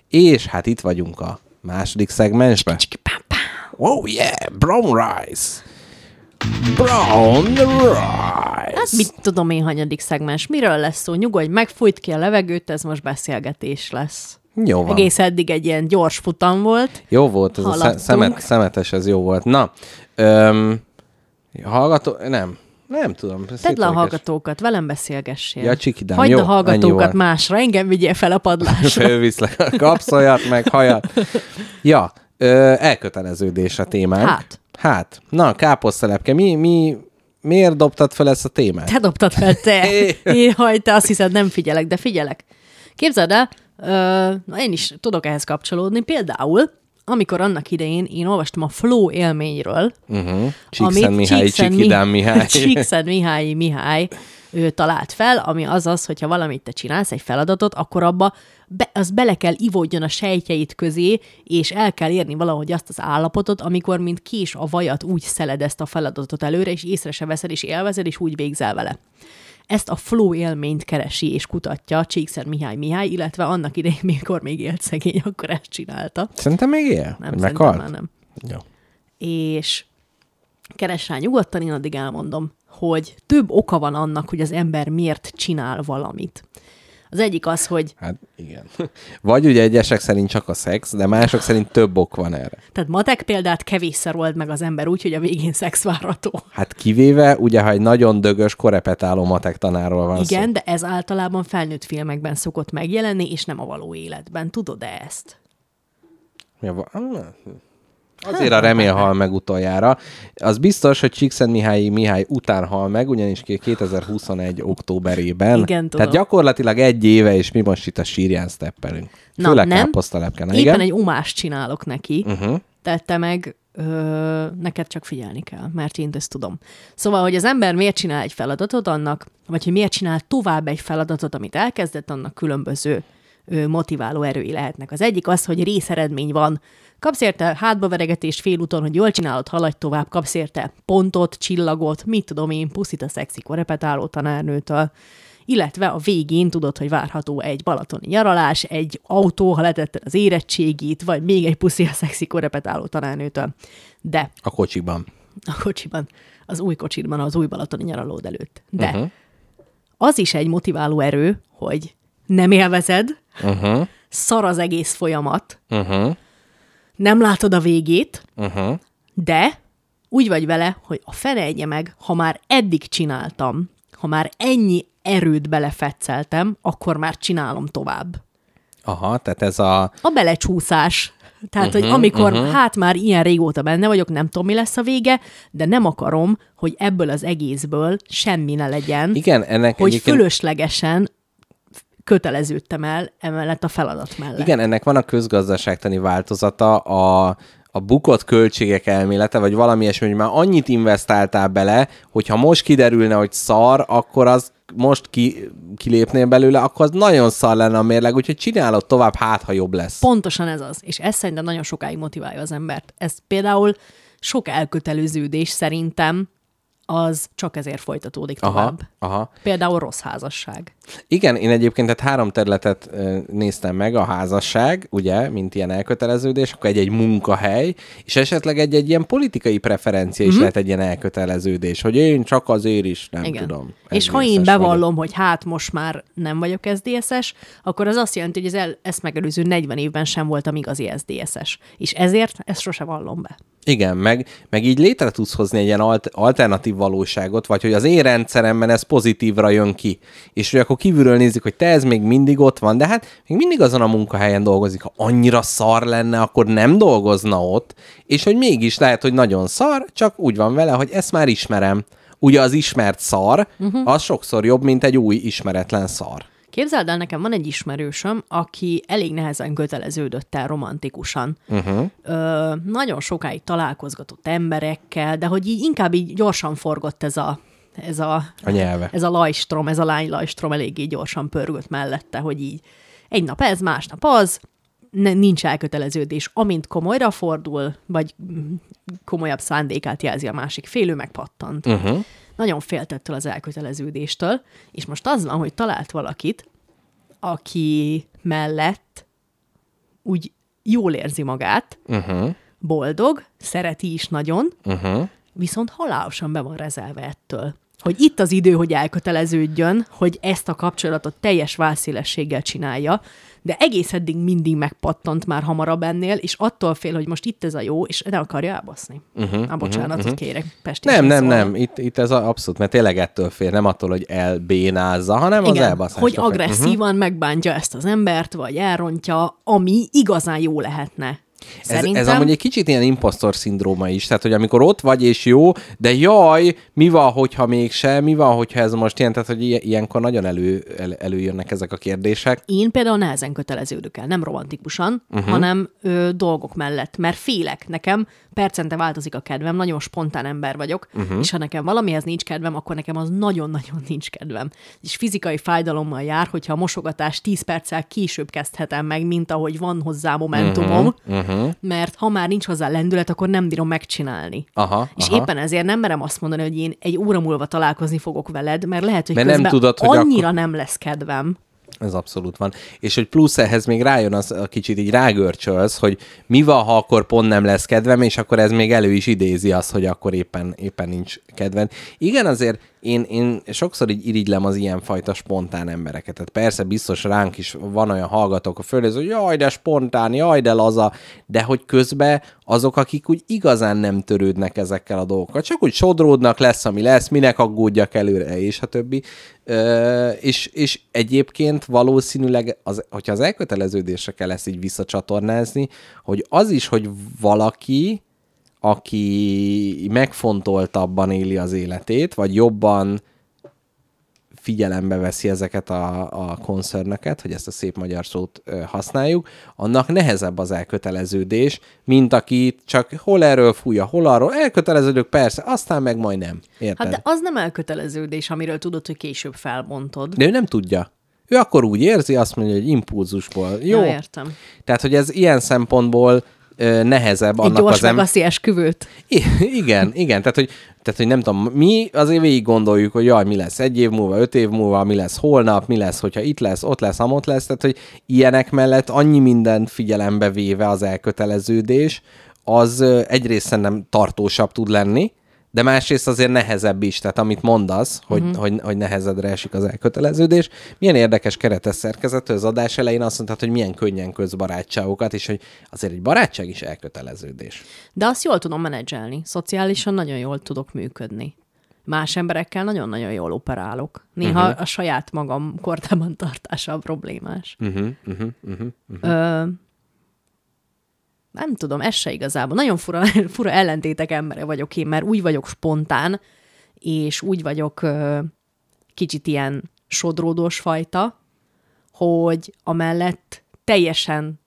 És hát itt vagyunk a második szegmensben. Oh yeah, Brown Rice. Brown Rice. Hát mit tudom én, hanyadik szegmens. Miről lesz szó? Nyugodj, megfújt ki a levegőt, ez most beszélgetés lesz. Jó van. Egész eddig egy ilyen gyors futam volt. Jó volt, ez a Haladtunk. sze- szemet, szemetes, ez jó volt. Na, öm, hallgató, nem, nem tudom. Tedd le a hallgatókat, velem beszélgessél. Ja, csikidám, Hagyd jó, a hallgatókat másra, engem vigyél fel a padlásra. (laughs) Fölviszlek, kapsz olyat, meg hajat. Ja, ö, elköteleződés a témánk. Hát. Hát. Na, káposztelepke, mi, mi, miért dobtad fel ezt a témát? Te dobtad fel, te. (laughs) Jaj, te azt hiszed, nem figyelek, de figyelek. Képzeld el, na én is tudok ehhez kapcsolódni. Például, amikor annak idején én olvastam a Flow élményről, Uh-huh. Csíkszent Mihály, Csíkszent Csikidám Mi- Mihály. (laughs) Csíkszent Mihály Mihály ő talált fel, ami az az, hogyha valamit te csinálsz, egy feladatot, akkor abba be, az bele kell ivódjon a sejtjeid közé, és el kell érni valahogy azt az állapotot, amikor mint kés a vajat úgy szeled ezt a feladatot előre, és észre se veszed, és élvezed, és úgy végzel vele. Ezt a flow élményt keresi és kutatja Csíkszer Mihály Mihály, illetve annak idején, (laughs) mikor még élt szegény, akkor ezt csinálta. Szerintem még él? Nem, meghalt? már nem Jó. és keres rá nyugodtan, én addig elmondom, hogy több oka van annak, hogy az ember miért csinál valamit. Az egyik az, hogy Hát igen. Vagy ugye egyesek szerint csak a szex, de mások szerint több ok van erre. tehát matek példát kevésszer old meg az ember úgy, hogy a végén szex várható. Hát kivéve, ugye, ha egy nagyon dögös, korepetáló matek tanárról van szó. Igen, de ez általában felnőtt filmekben szokott megjelenni, és nem a való életben. Tudod-e ezt? Ja, ah, Azért a remél hal meg utoljára. Az biztos, hogy Csíkszent Mihály Mihály után hal meg, ugyanis 2021. októberében. Igen, tudom. Tehát gyakorlatilag egy éve, és mi most itt a sírján steppelünk. Na, Főleg nem. Éppen Igen? egy umást csinálok neki, uh-huh. tette meg, ö, neked csak figyelni kell, mert én ezt tudom. Szóval, hogy az ember miért csinál egy feladatot annak, vagy hogy miért csinál tovább egy feladatot, amit elkezdett, annak különböző motiváló erői lehetnek. Az egyik az, hogy részeredmény van. Kapsz érte hátba veregetést félúton, hogy jól csinálod, haladj tovább, kapsz érte pontot, csillagot, mit tudom én, puszit a szexi korepetáló tanárnőtől, illetve a végén tudod, hogy várható egy balatoni nyaralás, egy autó, ha letetted az érettségit, vagy még egy puszi a szexi korepetáló tanárnőtől. De A kocsiban. a kocsiban, az új kocsidban, az új balatoni nyaralód előtt. De uh-huh. az is egy motiváló erő, hogy nem élvezed, Uh-huh. szar az egész folyamat, Uh-huh. nem látod a végét, Uh-huh. de úgy vagy vele, hogy a fene egye meg, ha már eddig csináltam, ha már ennyi erőt belefetszeltem, akkor már csinálom tovább. Aha, tehát ez a... A belecsúszás. Tehát, uh-huh, hogy amikor uh-huh. hát már ilyen régóta benne vagyok, nem tudom, mi lesz a vége, de nem akarom, hogy ebből az egészből semmi ne legyen, Igen, ennek hogy egyébként... fölöslegesen köteleződtem el emellett a feladat mellett. Igen, ennek van a közgazdaságtani változata, a, a bukott költségek elmélete, vagy valami ilyesmi, hogy már annyit investáltál bele, hogyha most kiderülne, hogy szar, akkor az most ki, kilépnél belőle, akkor az nagyon szar lenne a mérleg, úgyhogy csinálod tovább, hát ha jobb lesz. Pontosan ez az. És ez szerintem nagyon sokáig motiválja az embert. Ez például sok elköteleződés szerintem az csak ezért folytatódik Aha, tovább. aha. Például rossz házasság. Igen, én egyébként tehát három területet néztem meg, a házasság, ugye, mint ilyen elköteleződés, akkor egy-egy munkahely, és esetleg egy-egy ilyen politikai preferencia is lehet egy ilyen elköteleződés, hogy én csak azért is, nem Igen. tudom. És ha én bevallom, hogy hát most már nem vagyok SZDSZ-es, akkor az azt jelenti, hogy az el, ezt megelőző 40 évben sem voltam igazi SZDSZ-es. És ezért ezt sose vallom be. Igen, meg, meg így létre tudsz hozni egy ilyen alt- alternatív valóságot, vagy hogy az én rendszeremben ez pozitívra jön ki. És hogy akkor kívülről nézik, hogy te ez még mindig ott van, de hát még mindig azon a munkahelyen dolgozik. Ha annyira szar lenne, akkor nem dolgozna ott, és hogy mégis lehet, hogy nagyon szar, csak úgy van vele, hogy ezt már ismerem. Ugye az ismert szar, uh-huh. az sokszor jobb, mint egy új ismeretlen szar. Képzeld el, nekem van egy ismerősöm, aki elég nehezen köteleződött el romantikusan. Uh-huh. Ö, nagyon sokáig találkozgatott emberekkel, de hogy így inkább így gyorsan forgott ez a ez a, A nyelve. ez a lajstrom, ez a lány lajstrom eléggé gyorsan pörgött mellette, hogy így egy nap ez, másnap az, ne, nincs elköteleződés. Amint komolyra fordul, vagy komolyabb szándékát jelzi a másik fél, ő megpattant. Uh-huh. Nagyon féltettől az elköteleződéstől, és most az van, hogy talált valakit, aki mellett úgy jól érzi magát, Uh-huh. boldog, szereti is nagyon, Uh-huh. viszont halálosan be van rezelve ettől. Hogy itt az idő, hogy elköteleződjön, hogy ezt a kapcsolatot teljes válszélességgel csinálja, de egész eddig mindig megpattant már hamarabb ennél, és attól fél, hogy most itt ez a jó, és nem akarja elbaszni. Uh-huh, ah, bocsánatot uh-huh. kérek, Pesti. Nem, nem, nem. Itt, itt ez a, abszolút, mert tényleg ettől fér, nem attól, hogy elbénázza, hanem az Igen, elbaszás. hogy agresszívan uh-huh. megbántja ezt az embert, vagy elrontja, ami igazán jó lehetne. Ez, Szerintem ez amúgy egy kicsit ilyen impostor szindróma is, tehát hogy amikor ott vagy és jó, de jaj, mi van, hogyha mégse, mi van, hogyha ez most ilyen, tehát hogy ilyen- ilyenkor nagyon elő, el, előjönnek ezek a kérdések. Én például nehezen köteleződök el, nem romantikusan, uh-huh. hanem ö, dolgok mellett, mert félek. Nekem percente változik a kedvem, nagyon spontán ember vagyok, uh-huh. és ha nekem valamihez nincs kedvem, akkor nekem az nagyon-nagyon nincs kedvem. És fizikai fájdalommal jár, hogyha a mosogatást 10 perccel később kezdhetem meg, mint ahogy van hozzá momentumom, uh-huh. mert ha már nincs hozzá lendület, akkor nem bírom megcsinálni. Aha, És aha. éppen ezért nem merem azt mondani, hogy én egy óra múlva találkozni fogok veled, mert lehet, hogy Mert nem közben tudod, hogy annyira nem lesz kedvem. Ez abszolút van. És hogy plusz ehhez még rájön az a kicsit így rágörcsölsz, hogy mi van, ha akkor pont nem lesz kedvem, és akkor ez még elő is idézi azt, hogy akkor éppen, éppen nincs kedved. Igen, azért én, én sokszor így irigylem az ilyenfajta spontán embereket. Tehát persze biztos ránk is van olyan hallgatók a földön, hogy jaj, de spontán, jaj, de laza, de hogy közben azok, akik úgy igazán nem törődnek ezekkel a dolgokkal, csak úgy sodródnak, lesz, ami lesz, minek aggódjak előre, és a többi. Ö, és, és egyébként valószínűleg, az, hogyha az elköteleződésre kell ezt így visszacsatornázni, hogy az is, hogy valaki, aki megfontoltabban éli az életét, vagy jobban figyelembe veszi ezeket a, a koncernöket, hogy ezt a szép magyar szót használjuk, annak nehezebb az elköteleződés, mint aki csak hol erről fújja, hol arról. Elköteleződök persze, aztán meg majd nem. Érted? Hát de az nem elköteleződés, amiről tudod, hogy később felbontod. De ő nem tudja. Ő akkor úgy érzi, azt mondja, hogy impulzusból. Jó. Ja, értem. Tehát, hogy ez ilyen szempontból nehezebb Egy annak gyors az em- megaszi esküvőt. I- igen, igen. Tehát hogy, tehát, hogy nem tudom, mi azért végig gondoljuk, hogy jaj, mi lesz egy év múlva, öt év múlva, mi lesz holnap, mi lesz, hogyha itt lesz, ott lesz, amott lesz. Tehát, hogy ilyenek mellett annyi mindent figyelembe véve az elköteleződés, az egyrészt szerintem tartósabb tud lenni, de másrészt azért nehezebb is, tehát amit mondasz, hogy, uh-huh. hogy, hogy nehezedre esik az elköteleződés. Milyen érdekes keretes szerkezetű az adás elején azt mondtad, hogy milyen könnyen köz barátságokat, és hogy azért egy barátság is elköteleződés. De azt jól tudom menedzselni. Szociálisan nagyon jól tudok működni. Más emberekkel nagyon-nagyon jól operálok. Néha uh-huh. a saját magam kordában tartása a problémás. Uh-huh, uh-huh, uh-huh. Ö, nem tudom, ez se igazából. Nagyon fura, (laughs) fura ellentétek embere vagyok én, mert úgy vagyok spontán, és úgy vagyok ö, kicsit ilyen sodródós fajta, hogy amellett teljesen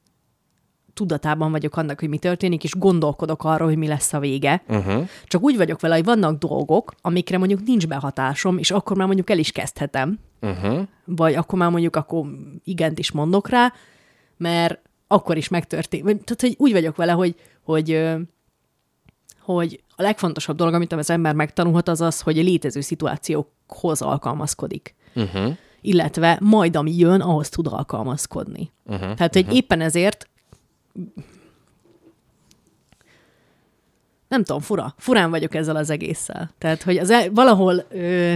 tudatában vagyok annak, hogy mi történik, és gondolkodok arról, hogy mi lesz a vége. Uh-huh. Csak úgy vagyok vele, hogy vannak dolgok, amikre mondjuk nincs behatásom, és akkor már mondjuk el is kezdhetem. Uh-huh. Vagy akkor már mondjuk akkor igent is mondok rá, mert akkor is megtörtént. Tehát, hogy úgy vagyok vele, hogy, hogy, hogy a legfontosabb dolog, amit az ember megtanulhat, az az, hogy a létező szituációkhoz alkalmazkodik. Uh-huh. Illetve majd, ami jön, ahhoz tud alkalmazkodni. Uh-huh. Tehát, hogy éppen ezért nem tudom, fura. Furán vagyok ezzel az egésszel. Tehát, hogy az el, valahol ö,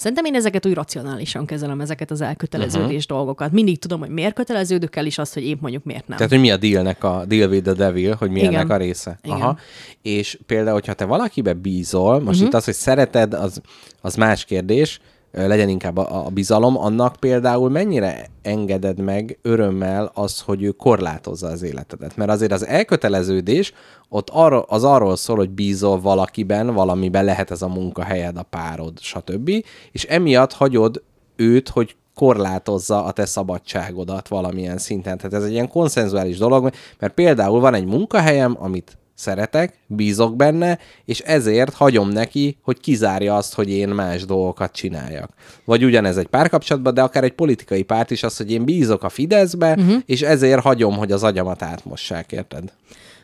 Szerintem én ezeket úgy racionálisan kezelem, ezeket az elköteleződés uh-huh. dolgokat. Mindig tudom, hogy miért köteleződök el, és azt, hogy épp mondjuk miért nem. Tehát, hogy mi a dealnek a deal with the devil, hogy mi Igen. ennek a része. Igen. Aha. És például, hogyha te valakibe bízol, most uh-huh. itt az, hogy szereted, az, az más kérdés, legyen inkább a, a bizalom, annak például mennyire engeded meg örömmel az, hogy ő korlátozza az életedet. Mert azért az elköteleződés ott arra, az arról szól, hogy bízol valakiben, valamiben lehet ez a munkahelyed, a párod, stb. És emiatt hagyod őt, hogy korlátozza a te szabadságodat valamilyen szinten. Tehát ez egy ilyen konszenzuális dolog, mert például van egy munkahelyem, amit szeretek, bízok benne, és ezért hagyom neki, hogy kizárja azt, hogy én más dolgokat csináljak. Vagy ugyanez egy párkapcsolatban, de akár egy politikai párt is az, hogy én bízok a Fideszbe, uh-huh. és ezért hagyom, hogy az agyamat átmossák, érted?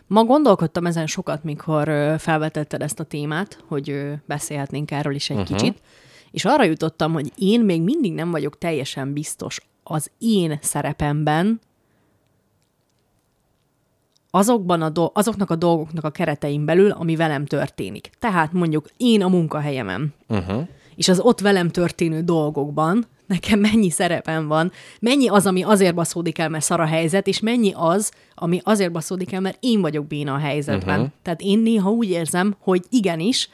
Ma gondolkodtam ezen sokat, mikor felvetetted ezt a témát, hogy beszélhetnénk erről is egy uh-huh. kicsit, és arra jutottam, hogy én még mindig nem vagyok teljesen biztos az én szerepemben, azokban a do- azoknak a dolgoknak a keretein belül, ami velem történik. Tehát mondjuk én a munkahelyemen, uh-huh. és az ott velem történő dolgokban nekem mennyi szerepem van, mennyi az, ami azért baszódik el, mert szar a helyzet, és mennyi az, ami azért baszódik el, mert én vagyok béna a helyzetben. Uh-huh. Tehát én néha úgy érzem, hogy igenis,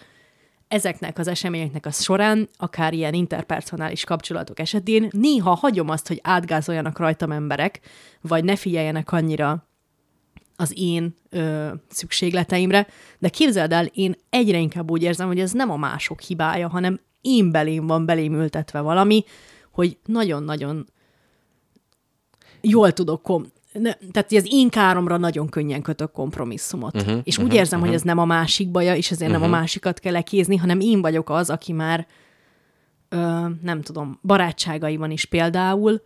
ezeknek az eseményeknek a során, akár ilyen interpersonális kapcsolatok esetén, néha hagyom azt, hogy átgázoljanak rajtam emberek, vagy ne figyeljenek annyira az én ö, szükségleteimre, de képzeld el, én egyre inkább úgy érzem, hogy ez nem a mások hibája, hanem én belém van belém ültetve valami, hogy nagyon-nagyon jól tudok kom- ne, tehát az én káromra nagyon könnyen kötök kompromisszumot. Uh-huh, és úgy uh-huh, érzem, uh-huh. hogy ez nem a másik baja, és ezért uh-huh. nem a másikat kell lekézni, hanem én vagyok az, aki már ö, nem tudom, barátságaiban is például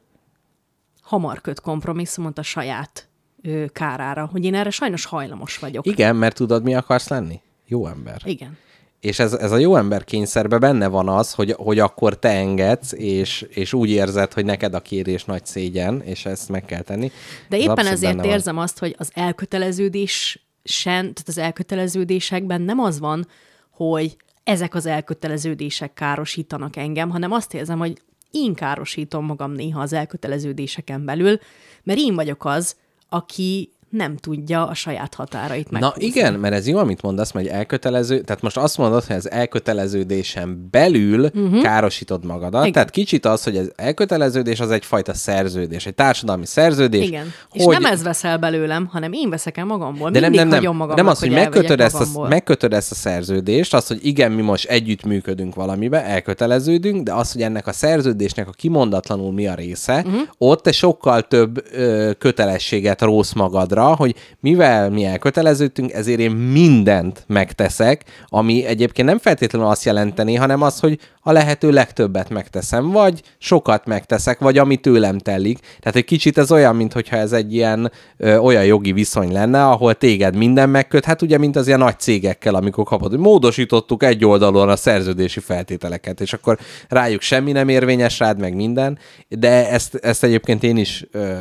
hamar köt kompromisszumot a saját ö, kárára, hogy én erre sajnos hajlamos vagyok. Igen, mert tudod, mi akarsz lenni? Jó ember. Igen. És ez, ez a jó ember kényszerben benne van az, hogy, hogy akkor te engedsz, és, és úgy érzed, hogy neked a kérés nagy szégyen, és ezt meg kell tenni. De éppen ezért érzem van. azt, hogy az elköteleződés sen, tehát az elköteleződésekben nem az van, hogy ezek az elköteleződések károsítanak engem, hanem azt érzem, hogy én károsítom magam néha az elköteleződéseken belül, mert én vagyok az, aki nem tudja a saját határait meghúzni. Na igen, mert ez jó, amit mondasz, hogy elkötelező, tehát most azt mondod, hogy az elköteleződésen belül uh-huh. károsítod magadat, igen. tehát kicsit az, hogy az elköteleződés az egyfajta szerződés, egy társadalmi szerződés. Igen, hogy... és nem ez veszel belőlem, hanem én veszek el magamból, de nem, nem, nem, magamnak, nem az, hogy, hogy megkötöd ezt, a, megkötöd ezt a szerződést, az, hogy igen, mi most együttműködünk valamibe, elköteleződünk, de az, hogy ennek a szerződésnek a kimondatlanul mi a része, uh-huh. ott te sokkal több ö, kötelességet rósz magadra, hogy mivel mi elköteleződtünk, ezért én mindent megteszek, ami egyébként nem feltétlenül azt jelenteni, hanem az, hogy a lehető legtöbbet megteszem, vagy sokat megteszek, vagy ami tőlem telik. Tehát egy kicsit ez olyan, mintha ez egy ilyen ö, olyan jogi viszony lenne, ahol téged minden megköt, hát ugye, mint az ilyen nagy cégekkel, amikor kapod, hogy módosítottuk egy oldalon a szerződési feltételeket, és akkor rájuk semmi nem érvényes rád, meg minden, de ezt, ezt egyébként én is ö,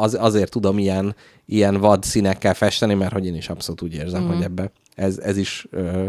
az, azért tudom ilyen, ilyen vad színekkel festeni, mert hogy én is abszolút úgy érzem, mm. hogy ebbe ez, ez is ö,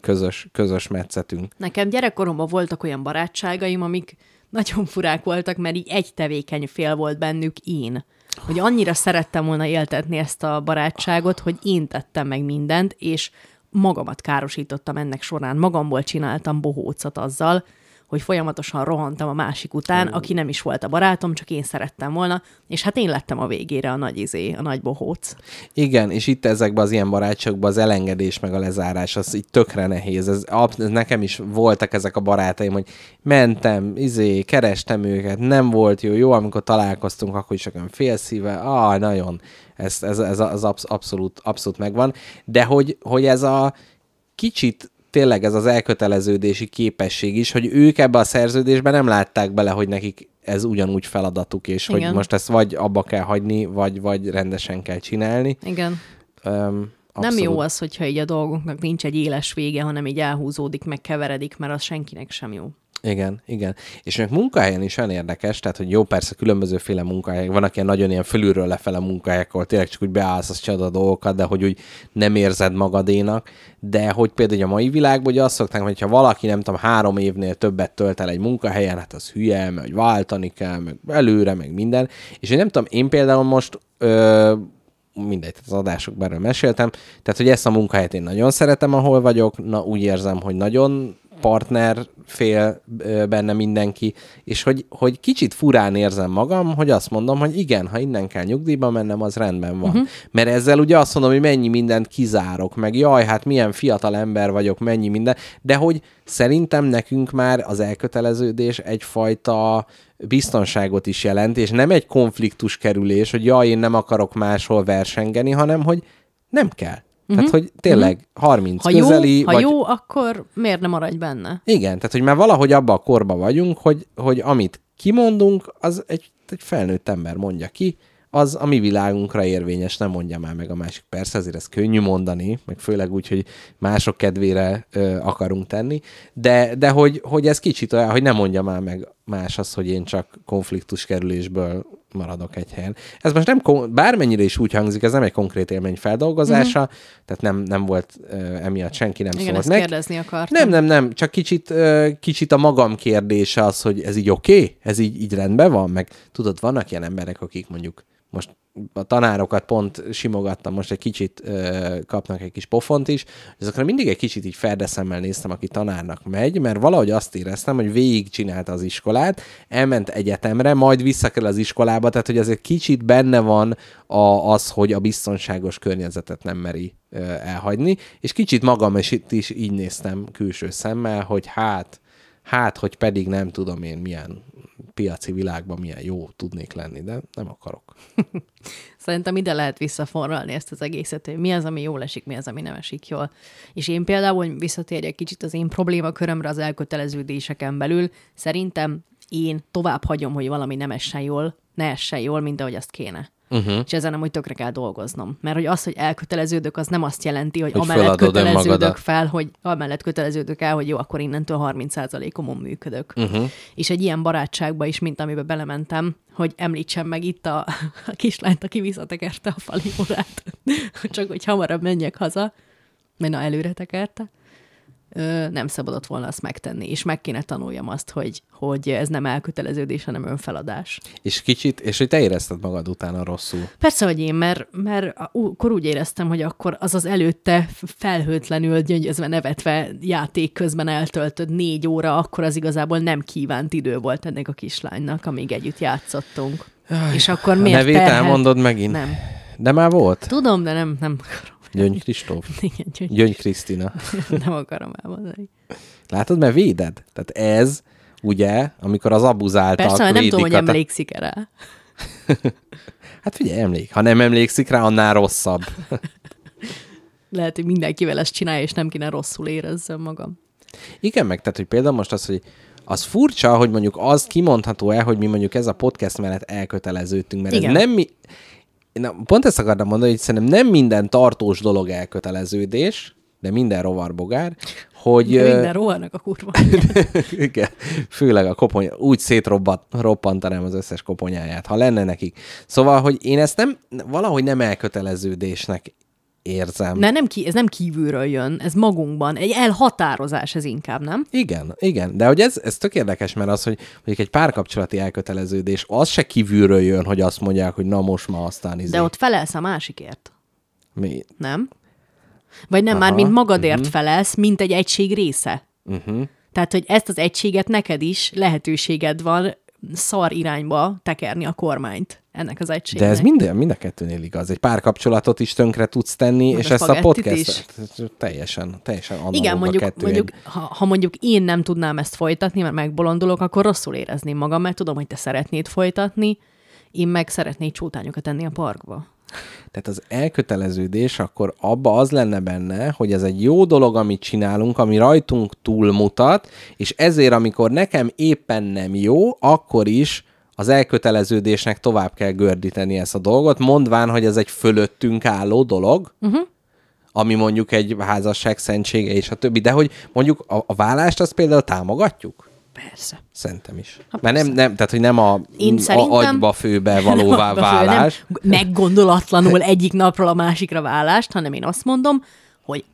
közös, közös metszetünk. Nekem gyerekkoromban voltak olyan barátságaim, amik nagyon furák voltak, mert így egy tevékeny fél volt bennük én. Hogy annyira szerettem volna éltetni ezt a barátságot, hogy én tettem meg mindent, és magamat károsítottam ennek során. Magamból csináltam bohócot azzal, hogy folyamatosan rohantam a másik után, mm. aki nem is volt a barátom, csak én szerettem volna, és hát én lettem a végére a nagy izé, a nagy bohóc. Igen, és itt ezekben az ilyen barátságban az elengedés meg a lezárás, az így tökre nehéz. Ez, ez, nekem is voltak ezek a barátaim, hogy mentem, izé, kerestem őket, nem volt jó, jó, amikor találkoztunk, akkor is olyan félszíve, ah, nagyon, ez, ez, ez az abszolút, abszolút megvan, de hogy, hogy ez a kicsit tényleg ez az elköteleződési képesség is, hogy ők ebbe a szerződésben nem látták bele, hogy nekik ez ugyanúgy feladatuk, és Igen. hogy most ezt vagy abba kell hagyni, vagy, vagy rendesen kell csinálni. Igen. Um, Nem jó az, hogyha így a dolgoknak nincs egy éles vége, hanem így elhúzódik, meg keveredik, mert az senkinek sem jó. Igen, igen. És még munkahelyen is olyan érdekes, tehát, hogy jó, persze különbözőféle munkahelyek, vannak ilyen nagyon ilyen fölülről lefele munkahelyek, ahol tényleg csak úgy beállsz, azt csinálod a dolgokat, de hogy úgy nem érzed magadénak, de hogy például a mai világban, hogy azt szokták, hogy ha valaki nem tudom, három évnél többet tölt el egy munkahelyen, hát az hülye, meg váltani kell, meg előre, meg minden. És én nem tudom, én például most ö, mindegy, az adásokban erről meséltem, tehát hogy ezt a munkahelyet én nagyon szeretem, ahol vagyok, na úgy érzem, hogy nagyon partner fél benne mindenki, és hogy, hogy kicsit furán érzem magam, hogy azt mondom, hogy igen, ha innen kell nyugdíjba mennem, az rendben van. Uh-huh. Mert ezzel ugye azt mondom, hogy mennyi mindent kizárok, meg jaj, hát milyen fiatal ember vagyok, mennyi minden, de hogy szerintem nekünk már az elköteleződés egyfajta biztonságot is jelent, és nem egy konfliktus kerülés, hogy jaj, én nem akarok máshol versengeni, hanem hogy nem kell. Uh-huh. Tehát, hogy tényleg uh-huh. 30 Ha közeli, jó, ha vagy... jó, akkor miért nem maradj benne? Igen, tehát, hogy már valahogy abba a korba vagyunk, hogy, hogy amit kimondunk, az egy, egy felnőtt ember mondja ki, az a mi világunkra érvényes, nem mondja már meg a másik. Persze, azért ez könnyű mondani, meg főleg úgy, hogy mások kedvére ö, akarunk tenni, de, de hogy, hogy ez kicsit olyan, hogy nem mondja már meg más az, hogy én csak konfliktus kerülésből maradok egy helyen. Ez most nem, bármennyire is úgy hangzik, ez nem egy konkrét élmény feldolgozása, uh-huh. tehát nem, nem volt ö, emiatt senki nem Igen, szólt ezt meg. kérdezni akartam. Nem, nem, nem, csak kicsit, ö, kicsit a magam kérdése az, hogy ez így oké, okay? ez így, így rendben van, meg tudod, vannak ilyen emberek, akik mondjuk most a tanárokat pont simogattam, most egy kicsit ö, kapnak egy kis pofont is, és azokra mindig egy kicsit így ferdeszemmel néztem, aki tanárnak megy, mert valahogy azt éreztem, hogy végig csinálta az iskolát, elment egyetemre, majd visszakerül az iskolába, tehát hogy azért kicsit benne van a, az, hogy a biztonságos környezetet nem meri ö, elhagyni, és kicsit magam is, is így néztem külső szemmel, hogy hát, hát, hogy pedig nem tudom én milyen piaci világban milyen jó tudnék lenni, de nem akarok. (laughs) Szerintem ide lehet visszaforralni ezt az egészet, hogy mi az, ami jól esik, mi az, ami nem esik jól. És én például, hogy visszatérjek kicsit az én problémakörömre az elköteleződéseken belül, szerintem én tovább hagyom, hogy valami nem essen jól, ne essen jól, mint ahogy azt kéne. Uh-huh. És ezen amúgy tökre kell dolgoznom. Mert hogy az, hogy elköteleződök, az nem azt jelenti, hogy, Hogy amellett köteleződök önmagadat. fel, hogy amellett köteleződök el, hogy jó, akkor innentől 30%-omon működök. Uh-huh. És egy ilyen barátságba is, mint amiben belementem, hogy említsem meg itt a, a kislányt, aki visszatekerte a fali órát, (laughs) csak hogy hamarabb menjek haza, mert na előre tekerte, nem szabadott volna azt megtenni, és meg kéne tanuljam azt, hogy, hogy ez nem elköteleződés, hanem önfeladás. És kicsit, és hogy te érezted magad utána rosszul. Persze, hogy én, mert, mert akkor úgy éreztem, hogy akkor az az előtte felhőtlenül, gyöngyözve, nevetve játék közben eltöltött négy óra, akkor az igazából nem kívánt idő volt ennek a kislánynak, amíg együtt játszottunk. És akkor A miért nevét terhelt- elmondod megint? Nem. De már volt? Tudom, de nem, nem akarom. Gyöngy Kristóf. (laughs) Igen, gyöngy, Gyöngy Krisztina. (laughs) nem akarom elmondani. Látod, mert véded. Tehát ez, ugye, amikor az abuzáltak Persze, mert nem tudom, hogy emlékszik rá. (laughs) Hát figyelj, emlék. Ha nem emlékszik rá, annál rosszabb. Lehet, hogy mindenkivel ezt csinálja, és nem kéne rosszul érezzem magam. Igen, meg tehát, hogy például most az, hogy az furcsa, hogy mondjuk az kimondható el, hogy mi mondjuk ez a podcast mellett elköteleződtünk, mert Igen. ez nem mi... Na, pont ezt akartam mondani, hogy szerintem nem minden tartós dolog elköteleződés, de minden rovarbogár, hogy... ö, Minden rohannak a kurva. (laughs) Igen, főleg a koponya, úgy szétroppantanám az összes koponyáját, ha lenne nekik. Szóval, hogy én ezt nem, valahogy nem elköteleződésnek érzem. Ne, nem ki, ez nem kívülről jön, ez magunkban. Egy elhatározás ez inkább, nem? Igen, igen, de hogy ez, ez tök érdekes, mert az, hogy mondjuk egy párkapcsolati elköteleződés, az se kívülről jön, hogy azt mondják, hogy na most ma aztán izé. De ott felelsz a másikért, Mi? nem? Vagy nem, már mint magadért uh-huh. felelsz, mint egy egység része. Uh-huh. Tehát, hogy ezt az egységet neked is lehetőséged van szar irányba tekerni a kormányt ennek az egységnek. De ez minden, mind a kettőnél igaz. Egy párkapcsolatot is tönkre tudsz tenni, Meg és a ezt a podcastet teljesen, teljesen Igen, mondjuk, kettő. mondjuk ha, ha mondjuk én nem tudnám ezt folytatni, mert megbolondulok, akkor rosszul érezném magam, mert tudom, hogy te szeretnéd folytatni, én meg szeretnék csótányokat tenni a parkba. Tehát az elköteleződés, akkor abba az lenne benne, hogy ez egy jó dolog, amit csinálunk, ami rajtunk túlmutat, és ezért, amikor nekem éppen nem jó, akkor is az elköteleződésnek tovább kell gördíteni ezt a dolgot, mondván, hogy ez egy fölöttünk álló dolog, uh-huh. ami mondjuk egy házasság szentsége és a többi, de hogy mondjuk a, a vállást azt például támogatjuk? Persze. Szerintem is. Mert nem, nem, tehát, hogy nem a, Én (laughs) a agyba főbe valóvá fő, válás. Nem meggondolatlanul (laughs) egyik napról a másikra válást, hanem én azt mondom, hogy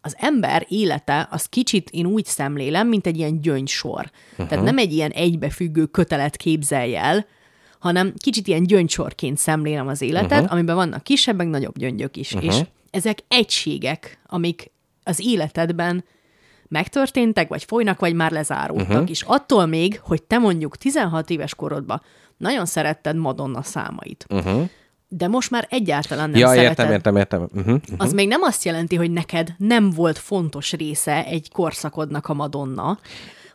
az ember élete az kicsit én úgy szemlélem, mint egy ilyen gyöngysor. Uh-huh. Tehát nem egy ilyen egybefüggő kötelet képzelj el, hanem kicsit ilyen gyöngysorként szemlélem az életet, uh-huh. amiben vannak kisebb, meg nagyobb gyöngyök is. Uh-huh. És ezek egységek, amik az életedben megtörténtek, vagy folynak, vagy már lezárultak. Uh-huh. És attól még, hogy te mondjuk 16 éves korodban nagyon szeretted Madonna számait, uh-huh. de most már egyáltalán nem ja, szereted. értem, értem, értem. Uh-huh, uh-huh. Az még nem azt jelenti, hogy neked nem volt fontos része egy korszakodnak a Madonna.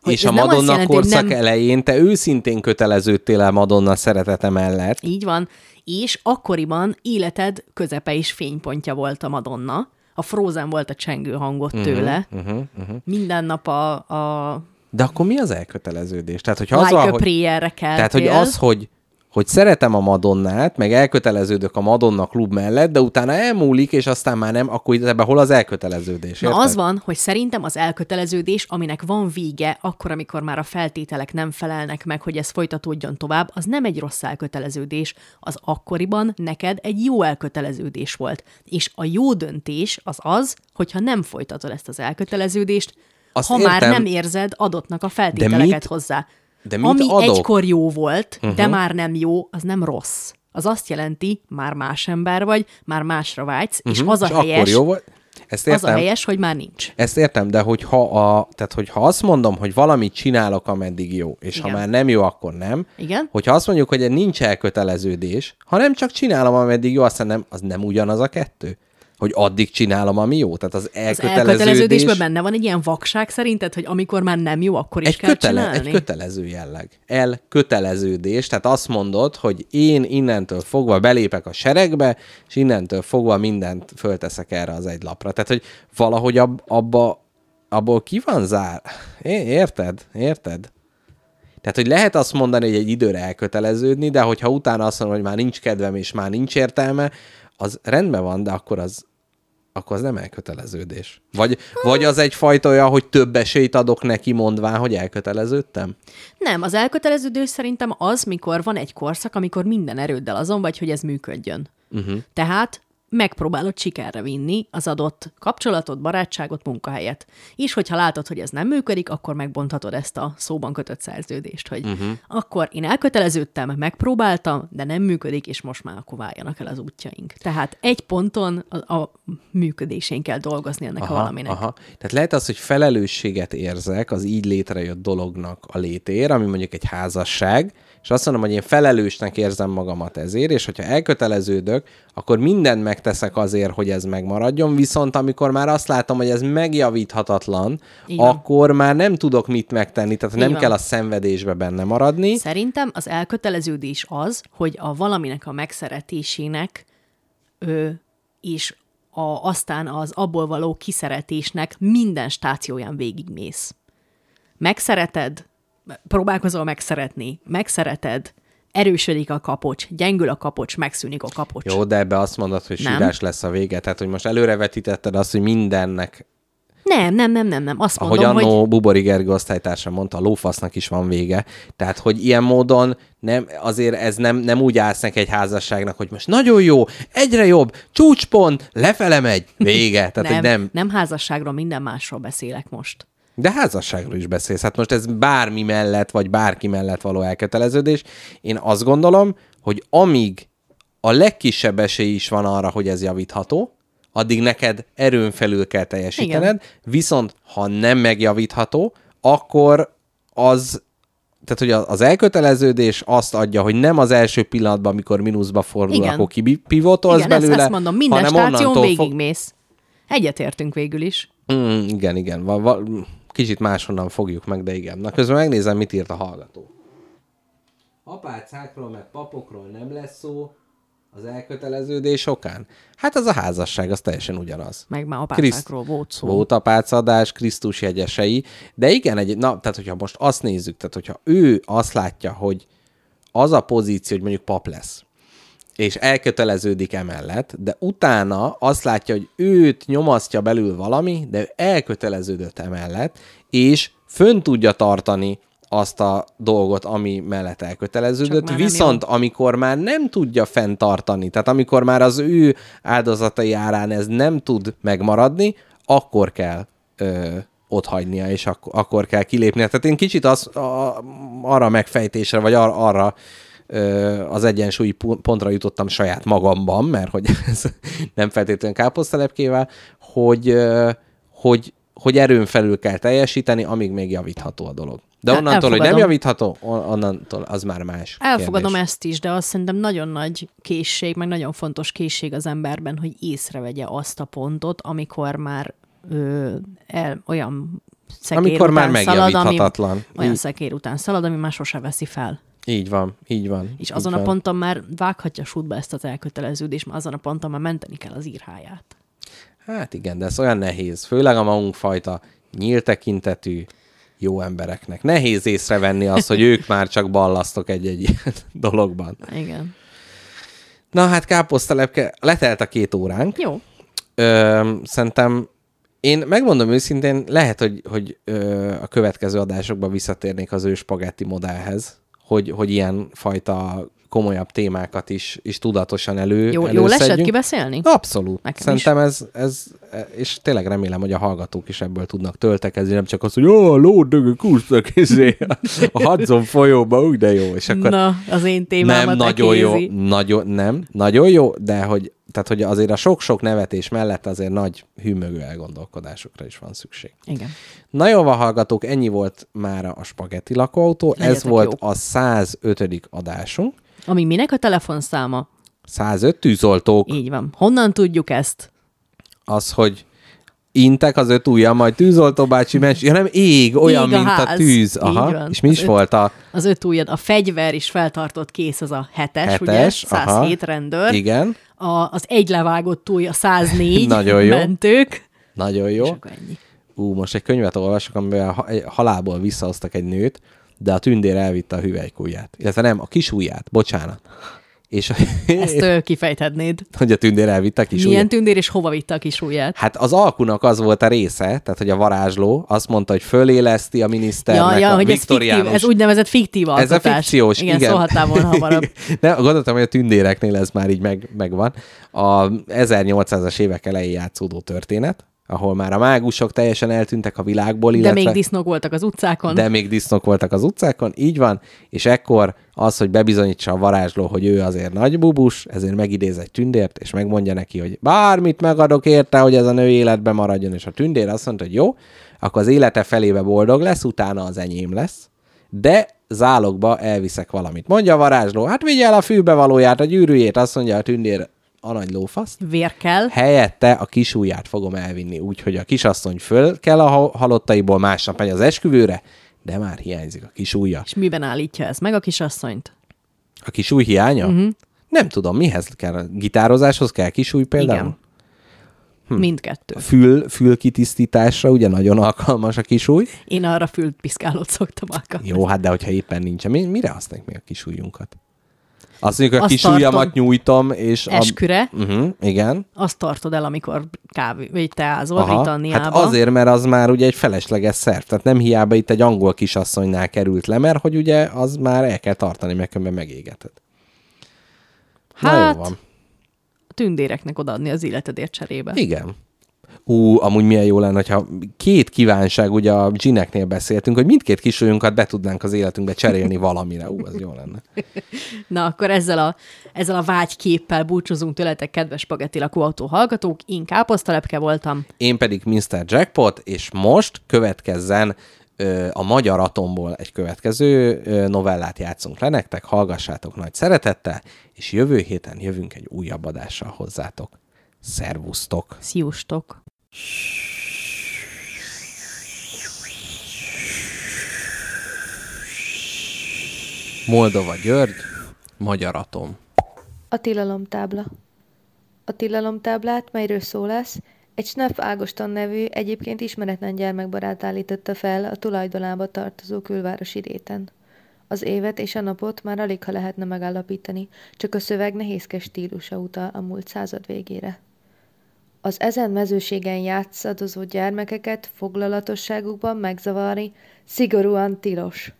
Hogy és a Madonna jelenti, korszak nem... elején te őszintén köteleződtél el Madonna szeretete mellett. Így van. És akkoriban életed közepe is fénypontja volt a Madonna. A Frozen volt a csengő hangot Mhm, tőle. Uh-huh, uh-huh. Minden nap a, a De akkor mi az elköteleződés? Tehát, hogyha az like van, a hogy, keltél. tehát, hogy az, hogy hogy szeretem a Madonnát, meg elköteleződök a Madonna klub mellett, de utána elmúlik, és aztán már nem, akkor itt ebben hol az elköteleződés? Na érted? az van, hogy szerintem az elköteleződés, aminek van vége, akkor, amikor már a feltételek nem felelnek meg, hogy ez folytatódjon tovább, az nem egy rossz elköteleződés, az akkoriban neked egy jó elköteleződés volt. És a jó döntés az az, hogyha nem folytatod ezt az elköteleződést, Azt ha már értem. nem érzed adottnak a feltételeket mit- hozzá. De mit Ami adok? egykor jó volt, uh-huh. de már nem jó, az nem rossz. Az azt jelenti, már más ember vagy, már másra vágysz, uh-huh. és az a és helyes, akkor jó volt. Ezt az értem. a helyes, hogy már nincs. Ezt értem, de hogyha, a, tehát hogyha azt mondom, hogy valamit csinálok, ameddig jó, és Igen. ha már nem jó, akkor nem. Igen. Hogyha azt mondjuk, hogy nincs elköteleződés, ha nem csak csinálom, ameddig jó, aztán nem, az nem ugyanaz a kettő? Hogy addig csinálom, ami jó? Tehát az Az elköteleződés... elköteleződésben benne van egy ilyen vakság szerinted, hogy amikor már nem jó, akkor is egy, kell kötele, csinálni? egy kötelező jelleg. Elköteleződés, tehát azt mondod, hogy én innentől fogva belépek a seregbe, és innentől fogva mindent fölteszek erre az egy lapra. Tehát, hogy valahogy ab, abba, abból ki van zár. É, érted? Érted? Tehát, hogy lehet azt mondani, hogy egy időre elköteleződni, de hogyha utána azt mondom, hogy már nincs kedvem és már nincs értelme, az rendben van, de akkor az, akkor az nem elköteleződés. Vagy, vagy az egyfajta olyan, hogy több esélyt adok neki mondván, hogy elköteleződtem? Nem, az elköteleződés szerintem az, mikor van egy korszak, amikor minden erőddel azon vagy, hogy ez működjön. Uh-huh. Tehát megpróbálod sikerre vinni az adott kapcsolatot, barátságot, munkahelyet. És hogyha látod, hogy ez nem működik, akkor megbonthatod ezt a szóban kötött szerződést, hogy uh-huh. akkor én elköteleződtem, megpróbáltam, de nem működik, és most már akkor váljanak el az útjaink. Tehát egy ponton a, a működésén kell dolgozni ennek aha, a valaminek. Aha. Tehát lehet az, hogy felelősséget érzek az így létrejött dolognak a létér, ami mondjuk egy házasság, és azt mondom, hogy én felelősnek érzem magamat ezért, és hogyha elköteleződök, akkor mindent megteszek azért, hogy ez megmaradjon, viszont amikor már azt látom, hogy ez megjavíthatatlan, Így van. akkor már nem tudok mit megtenni, tehát Így nem van. kell a szenvedésbe benne maradni. Szerintem az elköteleződés az, hogy a valaminek a megszeretésének ö, és a, aztán az abból való kiszeretésnek minden stációján végigmész. Megszereted, próbálkozol megszeretni, megszereted, erősödik a kapocs, gyengül a kapocs, megszűnik a kapocs. Jó, de ebbe azt mondod, hogy Nem. sírás lesz a vége. Tehát, hogy most előrevetítetted azt, hogy mindennek Nem, nem, nem, nem, nem. Azt Ahogy mondom, annó hogy Bubori Gergő osztálytársam mondta, a lófasznak is van vége. Tehát, hogy ilyen módon nem, azért ez nem, nem úgy állsz neki egy házasságnak, hogy most nagyon jó, egyre jobb, csúcspont, lefele megy, vége. Tehát, nem, hogy nem. nem házasságról, minden másról beszélek most. De házasságról is beszélsz. Hát most ez bármi mellett, vagy bárki mellett való elköteleződés. Én azt gondolom, hogy amíg a legkisebb esély is van arra, hogy ez javítható, addig neked erőn felül kell teljesítened, Igen. viszont ha nem megjavítható, akkor az tehát, hogy az elköteleződés azt adja, hogy nem az első pillanatban, amikor mínuszba fordul, Igen. akkor kipivotolsz Igen, ezt, belőle, ezt mondom, minden hanem stáción onnantól fog- végigmész. Egyetértünk végül is. Mm, igen, igen. Va, va, kicsit máshonnan fogjuk meg, de igen. Na közben megnézem, mit írt a hallgató. Apácákról, meg papokról nem lesz szó az elköteleződés okán? Hát az a házasság, az teljesen ugyanaz. Meg már Kriszt- apácákról volt szó. Volt apácadás, Krisztus jegyesei, de igen, egy, na, tehát hogyha most azt nézzük, tehát hogyha ő azt látja, hogy az a pozíció, hogy mondjuk pap lesz, és elköteleződik emellett, de utána azt látja, hogy őt nyomasztja belül valami, de ő elköteleződött emellett, és fönn tudja tartani azt a dolgot, ami mellett elköteleződött, viszont amikor már nem tudja fenntartani, tehát amikor már az ő áldozatai árán ez nem tud megmaradni, akkor kell ö, ott hagynia, és ak- akkor kell kilépnie. Tehát én kicsit az, a, arra megfejtésre, vagy ar- arra az egyensúlyi pontra jutottam saját magamban, mert hogy (laughs) ez nem feltétlenül káposztelepkével, hogy, hogy hogy erőn felül kell teljesíteni, amíg még javítható a dolog. De onnantól, hogy nem elfogadom. javítható, on- onnantól az már más Elfogadom kérdés. ezt is, de azt szerintem nagyon nagy készség, meg nagyon fontos készség az emberben, hogy észrevegye azt a pontot, amikor már ö, el, olyan szekér Amikor már után szalad, ami, megjavíthatatlan. olyan szekér után szalad, ami már sose veszi fel. Így van, így van. És azon van. a ponton már vághatja sútba ezt az elköteleződést, mert azon a ponton már menteni kell az írháját. Hát igen, de ez olyan nehéz. Főleg a magunk fajta nyílt tekintetű jó embereknek. Nehéz észrevenni azt, hogy ők már csak ballasztok egy-egy ilyen (laughs) dologban. Igen. Na hát káposztelepke, letelt a két óránk. Jó. Ö, szerintem én megmondom őszintén, lehet, hogy, hogy ö, a következő adásokban visszatérnék az ő spagetti modellhez, hogy, hogy ilyen fajta komolyabb témákat is, is tudatosan elő Jó, jó esett kibeszélni? Abszolút. Nekem Szerintem ez, ez, és tényleg remélem, hogy a hallgatók is ebből tudnak töltekezni, nem csak az, hogy ó, a lódögök úsztak izé, a Hudson folyóba, úgy de jó, és akkor Na, az én témámat nem, nagyon jó, ekézi. nagyon, nem, nagyon jó, de hogy, tehát, hogy azért a sok-sok nevetés mellett azért nagy hűmögő elgondolkodásokra is van szükség. Igen. Na jó, van, hallgatók, ennyi volt már a spagetti lakóautó, ez Legyetek volt jók. a 105. adásunk. Ami minek a telefonszáma? 105 tűzoltók. Így van. Honnan tudjuk ezt? az, hogy intek az öt ujjam, majd tűzoltó bácsi mens, ja nem ég, olyan, Ég a mint a ház. tűz. Így Aha. van. És mi Az is öt- volt a Az öt ujjad, a fegyver is feltartott kész, az a hetes, hetes? ugye? 107 rendőr. Igen, A, az egy levágott ujj, a 104 Nagyon jó. mentők. nagyon És jó. akkor ennyi. Ú, most egy könyvet olvasok, amiben halálból visszahoztak egy nőt, de a tündér elvitte a hüvelykujját. Illetve nem, a kis ujját, bocsánat. És Ezt ö, kifejthetnéd. (laughs) hogy a tündér elvitte a kis Milyen tündér és hova vitte a kis ujját? Hát az alkunak az volt a része, tehát hogy a varázsló azt mondta, hogy föléleszti a miniszternek Ja, ja, a hogy ez fiktív, ez úgynevezett fiktív Ez a alkotás. fikciós, igen. igen. szólhattál volna hamarabb. (laughs) Ne, gondoltam, hogy a tündéreknél ez már így meg, megvan. A 1800-as évek elején játszódó történet, ahol már a mágusok teljesen eltűntek a világból, De illetve... még disznók voltak az utcákon. de még disznók voltak az utcákon, így van, és ekkor az, hogy bebizonyítsa a varázsló, hogy ő azért nagy bubus, ezért megidéz egy tündért, és megmondja neki, hogy bármit megadok érte, hogy ez a nő életbe maradjon, és a tündér azt mondta, hogy jó, akkor az élete felébe boldog lesz, utána az enyém lesz, de zálogba elviszek valamit. Mondja a varázsló, hát vigye el a fülbevalóját, a gyűrűjét, azt mondja a tündér, a nagy lófasz. Vér kell. Helyette a kis ujját fogom elvinni, úgyhogy a kisasszony föl kell a ha- halottaiból, másnap megy az esküvőre, de már hiányzik a kis ujja. És miben állítja ez meg a kisasszonyt? A kis új hiánya? Uh-huh. Nem tudom, mihez kell? Gitározáshoz kell kis új például? Igen. Hm. Mindkettő. Fül, fülkitisztításra ugye nagyon alkalmas a kis új. Én arra fülpiszkálót szoktam alkalmazni. Jó, hát de hogyha éppen nincsen, mi, mire használjuk mi a kis ujjunkat? Azt mondjuk, a Azt kis tartom. ujjamat nyújtom, és... Esküre, A... Uh-huh, igen. azt tartod el, amikor kávé, vagy teázol Britanniába. Hát azért, mert az már ugye egy felesleges szerv. Tehát nem hiába itt egy angol kisasszonynál került le, mert hogy ugye az már el kell tartani, mert különben megégeted. Na Hát, jó van. a tündéreknek odaadni az életedért cserébe. Igen. Ú, amúgy milyen jó lenne, hogyha két kívánság, ugye a gineknél beszéltünk, hogy mindkét kisúlyunkat be tudnánk az életünkbe cserélni valamire. Ú, az jó lenne. (laughs) Na, akkor ezzel a, ezzel a vágyképpel búcsúzunk tőletek, kedves spagetti lakóautó hallgatók. Én káposztalepke voltam. Én pedig Mr. Jackpot, és most következzen a Magyar Atomból egy következő novellát játszunk le nektek, hallgassátok nagy szeretettel, és jövő héten jövünk egy újabb adással hozzátok. Szervusztok! Sziustok! Moldova György, Magyar Atom. A tilalomtábla. A tilalomtáblát, melyről szó lesz, egy Snöff Ágoston nevű, egyébként ismeretlen gyermekbarát állította fel a tulajdonába tartozó külvárosi réten. Az évet és a napot már alig ha lehetne megállapítani, csak a szöveg nehézkes stílusa utal a múlt század végére. Az ezen mezőségen játszadozó gyermekeket foglalatosságukban megzavarni szigorúan tilos.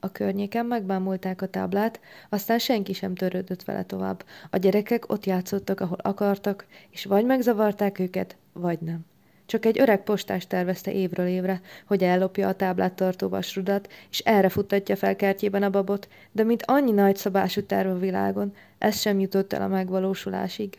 A környéken megbámulták a táblát, aztán senki sem törődött vele tovább. A gyerekek ott játszottak, ahol akartak, és vagy megzavarták őket, vagy nem. Csak egy öreg postás tervezte évről évre, hogy ellopja a táblát tartó vasrudat, és erre futtatja fel kertjében a babot, de mint annyi nagyszabású terv a világon, ez sem jutott el a megvalósulásig.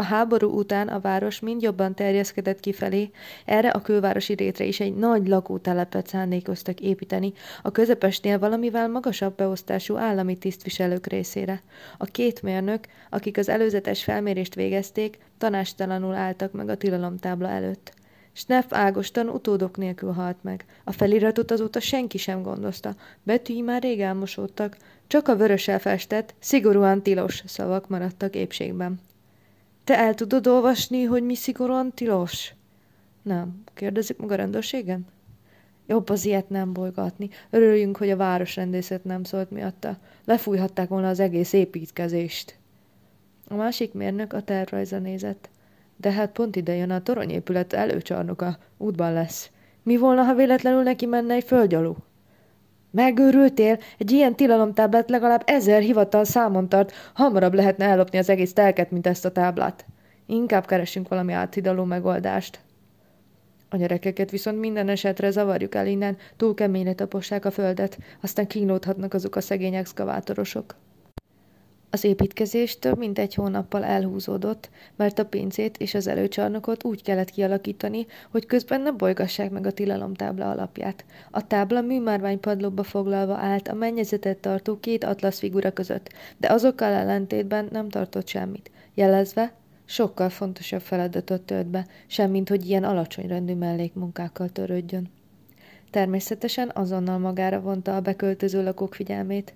A háború után a város mind jobban terjeszkedett kifelé, erre a külvárosi rétre is egy nagy lakótelepet szándékoztak építeni, a közepesnél valamivel magasabb beosztású állami tisztviselők részére. A két mérnök, akik az előzetes felmérést végezték, tanástalanul álltak meg a tilalomtábla előtt. Sneff Ágoston utódok nélkül halt meg. A feliratot azóta senki sem gondozta. Betűi már rég elmosódtak, csak a vörösel festett, szigorúan tilos szavak maradtak épségben. Te el tudod olvasni, hogy mi szigorúan tilos? Nem. Kérdezik meg a rendőrségen? Jobb az ilyet nem bolygatni. Örüljünk, hogy a városrendészet nem szólt miatta. Lefújhatták volna az egész építkezést. A másik mérnök a tervrajza nézett. De hát pont ide jön a toronyépület előcsarnoka. Útban lesz. Mi volna, ha véletlenül neki menne egy földgyalú? Megőrültél? Egy ilyen tilalomtáblát legalább ezer hivatal számon tart, hamarabb lehetne ellopni az egész telket, mint ezt a táblát. Inkább keresünk valami áthidaló megoldást. A gyerekeket viszont minden esetre zavarjuk el innen, túl keményre tapossák a földet, aztán kínlódhatnak azok a szegény exkavátorosok. Az építkezés több mint egy hónappal elhúzódott, mert a pincét és az előcsarnokot úgy kellett kialakítani, hogy közben ne bolygassák meg a tilalomtábla alapját. A tábla műmárvány padlóba foglalva állt a mennyezetet tartó két atlasz figura között, de azokkal ellentétben nem tartott semmit, jelezve, sokkal fontosabb feladatot tölt be, semmint hogy ilyen alacsony rendű mellékmunkákkal törődjön. Természetesen azonnal magára vonta a beköltöző lakók figyelmét.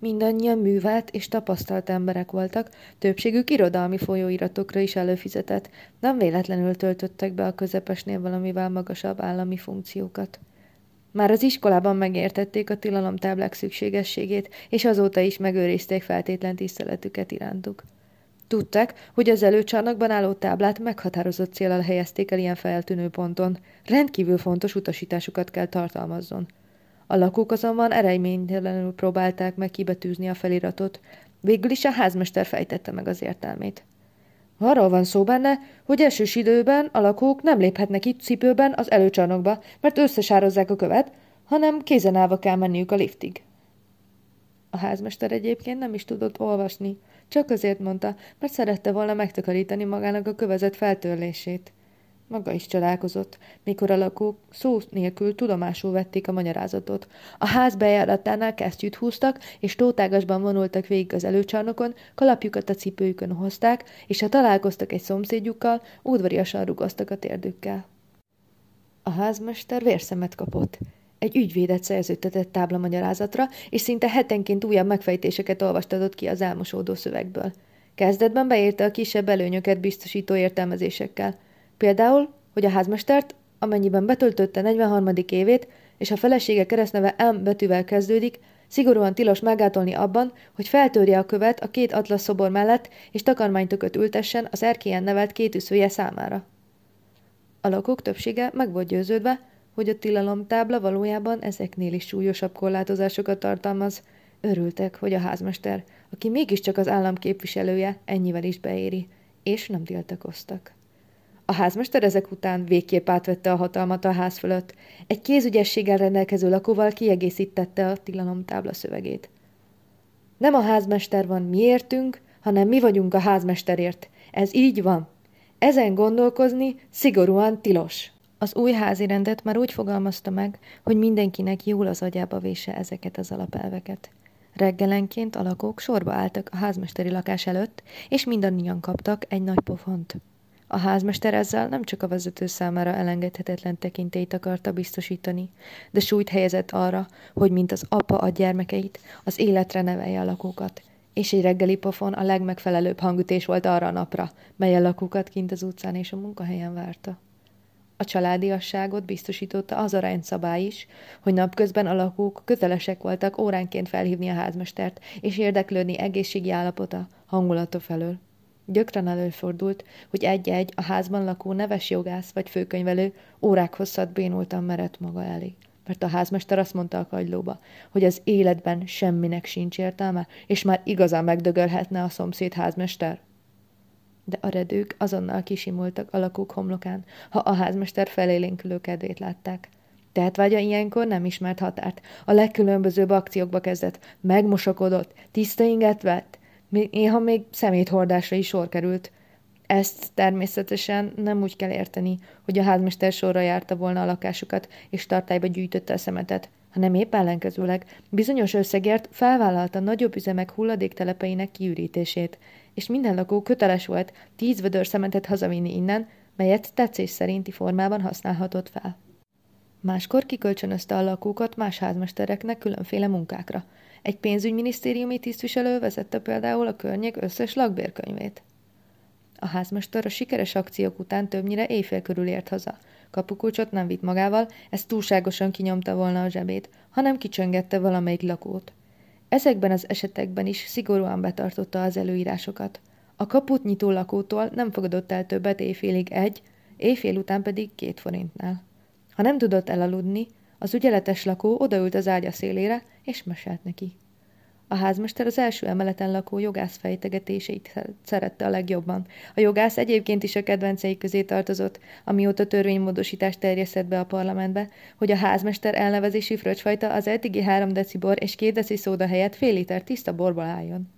Mindannyian művelt és tapasztalt emberek voltak, többségük irodalmi folyóiratokra is előfizetett, nem véletlenül töltöttek be a közepesnél valamivel magasabb állami funkciókat. Már az iskolában megértették a tilalomtáblák szükségességét, és azóta is megőrizték feltétlen tiszteletüket irántuk. Tudták, hogy az előcsarnokban álló táblát meghatározott célral helyezték el ilyen feltűnő ponton. Rendkívül fontos utasításukat kell tartalmazzon. A lakók azonban eredménytelenül próbálták meg kibetűzni a feliratot. Végül is a házmester fejtette meg az értelmét. Arról van szó benne, hogy esős időben a lakók nem léphetnek itt cipőben az előcsarnokba, mert összesározzák a követ, hanem kézen állva kell menniük a liftig. A házmester egyébként nem is tudott olvasni, csak azért mondta, mert szerette volna megtakarítani magának a kövezet feltörlését. Maga is csodálkozott, mikor a lakók szó nélkül tudomásul vették a magyarázatot. A ház bejáratánál kesztyűt húztak, és tótágasban vonultak végig az előcsarnokon, kalapjukat a cipőjükön hozták, és ha találkoztak egy szomszédjukkal, udvariasan rugoztak a térdükkel. A házmester vérszemet kapott. Egy ügyvédet szerződtetett tábla magyarázatra, és szinte hetenként újabb megfejtéseket olvastatott ki az elmosódó szövegből. Kezdetben beírta a kisebb előnyöket biztosító értelmezésekkel – Például, hogy a házmestert, amennyiben betöltötte 43. évét, és a felesége keresztneve M betűvel kezdődik, szigorúan tilos megátolni abban, hogy feltörje a követ a két atlasz szobor mellett, és takarmánytököt ültessen az erkélyen nevelt két üszője számára. A lakók többsége meg volt győződve, hogy a tilalomtábla valójában ezeknél is súlyosabb korlátozásokat tartalmaz. Örültek, hogy a házmester, aki mégiscsak az állam képviselője, ennyivel is beéri, és nem tiltakoztak. A házmester ezek után végképp átvette a hatalmat a ház fölött. Egy kézügyességgel rendelkező lakóval kiegészítette a tilalomtábla szövegét. Nem a házmester van miértünk, hanem mi vagyunk a házmesterért. Ez így van. Ezen gondolkozni szigorúan tilos. Az új házi rendet már úgy fogalmazta meg, hogy mindenkinek jól az agyába vése ezeket az alapelveket. Reggelenként a lakók sorba álltak a házmesteri lakás előtt, és mindannyian kaptak egy nagy pofont. A házmester ezzel nem csak a vezető számára elengedhetetlen tekintélyt akarta biztosítani, de súlyt helyezett arra, hogy mint az apa a gyermekeit, az életre nevelje a lakókat, és egy reggeli pofon a legmegfelelőbb hangütés volt arra a napra, mely a lakókat kint az utcán és a munkahelyen várta. A családiasságot biztosította az a rendszabály is, hogy napközben a lakók kötelesek voltak óránként felhívni a házmestert és érdeklődni egészségi állapota, hangulata felől. Gyakran előfordult, hogy egy-egy a házban lakó neves jogász vagy főkönyvelő órák hosszat bénultan merett maga elé. Mert a házmester azt mondta a kagylóba, hogy az életben semminek sincs értelme, és már igazán megdögölhetne a szomszéd házmester. De a redők azonnal kisimultak a lakók homlokán, ha a házmester felélénkülő kedvét látták. Tehát vágya ilyenkor nem ismert határt. A legkülönbözőbb akciókba kezdett. Megmosakodott, tiszta inget vett, néha még szeméthordásra is sor került. Ezt természetesen nem úgy kell érteni, hogy a házmester sorra járta volna a lakásukat, és tartályba gyűjtötte a szemetet, hanem épp ellenkezőleg bizonyos összegért felvállalta nagyobb üzemek hulladéktelepeinek kiürítését, és minden lakó köteles volt tíz vödör szemetet hazavinni innen, melyet tetszés szerinti formában használhatott fel. Máskor kikölcsönözte a lakókat más házmestereknek különféle munkákra. Egy pénzügyminisztériumi tisztviselő vezette például a környék összes lakbérkönyvét. A házmester a sikeres akciók után többnyire éjfél körül ért haza. Kapukulcsot nem vitt magával, ez túlságosan kinyomta volna a zsebét, hanem kicsöngette valamelyik lakót. Ezekben az esetekben is szigorúan betartotta az előírásokat. A kaput nyitó lakótól nem fogadott el többet éjfélig egy, éjfél után pedig két forintnál. Ha nem tudott elaludni, az ügyeletes lakó odaült az ágya szélére, és meselt neki. A házmester az első emeleten lakó jogász fejtegetéseit szerette a legjobban. A jogász egyébként is a kedvencei közé tartozott, amióta törvénymódosítást terjesztett be a parlamentbe, hogy a házmester elnevezési fröccsfajta az eddigi három decibor és két deci szóda helyett fél liter tiszta borból álljon.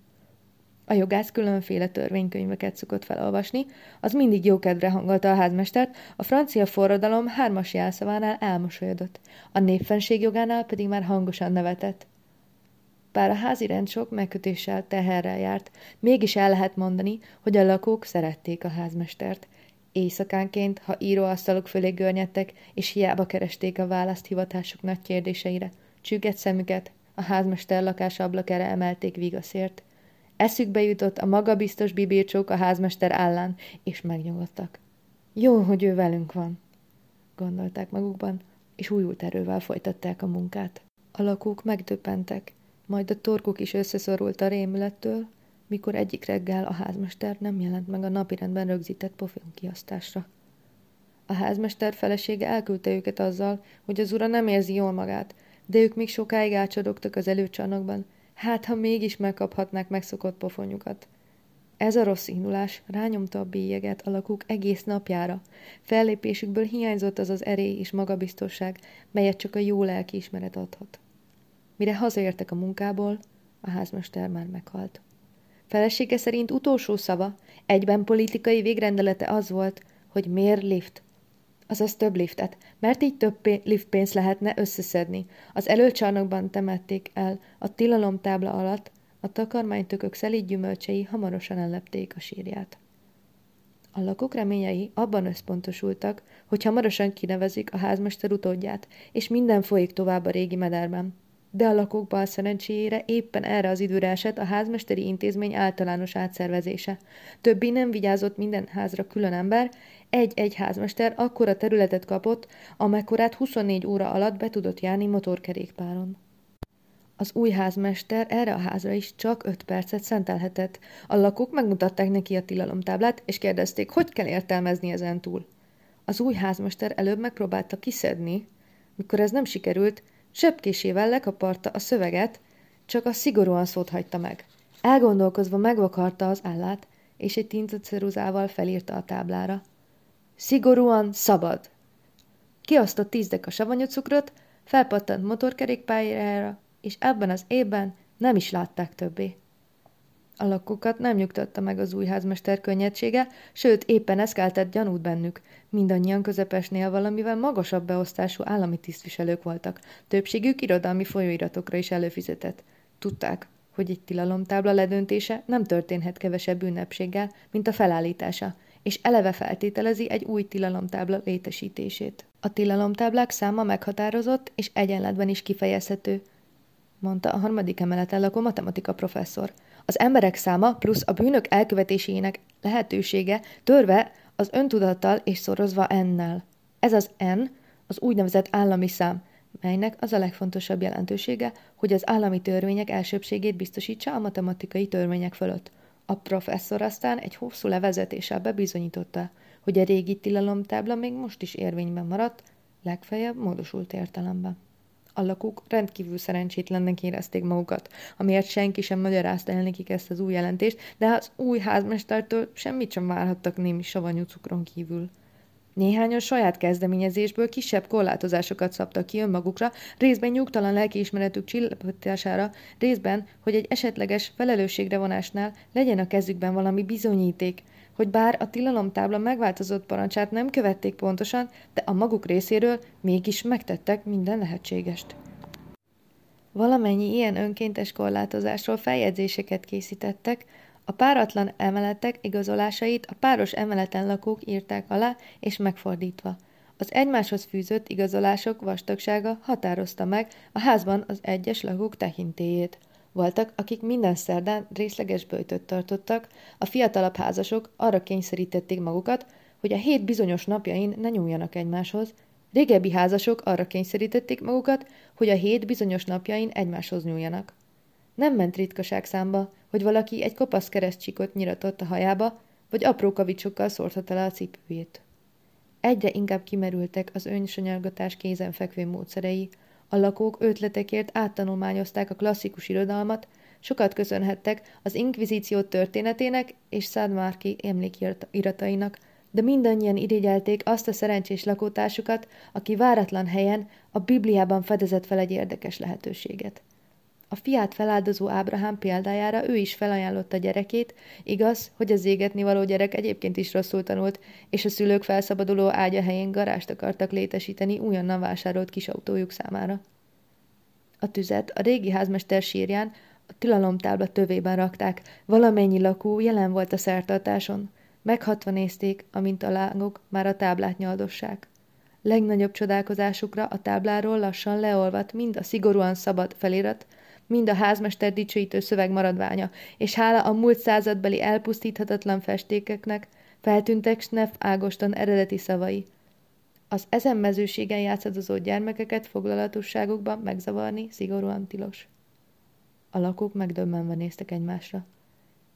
A jogász különféle törvénykönyveket szokott felolvasni, az mindig jókedvre hangolta a házmestert, a francia forradalom hármas jelszavánál elmosolyodott, a népfenség jogánál pedig már hangosan nevetett. Bár a házi rend sok megkötéssel, teherrel járt, mégis el lehet mondani, hogy a lakók szerették a házmestert. Éjszakánként, ha íróasztalok fölé görnyedtek, és hiába keresték a választ hivatásuk nagy kérdéseire, csügget szemüket, a házmester lakás ablakára emelték vigaszért. Eszükbe jutott a magabiztos bibircsók a házmester állán, és megnyugodtak. Jó, hogy ő velünk van, gondolták magukban, és újult erővel folytatták a munkát. A lakók megdöbbentek, majd a torkuk is összeszorult a rémülettől, mikor egyik reggel a házmester nem jelent meg a napirendben rögzített pofionkiasztásra. A házmester felesége elküldte őket azzal, hogy az ura nem érzi jól magát, de ők még sokáig átcsadogtak az előcsarnokban, hát ha mégis megkaphatnák megszokott pofonyukat. Ez a rossz indulás rányomta a bélyeget a lakók egész napjára. Fellépésükből hiányzott az az erély és magabiztosság, melyet csak a jó lelkiismeret adhat. Mire hazaértek a munkából, a házmester már meghalt. Felesége szerint utolsó szava, egyben politikai végrendelete az volt, hogy miért lift. Azaz több liftet, mert így több liftpénzt lehetne összeszedni. Az előcsarnokban temették el a tilalomtábla alatt, a takarmánytökök szelíd gyümölcsei hamarosan ellepték a sírját. A lakók reményei abban összpontosultak, hogy hamarosan kinevezik a házmester utódját, és minden folyik tovább a régi mederben de a lakók bal szerencséjére éppen erre az időre esett a házmesteri intézmény általános átszervezése. Többi nem vigyázott minden házra külön ember, egy-egy házmester akkora területet kapott, amekkorát 24 óra alatt be tudott járni motorkerékpáron. Az új házmester erre a házra is csak öt percet szentelhetett. A lakók megmutatták neki a tilalomtáblát, és kérdezték, hogy kell értelmezni ezen túl. Az új házmester előbb megpróbálta kiszedni, mikor ez nem sikerült, Sepkésével lekaparta a szöveget, csak a szigorúan szót hagyta meg. Elgondolkozva megvakarta az állát, és egy tintaceruzával felírta a táblára. Szigorúan szabad. Kiasztott tíz deka savanyúcukrot, felpattant motorkerékpályára, és ebben az évben nem is látták többé. A lakókat nem nyugtatta meg az új házmester könnyedsége, sőt, éppen eszkáltett gyanút bennük. Mindannyian közepesnél valamivel magasabb beosztású állami tisztviselők voltak. Többségük irodalmi folyóiratokra is előfizetett. Tudták, hogy egy tilalomtábla ledöntése nem történhet kevesebb ünnepséggel, mint a felállítása, és eleve feltételezi egy új tilalomtábla létesítését. A tilalomtáblák száma meghatározott és egyenletben is kifejezhető, mondta a harmadik emeleten lakó matematika professzor. Az emberek száma plusz a bűnök elkövetésének lehetősége törve az öntudattal és szorozva ennel. Ez az n az úgynevezett állami szám, melynek az a legfontosabb jelentősége, hogy az állami törvények elsőbségét biztosítsa a matematikai törvények fölött. A professzor aztán egy hosszú levezetéssel bebizonyította, hogy a régi tilalomtábla még most is érvényben maradt, legfeljebb módosult értelemben. A lakók rendkívül szerencsétlennek érezték magukat, amiért senki sem magyarázta el nekik ezt az új jelentést, de az új házmestertől semmit sem várhattak némi savanyú cukron kívül. Néhányan saját kezdeményezésből kisebb korlátozásokat szabtak ki önmagukra, részben nyugtalan lelkiismeretük csillapítására, részben, hogy egy esetleges felelősségre vonásnál legyen a kezükben valami bizonyíték, hogy bár a tilalomtábla megváltozott parancsát nem követték pontosan, de a maguk részéről mégis megtettek minden lehetségest. Valamennyi ilyen önkéntes korlátozásról feljegyzéseket készítettek, a páratlan emeletek igazolásait a páros emeleten lakók írták alá, és megfordítva. Az egymáshoz fűzött igazolások vastagsága határozta meg a házban az egyes lakók tekintélyét. Voltak, akik minden szerdán részleges böjtöt tartottak, a fiatalabb házasok arra kényszerítették magukat, hogy a hét bizonyos napjain ne nyúljanak egymáshoz, régebbi házasok arra kényszerítették magukat, hogy a hét bizonyos napjain egymáshoz nyúljanak. Nem ment ritkaság számba, hogy valaki egy kopasz keresztcsíkot nyiratott a hajába, vagy apró kavicsokkal szórta le a cipőjét. Egyre inkább kimerültek az önsanyargatás kézenfekvő módszerei, a lakók ötletekért áttanulmányozták a klasszikus irodalmat, sokat köszönhettek az inkvizíció történetének és Szádmárki emlékiratainak, de mindannyian irigyelték azt a szerencsés lakótársukat, aki váratlan helyen a Bibliában fedezett fel egy érdekes lehetőséget. A fiát feláldozó Ábrahám példájára ő is felajánlotta gyerekét, igaz, hogy az égetni való gyerek egyébként is rosszul tanult, és a szülők felszabaduló ágya helyén garást akartak létesíteni újonnan vásárolt kis autójuk számára. A tüzet a régi házmester sírján a tilalomtábla tövében rakták, valamennyi lakó jelen volt a szertartáson. Meghatva nézték, amint a lángok már a táblát nyaldossák. Legnagyobb csodálkozásukra a tábláról lassan leolvadt mind a szigorúan szabad felirat, mind a házmester dicsőítő szöveg maradványa, és hála a múlt századbeli elpusztíthatatlan festékeknek feltűntek Snef Ágoston eredeti szavai. Az ezen mezőségen játszadozó gyermekeket foglalatosságukban megzavarni szigorúan tilos. A lakók megdöbbenve néztek egymásra.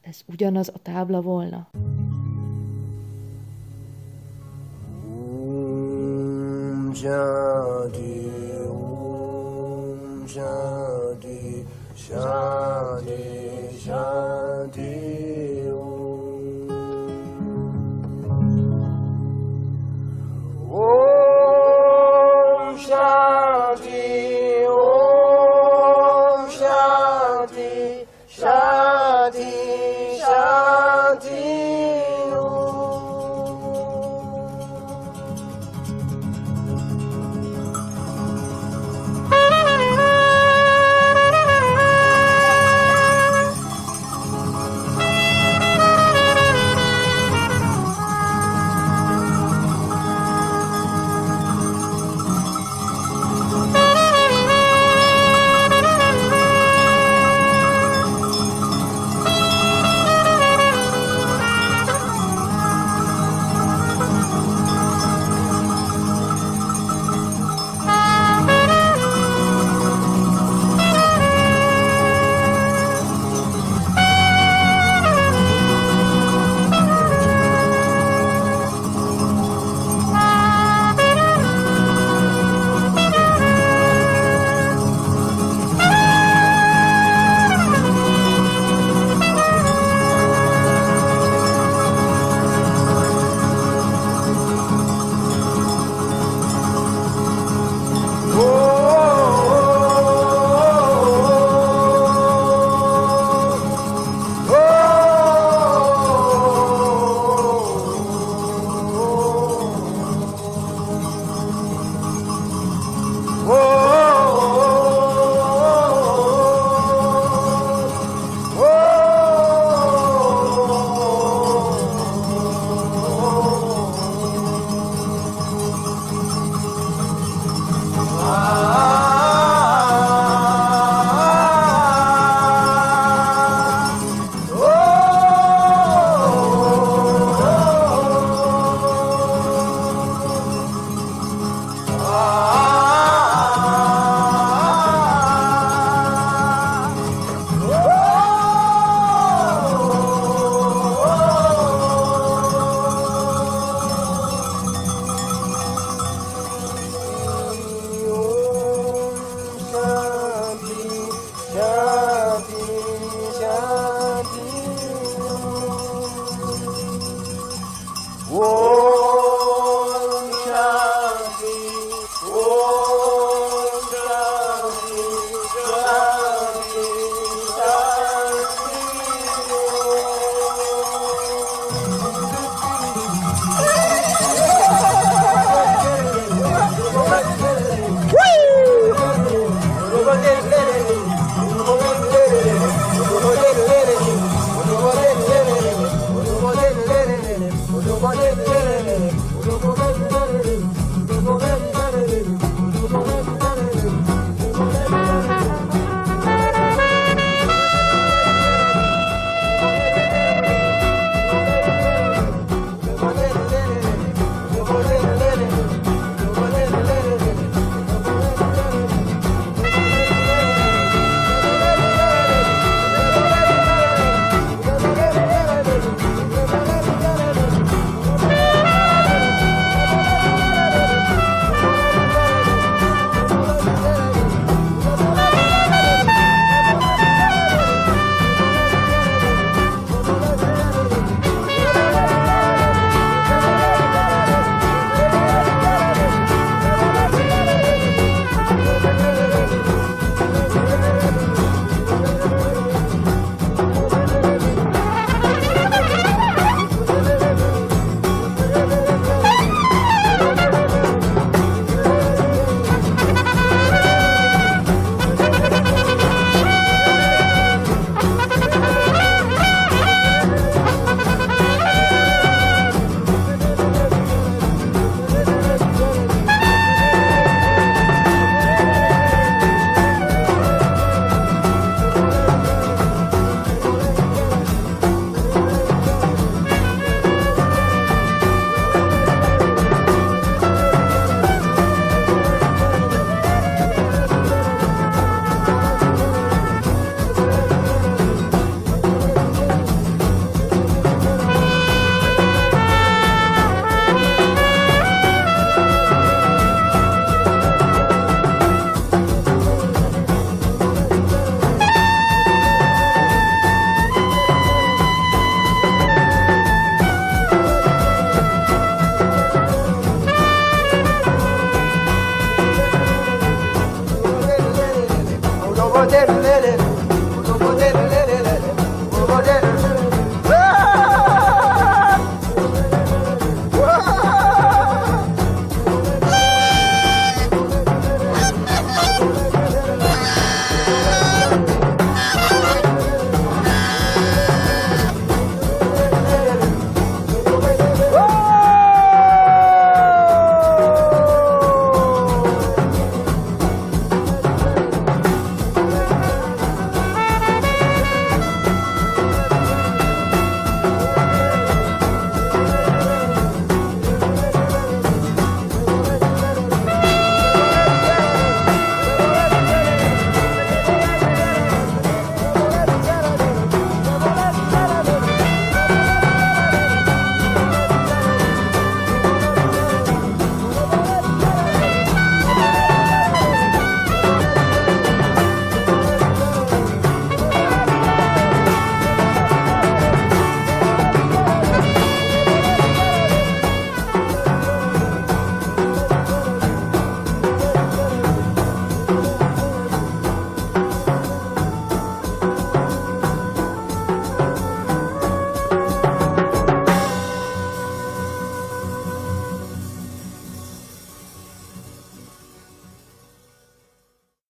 Ez ugyanaz a tábla volna. Jadi, Shanti, Shanti, Shanti. Om Shanti.